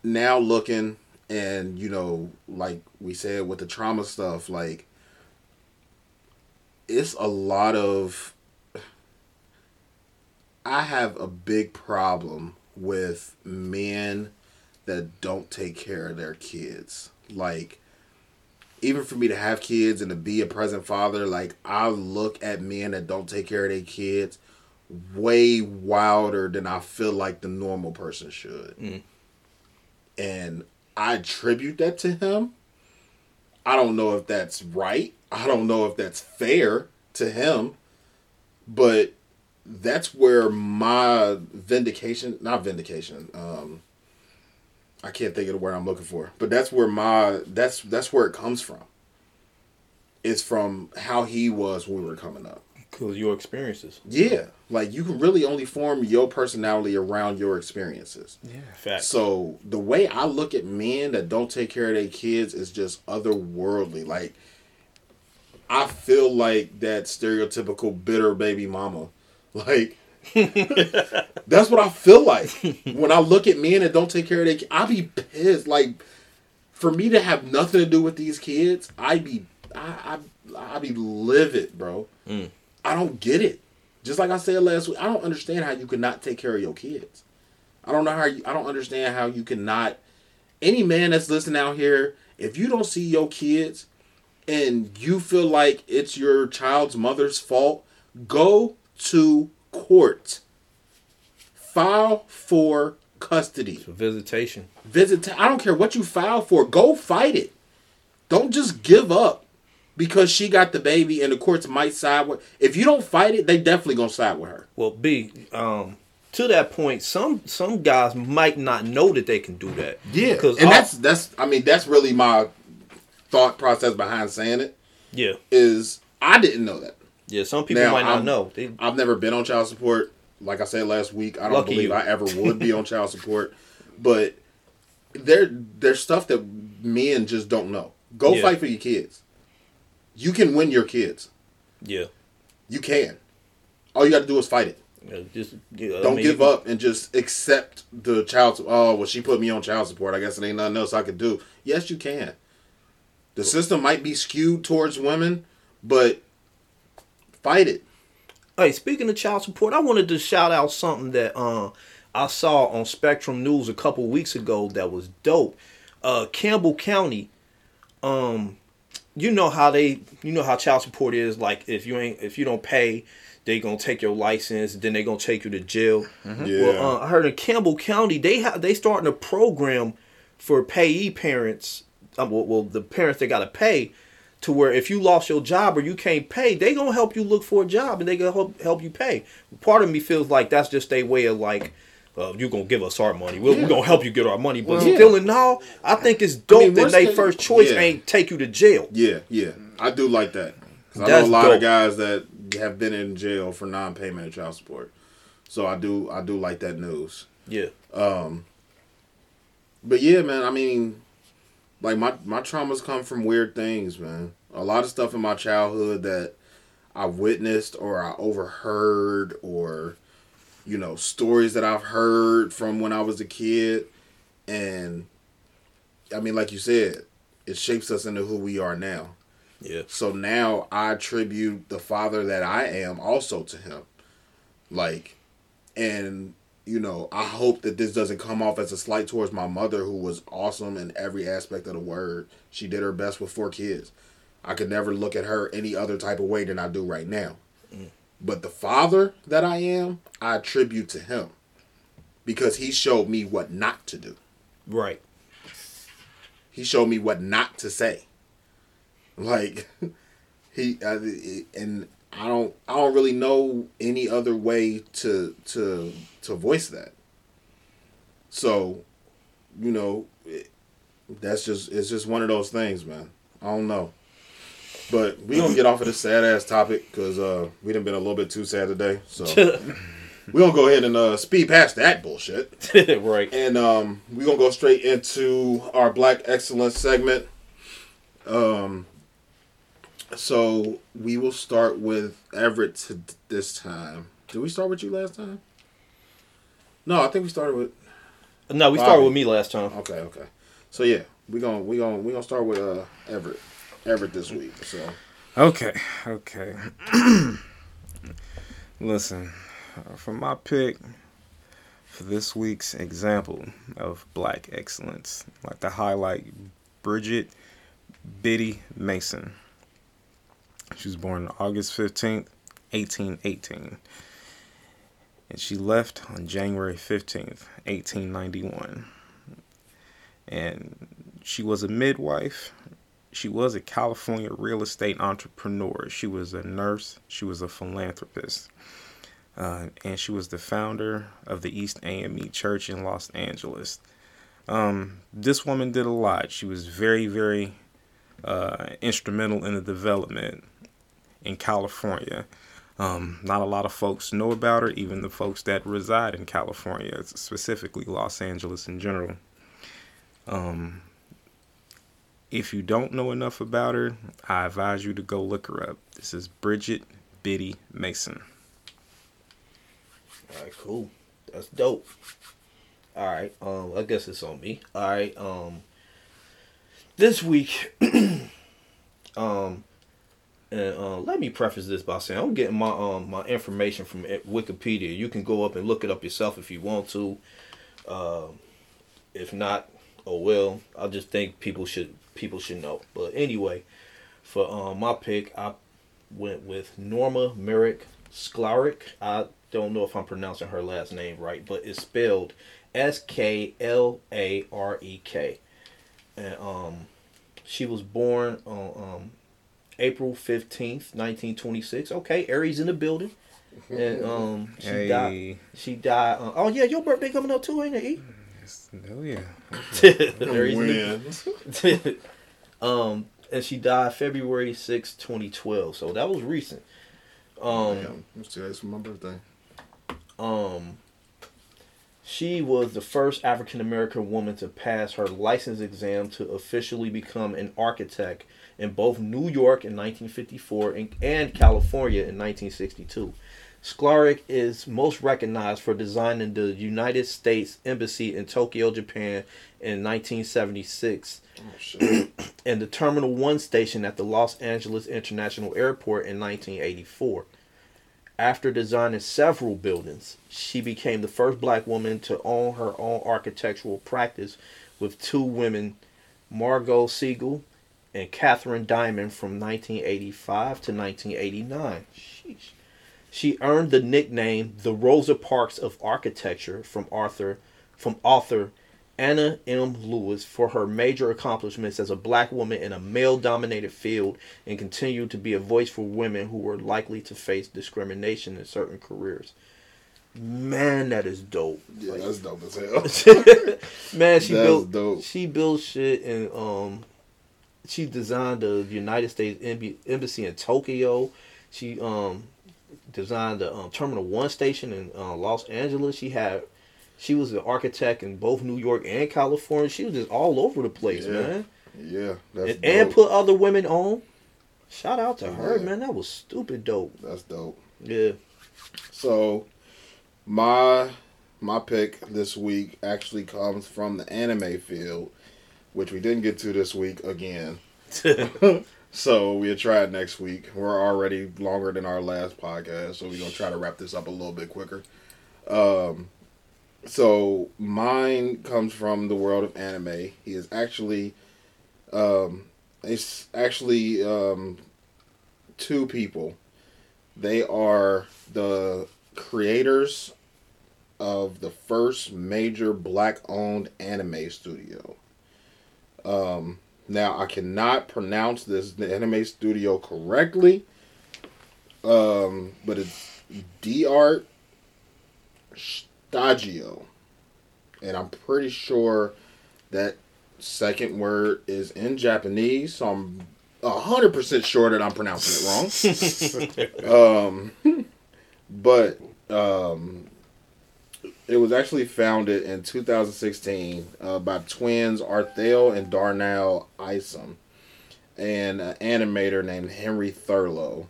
S1: now looking and you know, like we said with the trauma stuff, like it's a lot of. I have a big problem with men that don't take care of their kids. Like even for me to have kids and to be a present father, like I look at men that don't take care of their kids way wilder than I feel like the normal person should.
S3: Mm.
S1: And I attribute that to him. I don't know if that's right. I don't know if that's fair to him. But that's where my vindication, not vindication, um, I can't think of the word I'm looking for, but that's where my that's that's where it comes from. It's from how he was when we were coming up.
S3: Cause your experiences.
S1: Yeah, like you can really only form your personality around your experiences.
S2: Yeah.
S3: Facts.
S1: So the way I look at men that don't take care of their kids is just otherworldly. Like I feel like that stereotypical bitter baby mama. (laughs) Like (laughs) that's what I feel like when I look at men that don't take care of their. ki- I be pissed. Like for me to have nothing to do with these kids, I be I I, I be livid, bro.
S3: Mm.
S1: I don't get it. Just like I said last week, I don't understand how you could not take care of your kids. I don't know how you. I don't understand how you cannot. Any man that's listening out here, if you don't see your kids, and you feel like it's your child's mother's fault, go to court. File for custody.
S3: So visitation.
S1: Visit. I don't care what you file for. Go fight it. Don't just give up because she got the baby and the courts might side with. If you don't fight it, they definitely gonna side with her.
S3: Well, B, um, to that point, some some guys might not know that they can do that.
S1: Yeah,
S3: because
S1: and that's that's. I mean, that's really my thought process behind saying it.
S3: yeah,
S1: Is I didn't know that.
S3: yeah. Some people
S1: Now,
S3: might not
S1: I'm-
S3: know. They,
S1: I've never been on child support. Like I said last week, I don't believe
S3: you.
S1: I ever would be (laughs) on child support. But there, there's stuff that men just don't know. Go
S3: Yeah.
S1: fight for your kids. You can win your kids.
S3: yeah,
S1: You can. All you got to do is fight it.
S3: yeah, just yeah, I
S1: Don't
S3: mean,
S1: give up and just accept the child. Oh well, she put me on child support. I guess it ain't nothing else I could do. Yes, you can. The system might be skewed towards women, but fight it.
S3: Hey, speaking of child support, I wanted to shout out something that uh, I saw on Spectrum News a couple weeks ago that was dope. Uh, Campbell County, um, you know how they, you know how child support is. Like if you ain't, if you don't pay, they gonna take your license. Then they gonna take you to jail. Well, uh, I heard in Campbell County they have they starting a program for payee parents. Uh, well, well, the parents they gotta pay to where if you lost your job or you can't pay, they gonna help you look for a job and they gonna help help you pay. Part of me feels like that's just a way of like. Uh, you gonna give us our money? We're,
S1: Yeah.
S3: we're gonna help you get our money, but
S1: Well, yeah.
S3: still in all, I think it's dope
S1: mean,
S3: that they
S1: case-
S3: first choice
S1: yeah.
S3: ain't take you to jail.
S1: Yeah, yeah, I do like that. 'Cause I know a lot
S3: dope.
S1: of guys that have been in jail for non-payment of child support. So I do, I do like that news.
S3: Yeah.
S1: Um, but yeah, man. I mean, like my my traumas come from weird things, man. A lot of stuff in my childhood that I witnessed or I overheard or you know stories that I've heard from when I was a kid, and I mean, like you said, it shapes us into who we are now.
S3: Yeah.
S1: So now I attribute the father that I am also to him. Like, and you know, I hope that this doesn't come off as a slight towards my mother, who was awesome in every aspect of the word. She did her best with four kids. I could never look at her any other type of way than I do right now. Mm. But the father that I am, I attribute to him because he showed me what not to do.
S3: Right.
S1: He showed me what not to say. Like (laughs) he uh, and I don't I don't really know any other way to to to voice that. So, you know, it, that's just it's just one of those things, man. I don't know. But we gonna get off of this sad ass topic because uh, we done been a little bit too sad today. So (laughs) we gonna go ahead and uh, speed past that bullshit. (laughs)
S3: right.
S1: And um, we're gonna go straight into our Black Excellence segment. Um, so we will start with Everett to this time. Did we start with you last time? No, I think we started with.
S3: No, we started
S1: Bobby.
S3: with me last time.
S1: Okay, okay. So yeah, we gonna we gonna we gonna start with uh Everett, Everett this week. So
S2: Okay, okay. (clears throat) Listen, uh, for my pick for this week's example of black excellence, like to highlight Bridget Biddy Mason. She was born August 15th, 1818. And she left on January 15th, 1891. And she was a midwife, she was a California real estate entrepreneur. She was a nurse. She was a philanthropist. Uh, and she was the founder of the East AME Church in Los Angeles. Um, this woman did a lot. She was very, very uh, instrumental in the development in California. Um, not a lot of folks know about her, even the folks that reside in California, specifically Los Angeles in general. Um, if you don't know enough about her, I advise you to go look her up. This is Bridget Biddy Mason.
S3: All right, cool. That's dope. All right, um, I guess it's on me. All right, um, this week, (clears throat) um, and uh, let me preface this by saying I'm getting my um my information from Wikipedia. You can go up and look it up yourself if you want to. Uh, if not, oh well. I just think people should people should know. But anyway, for um, my pick, I went with Norma Merrick Sklarek. I don't know if I'm pronouncing her last name right, but it's spelled S K L A R E K. And um, she was born on um, April 15th, 1926. Okay, Aries in the building. And um, she
S2: Hey.
S3: died. She died. Uh, oh yeah, your birthday coming up too, ain't it? E?
S2: Oh yeah.
S3: Aries in the-
S1: when
S3: um, and she died February 6, 2012. So that was recent. Um,
S1: Damn, it's today's for my birthday.
S3: um, she was the first African American woman to pass her license exam to officially become an architect in both New York in 1954 and, and California in 1962. Sklarek is most recognized for designing the United States Embassy in Tokyo, Japan in 1976
S1: Oh
S3: and the Terminal 1 station at the Los Angeles International Airport in 1984. After designing several buildings, she became the first black woman to own her own architectural practice with two women, Margot Siegel and Catherine Diamond from 1985 to 1989. Sheesh. She earned the nickname the Rosa Parks of Architecture from Arthur from author Anna M. Lewis for her major accomplishments as a black woman in a male dominated field and continued to be a voice for women who were likely to face discrimination in certain careers. Man, that is dope.
S1: Yeah, that's dope as hell. (laughs)
S3: Man, she
S1: That's
S3: built
S1: dope.
S3: she built shit and um she designed the United States embassy in Tokyo. She um designed the um, Terminal One station in uh, Los Angeles. She had She was an architect in both New York and California. She was just all over the place,
S1: Yeah.
S3: man.
S1: Yeah, that's
S3: And, and put other women on. Shout out to her, man. That was stupid dope.
S1: That's dope.
S3: Yeah.
S1: So, my my pick this week actually comes from the anime field, which we didn't get to this week again. (laughs) (laughs) So we'll try it next week. We're already longer than our last podcast, so we're gonna try to wrap this up a little bit quicker. Um, so mine comes from the world of anime. He is actually, um, it's actually um, two people. They are the creators of the first major black-owned anime studio. Um, now I cannot pronounce this the anime studio correctly, um, but it's D Art Stagio, and I'm pretty sure that second word is in Japanese, so I'm hundred percent sure that I'm pronouncing it wrong. (laughs) um, but um, it was actually founded in 2016 uh, by twins Arthel and Darnell Isom and an animator named Henry Thurlow.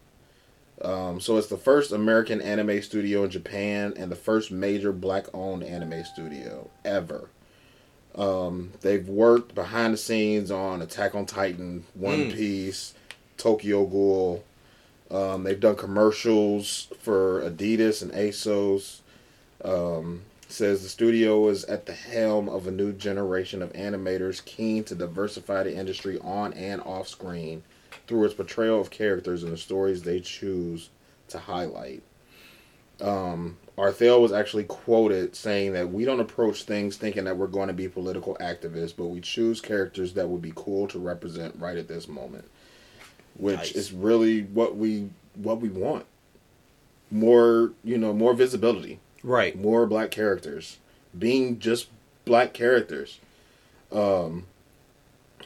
S1: Um, so it's the first American anime studio in Japan and the first major black-owned anime studio ever. Um, they've worked behind the scenes on Attack on Titan, One
S3: Mm.
S1: Piece, Tokyo Ghoul. Um, they've done commercials for Adidas and ASOS. Um, says the studio is at the helm of a new generation of animators keen to diversify the industry on and off screen through its portrayal of characters and the stories they choose to highlight. Um, Arthel was actually quoted saying that we don't approach things thinking that we're going to be political activists, but we choose characters that would be cool to represent right at this moment, which
S3: Nice.
S1: is really what we what we want. More, you know, more visibility
S3: Right.
S1: more black characters. Being just black characters. Um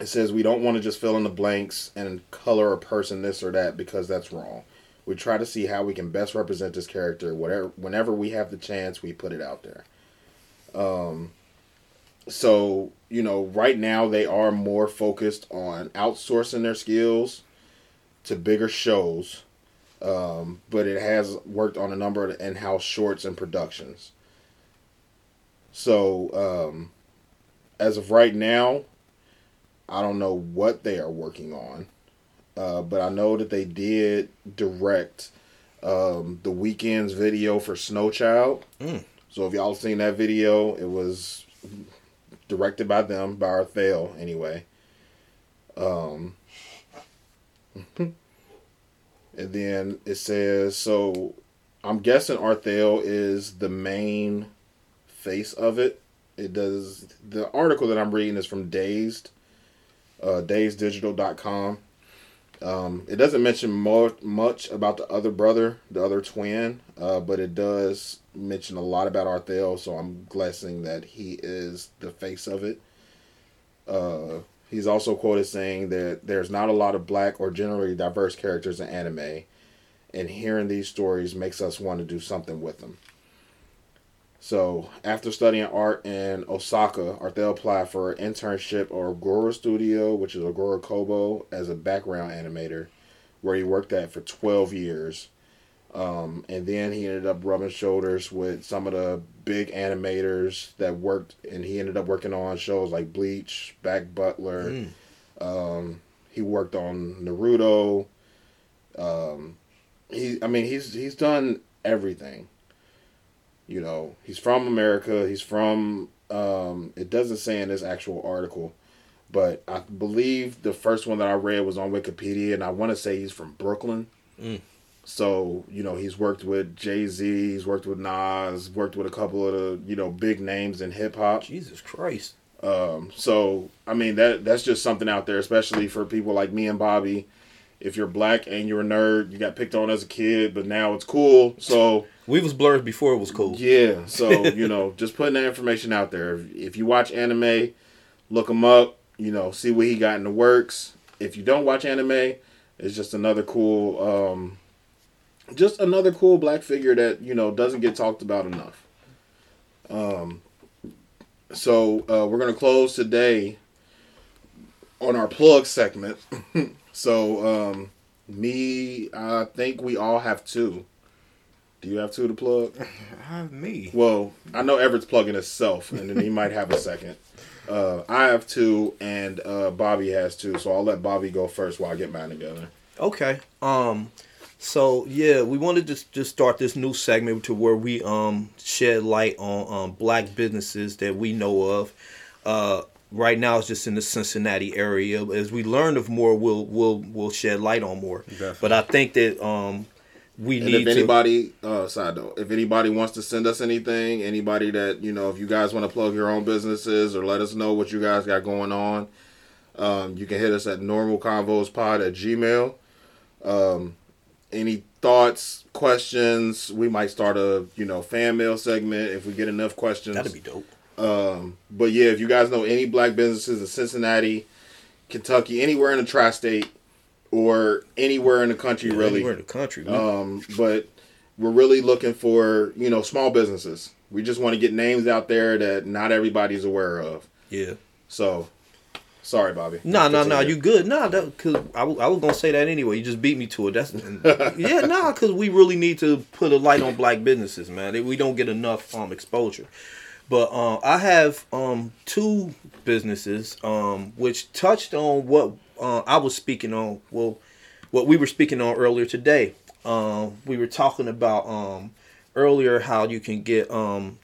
S1: it says we don't want to just fill in the blanks and color a person this or that because that's wrong. We try to see how we can best represent this character whatever whenever we have the chance we put it out there. Um so you know right now they are more focused on outsourcing their skills to bigger shows um, but it has worked on a number of in-house shorts and productions. So, um, as of right now, I don't know what they are working on, uh, but I know that they did direct um, the Weeknd's video for Snowchild.
S3: Mm.
S1: So if y'all seen that video, it was directed by them, by Arthel anyway. Um, (laughs) and then it says so. I'm guessing Arthel is the main face of it. It does the article that I'm reading is from Dazed, uh, DazedDigital.com. Um, it doesn't mention more, much about the other brother, the other twin, uh, but it does mention a lot about Arthel. So I'm guessing that he is the face of it. Uh, he's also quoted saying that there's not a lot of black or generally diverse characters in anime, and hearing these stories makes us want to do something with them. So, after studying art in Osaka, Arthel applied for an internship at Ogura Studio, which is Ogura Kobo, as a background animator, where he worked at for 12 years. Um, and then he ended up rubbing shoulders with some of the big animators that worked, and he ended up working on shows like Bleach, Black Butler.
S3: Mm.
S1: Um, he worked on Naruto. Um, he, I mean, he's he's done everything. You know, he's from America. He's from. Um, it doesn't say in this actual article, but I believe the first one that I read was on Wikipedia, and I want to say he's from Brooklyn.
S3: Mm.
S1: So you know, he's worked with Jay Z. He's worked with Nas. Worked with a couple of the you know big names in hip hop.
S3: Jesus Christ.
S1: Um, so I mean that that's just something out there, especially for people like me and Bobby. If you're black and you're a nerd, you got picked on as a kid, but now it's cool. So
S3: We was blurs before it was cool.
S1: yeah, so (laughs) you know, just putting that information out there. If, if you watch anime, look him up. You know, see what he got in the works. If you don't watch anime, it's just another cool, um, just another cool black figure that you know doesn't get talked about enough. Um, so uh, we're gonna close today on our plug segment. (laughs) so um, me, I think we all have two. Do you have two to plug? (laughs)
S2: have me.
S1: Well, I know Everett's plugging himself, and then he might have a second. (laughs) Uh, I have two, and uh, Bobby has two. So I'll let Bobby go first while I get mine together.
S3: Okay. Um. So yeah, we wanted to just start this new segment to where we um shed light on um black businesses that we know of. Uh, right now it's just in the Cincinnati area. As we learn of more, we'll we'll we'll shed light on more.
S2: Definitely.
S3: But I think that um we
S1: And
S3: need
S1: if
S3: to.
S1: anybody, uh, side note, if anybody wants to send us anything, anybody that you know, if you guys want to plug your own businesses or let us know what you guys got going on, um, you can hit us at normalconvospod at gmail. Um, any thoughts, questions? We might start a you know fan mail segment if we get enough questions.
S3: That'd be dope.
S1: Um, but yeah, if you guys know any black businesses in Cincinnati, Kentucky, anywhere in the tri-state, or anywhere in the country, really,
S3: We're in the country. We-
S1: um, but we're really looking for you know small businesses. We just want to get names out there that not everybody's aware of.
S3: yeah.
S1: So, sorry, Bobby.
S3: No, no, no, you good. Nah, that, cause I, w- I was gonna say that anyway. You just beat me to it. That's yeah, nah, cause we really need to put a light on black businesses, man. We don't get enough um exposure. But um, I have um two businesses um which touched on what uh, I was speaking on. Well, what we were speaking on earlier today. Um, we were talking about um earlier how you can get um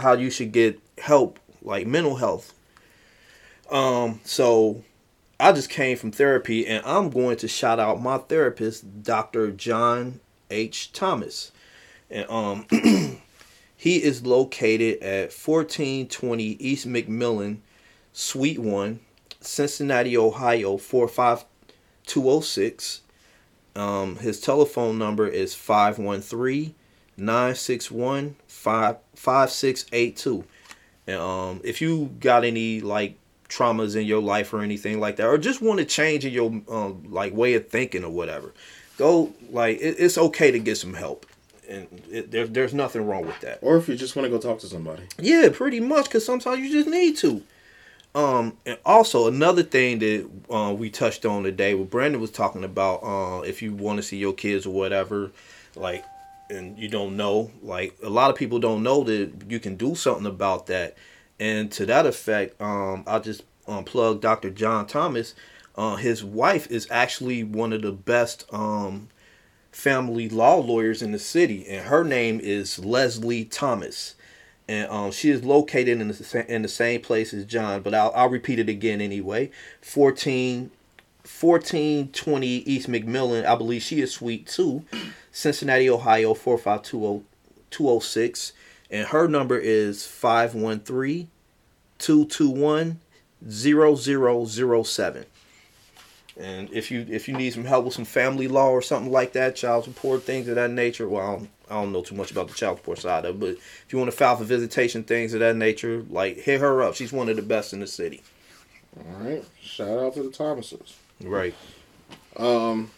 S3: how you should get help like mental health. Um, so I just came from therapy, and I'm going to shout out my therapist, Dr. John H. Thomas, and um, (clears throat) he is located at 1420 East McMillan, Suite One, Cincinnati, Ohio 45206. Um, his telephone number is 513 961 5682. And um, if you got any like traumas in your life or anything like that, or just want to change in your um, like way of thinking or whatever, go like it, it's okay to get some help, and it, there, there's nothing wrong with that.
S1: Or if you just want to go talk to somebody.
S3: Yeah, pretty much, because sometimes you just need to. Um, and also another thing that uh, we touched on today, what Brandon was talking about, uh, if you want to see your kids or whatever, like, and you don't know, like, a lot of people don't know that you can do something about that. And to that effect, um, I'll just um, plug Dr. John Thomas. Uh, his wife is actually one of the best um, family law lawyers in the city, and her name is Leslie Thomas. And um, she is located in the, in the same place as John, but I'll, I'll repeat it again anyway. 14, 1420 East McMillan, I believe she is Suite 2, Cincinnati, Ohio 45206 and her number is 513-221-0007. And if you if you need some help with some family law or something like that, child support things of that nature, well, I don't, I don't know too much about the child support side of it, but if you want to file for visitation things of that nature, like hit her up. She's one of the best in the city.
S1: All right. Shout out to the Thomases.
S3: Right.
S1: Um,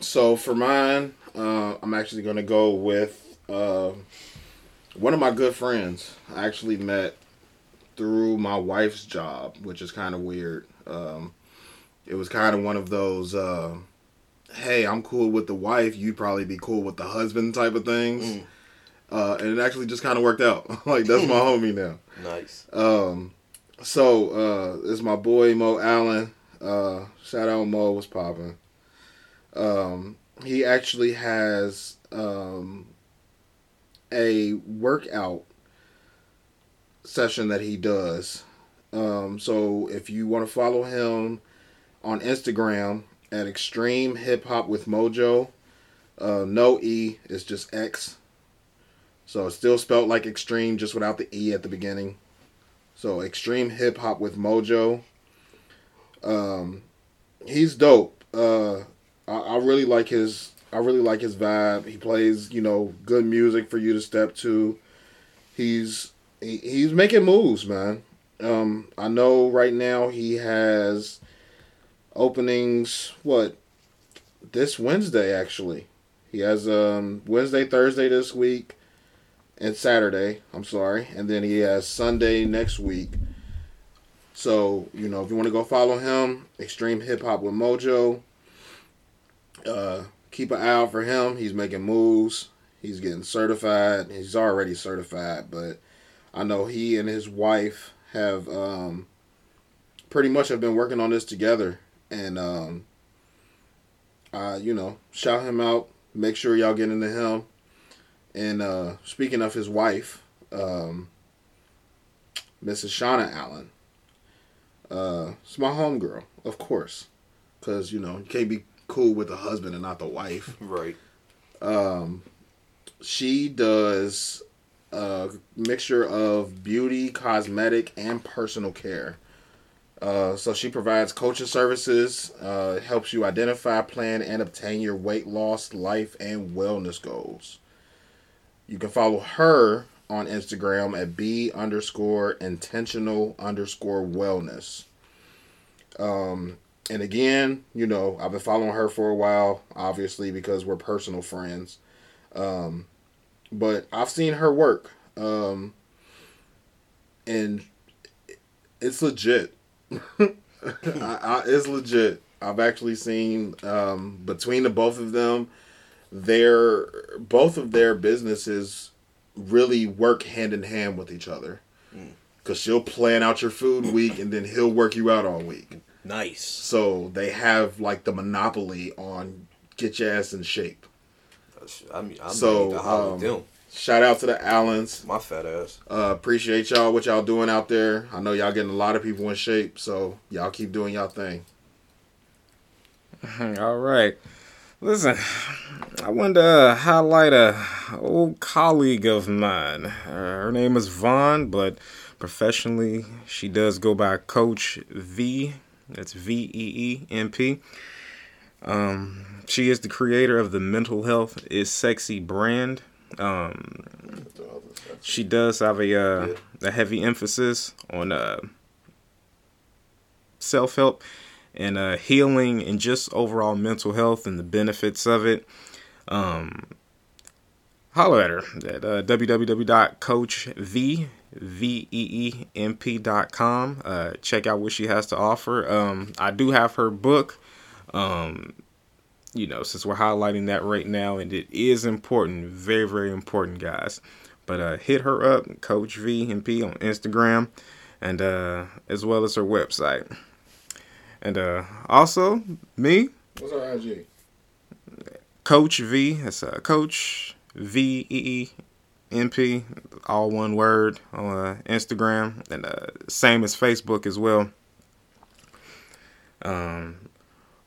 S1: so for mine, uh, I'm actually gonna go with uh, one of my good friends. I actually met through my wife's job, which is kind of weird. Um, it was kind of one of those, uh, "Hey, I'm cool with the wife. You'd probably be cool with the husband" type of things. Uh, and it actually just kind of worked out. (laughs) like that's my (laughs) homie now.
S3: Nice.
S1: Um, so uh, it's my boy Mo Allen. Uh, shout out Mo, what's popping? Um, he actually has um, a workout session that he does. Um, so if you want to follow him on Instagram at Extreme Hip Hop with Mojo, uh, no E, it's just X. So it's still spelled like extreme, just without the E at the beginning. So extreme hip hop with Mojo. Um, he's dope. Uh, I, I really like his. I really like his vibe. He plays, you know, good music for you to step to. He's he, he's making moves, man. Um, I know right now he has openings. What this Wednesday actually? He has um Wednesday, Thursday this week. and Saturday. I'm sorry, and then he has Sunday next week. So you know, if you want to go follow him, Extreme Hip Hop with Mojo. Uh, keep an eye out for him. He's making moves. He's getting certified. He's already certified, but I know he and his wife have um, pretty much have been working on this together, and um, uh, you know, shout him out. Make sure y'all get into him. And uh, speaking of his wife, um, Mrs. Shauna Allen, uh, it's my homegirl, of course, because you know you can't be cool with the husband and not the wife.
S3: Right.
S1: Um, she does a mixture of beauty, cosmetic, and personal care. Uh, so she provides coaching services, uh, helps you identify, plan, and obtain your weight loss, life, and wellness goals. You can follow her on Instagram at b underscore intentional underscore wellness. Um, and again, you know, I've been following her for a while, obviously because we're personal friends. Um, but I've seen her work, um, and it's legit. (laughs) I, I, it's legit. I've actually seen um, between the both of them, their both of their businesses really work hand in hand with each other. Cause she'll plan out your food week, and then he'll work you out all week.
S3: Nice.
S1: So they have like the monopoly on get your ass in shape.
S3: I mean, I'm
S1: So,
S3: so,
S1: um. Shout out to the Allens.
S3: My fat ass.
S1: Uh, appreciate y'all what y'all doing out there. I know y'all getting a lot of people in shape, so y'all keep doing y'all thing. (laughs)
S2: All right. Listen, I wanted to uh, highlight a old colleague of mine. Uh, her name is Vaughn, but professionally she does go by Coach V. That's V E E M P. Um, she is the creator of the Mental Health is Sexy brand. Um, she does have a uh, a heavy emphasis on uh, self help and uh, healing and just overall mental health and the benefits of it. Um, holler at her at uh, www.coachveemp.com. Uh, check out what she has to offer. Um, I do have her book. Um, you know, since we're highlighting that right now, and it is important, very, very important, guys. But uh, hit her up, Coach VMP on Instagram, and uh, as well as her website. And uh, also me,
S1: What's our IG?
S2: Coach V. That's uh, Coach V E E M P, all one word on uh, Instagram, and uh, same as Facebook as well. Um,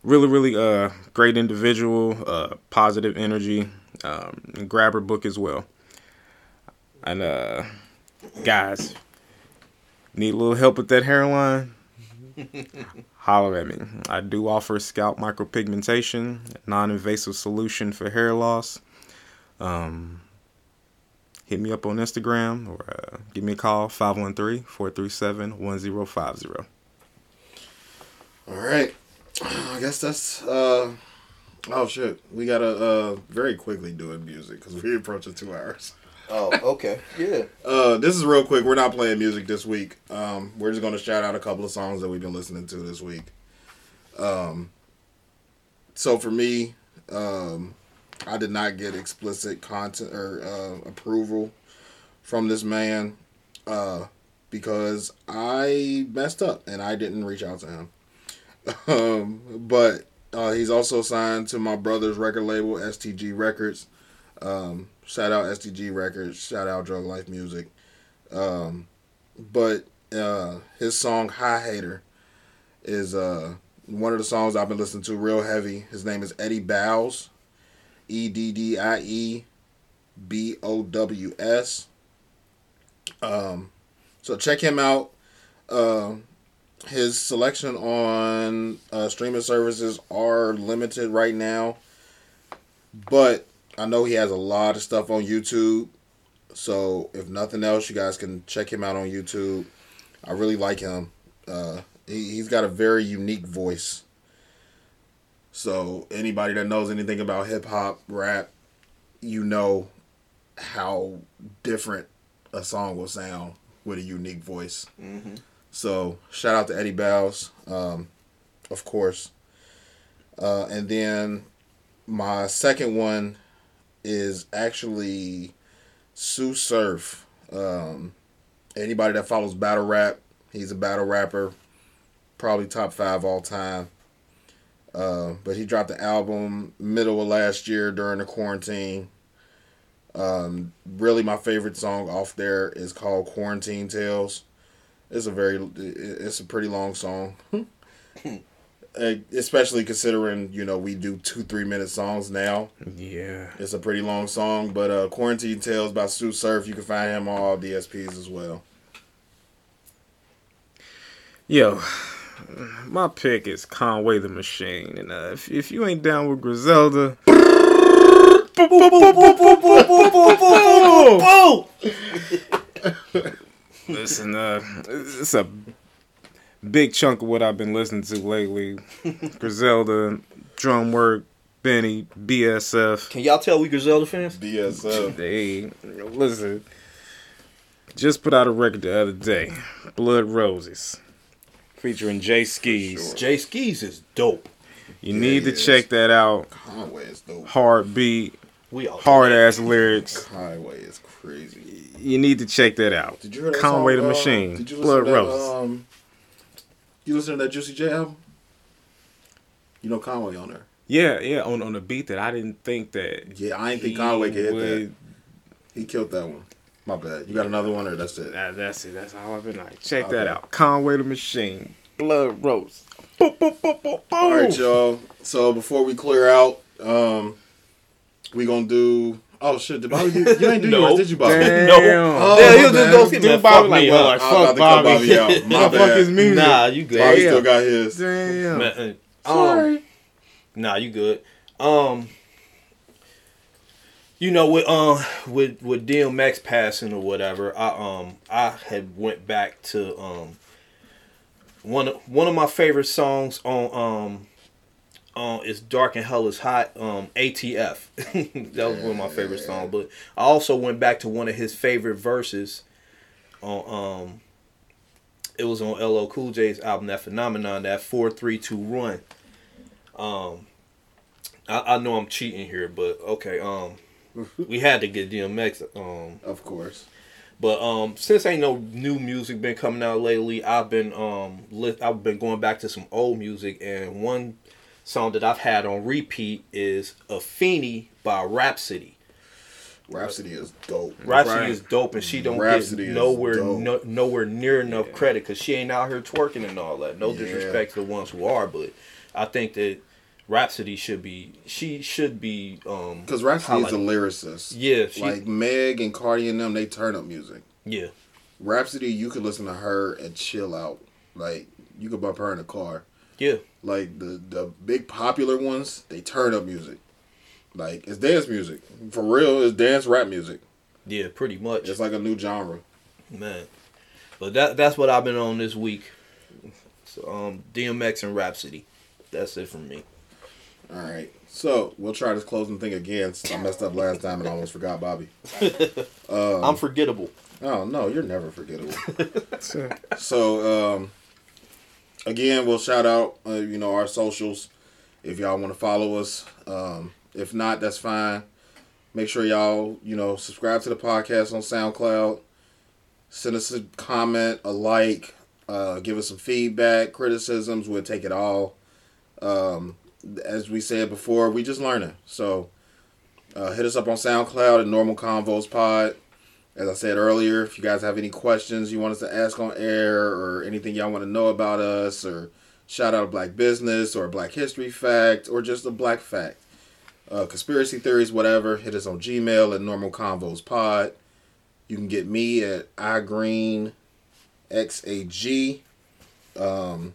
S2: really, really uh, great individual, uh, positive energy. Um, grab her book as well. And uh, guys, need a little help with that hairline? (laughs) Holler at me. I do offer scalp micropigmentation, non-invasive solution for hair loss. Um, hit me up on Instagram or uh, give me a call 513-437-1050.
S1: All right. I guess that's. uh Oh shit, we gotta uh very quickly do it music because we're approaching two hours.
S3: Oh, okay. Yeah.
S1: Uh, this is real quick. We're not playing music this week. Um, we're just gonna shout out a couple of songs that we've been listening to this week. Um, so for me, um, I did not get explicit content or uh, approval from this man uh, because I messed up and I didn't reach out to him. (laughs) Um, but uh, he's also signed to my brother's record label, STG Records. Um, shout out STG Records. Shout out Drug Life Music. Um, but uh, his song "High Hater" is uh, one of the songs I've been listening to real heavy. His name is Eddie Bows, E D D I E B O W S. Um, so check him out. Uh, his selection on uh, streaming services are limited right now, but I know he has a lot of stuff on YouTube. So if nothing else, you guys can check him out on YouTube. I really like him. Uh, he, he's got a very unique voice. So anybody that knows anything about hip hop, rap, you know how different a song will sound with a unique voice. So shout out to Eddie Bows, um, of course. Uh, and then my second one is actually Tsu Surf. Um, anybody that follows battle rap, he's a battle rapper, probably top five all time. Uh, but he dropped the album middle of last year during the quarantine. Um, really, my favorite song off there is called "Quarantine Tales." It's a very, it's a pretty long song, (laughs) especially considering you know we do two three minute songs now.
S2: Yeah.
S1: It's a pretty long song, but uh, "Quarantine Tales" by Tsu Surf. You can find him on all DSPs as well.
S2: Yo, my pick is Conway the Machine, and uh, if if you ain't down with Griselda, (laughs) listen, uh, it's a big chunk of what I've been listening to lately. Griselda, Drumwork, Benny, BSF.
S3: Can y'all tell we Griselda fans?
S1: BSF.
S2: They listen. Just put out a record the other day, Blood Roses, featuring Jae Skeese.
S3: Jae Skeese is dope.
S2: You
S1: Yeah,
S2: need to
S1: is.
S2: check that out.
S1: Conway is dope.
S2: Hard beat,
S3: We all
S2: hard ass lyrics.
S1: Conway is crazy.
S2: You need to check that out.
S1: Did you hear that
S2: Conway
S1: song,
S2: the
S1: uh,
S2: Machine,
S1: Did you listen
S2: Blood
S1: to that. Um, you listen to that Juicy J album? You know Conway on there.
S2: Yeah, yeah, on on a beat that I didn't think that.
S1: Yeah, I didn't think Conway could hit that. He killed that one. My bad. You got another one or that's it?
S2: Nah, that's it. That's all I've been like. Check
S1: Okay.
S2: that out. Conway the Machine, Blood Rose. Boom, boom, boom, boom, boom.
S1: All right, y'all. So before we clear out, um, we gonna do. Oh shit! Did Bobby? Do, you ain't do (laughs)
S3: No.
S1: yours, did you, Bobby?
S2: Damn.
S3: No.
S1: Oh,
S3: yeah,
S1: my
S3: he was
S1: bad.
S3: just gonna skip
S2: Dude. Bobby like,
S3: me,
S2: well,
S3: huh?
S2: like,
S1: I was about
S2: fuck
S1: to cut
S2: Bobby.
S1: Bobby out. (laughs) My
S2: Fuck
S1: bad.
S2: his music.
S3: Nah, you good.
S1: Bobby
S2: Damn.
S1: still got his.
S2: Damn.
S3: Man, um, nah, you good. Um, you know, with um, with with DMX passing or whatever, I um, I had went back to um, one of one of my favorite songs on um, um, is "Dark and Hell is Hot." Um, ATF. (laughs) that was one of my favorite songs. But I also went back to one of his favorite verses on um. It was on LL Cool J's album, that phenomenon, that four three two run. Um, I, I know I'm cheating here, but okay. Um, we had to get DMX. Um,
S1: Of course.
S3: but um, since ain't no new music been coming out lately, I've been um, li- I've been going back to some old music, and one song that I've had on repeat is "Afeni" by Rapsody.
S1: Rapsody is dope.
S3: Rapsody
S2: Right.
S3: is dope, and she don't
S1: Rapsody
S3: get
S1: is
S3: nowhere no, nowhere near enough
S2: Yeah.
S3: credit because she ain't out here twerking and all that. No
S1: Yeah.
S3: disrespect to the ones who are, but I think that Rapsody should be she should be um
S1: Because Rapsody is a lyricist.
S3: yeah she
S1: Like Meg and Cardi and them, they turn up music.
S3: yeah
S1: Rapsody, you could listen to her and chill out. Like you could bump her in the car.
S3: yeah
S1: Like the the big popular ones, they turn up music. Like it's dance music for real. It's dance rap music.
S3: yeah pretty much
S1: It's like a new genre.
S3: man. But that that's what I've been on this week. So um DMX and Rhapsody. That's it from me.
S1: All right, so we'll try this closing thing again. I messed up last time and almost forgot Bobby. (laughs) Um,
S3: I'm forgettable.
S1: Oh no, you're never forgettable. (laughs) So um, again, we'll shout out uh, you know our socials if y'all want to follow us. Um, if not, that's fine. Make sure y'all you know subscribe to the podcast on SoundCloud. Send us a comment, a like, uh, give us some feedback, criticisms. We'll take it all. Um, as we said before, we just learning. So uh, hit us up on SoundCloud at Normal Convos Pod. As I said earlier, if you guys have any questions you want us to ask on air or anything y'all want to know about us or shout out a black business or a black history fact or just a black fact, uh, conspiracy theories, whatever, hit us on Gmail at Normal Convos Pod. You can get me at iGreenXAG. Um,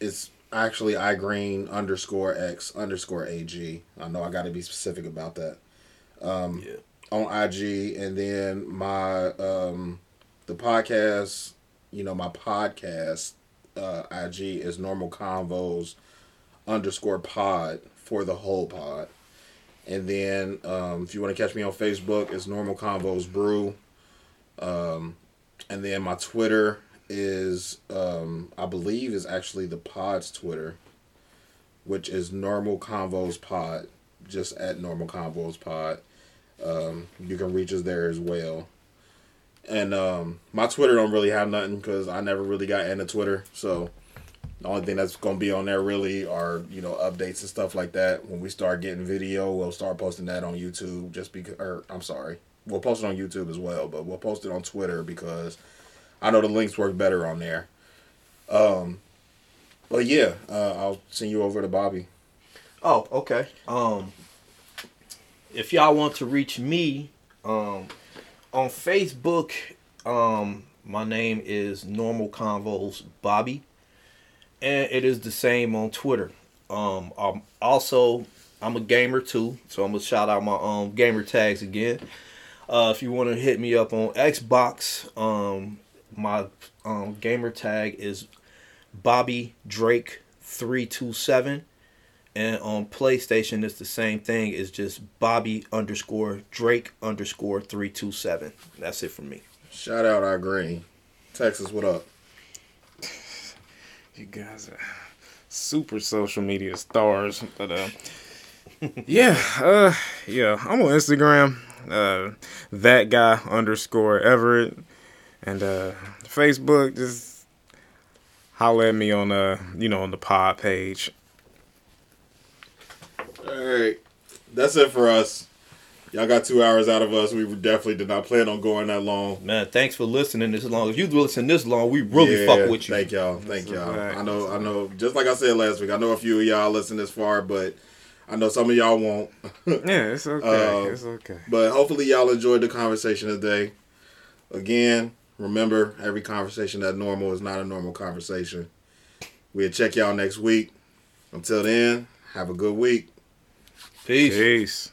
S1: it's actually iGreen underscore X underscore AG. I know I got to be specific about that
S3: Yeah.
S1: on IG, and then my um the podcast, you know, my podcast uh IG is normal convos underscore pod for the whole pod. And then um, if you want to catch me on Facebook, it's Normal Convos Brew. Um, and then my Twitter is, um, I believe, is actually the pod's Twitter, which is Normal Convos Pod, just at Normal Convos Pod. Um, you can reach us there as well. And um, my Twitter don't really have nothing because I never really got into Twitter. So the only thing that's gonna be on there really are you know updates and stuff like that. When we start getting video, we'll start posting that on YouTube. Just because, or I'm sorry, we'll post it on YouTube as well, but we'll post it on Twitter because I know the links work better on there. Um, but yeah, uh, I'll send you over to Bobby.
S3: Oh, okay. Um, if y'all want to reach me, um, on Facebook, um, my name is Normal Convos Bobby, and it is the same on Twitter. Um, I'm also I'm a gamer too, so I'm gonna shout out my um gamer tags again. Uh, if you want to hit me up on Xbox, um, my um gamer tag is Bobby Drake three two seven. And on PlayStation, it's the same thing. It's just Bobby underscore Drake underscore three two seven. That's it for me.
S1: Shout out our green. Texas, what up?
S2: You guys are super social media stars, but uh, yeah, uh, yeah. I'm on Instagram. Uh, that guy underscore Everett, and uh, Facebook. Just holler at me on uh, you know, on the pod page.
S1: All right, that's it for us. Y'all got two hours out of us. We definitely did not plan on going that long.
S3: Man, thanks for listening this long. If you listen this long, we really
S1: Yeah,
S3: fuck with you.
S1: Thank y'all. Thank
S2: That's
S1: y'all. I know. I know. Just like I said last week, I know a few of y'all listen this far, but I know some of y'all won't. (laughs)
S2: Yeah, it's okay.
S1: Uh,
S2: it's okay.
S1: But hopefully, y'all enjoyed the conversation today. Again, remember every conversation that normal is not a normal conversation. We'll check y'all next week. Until then, have a good week.
S3: Peace.
S2: Peace.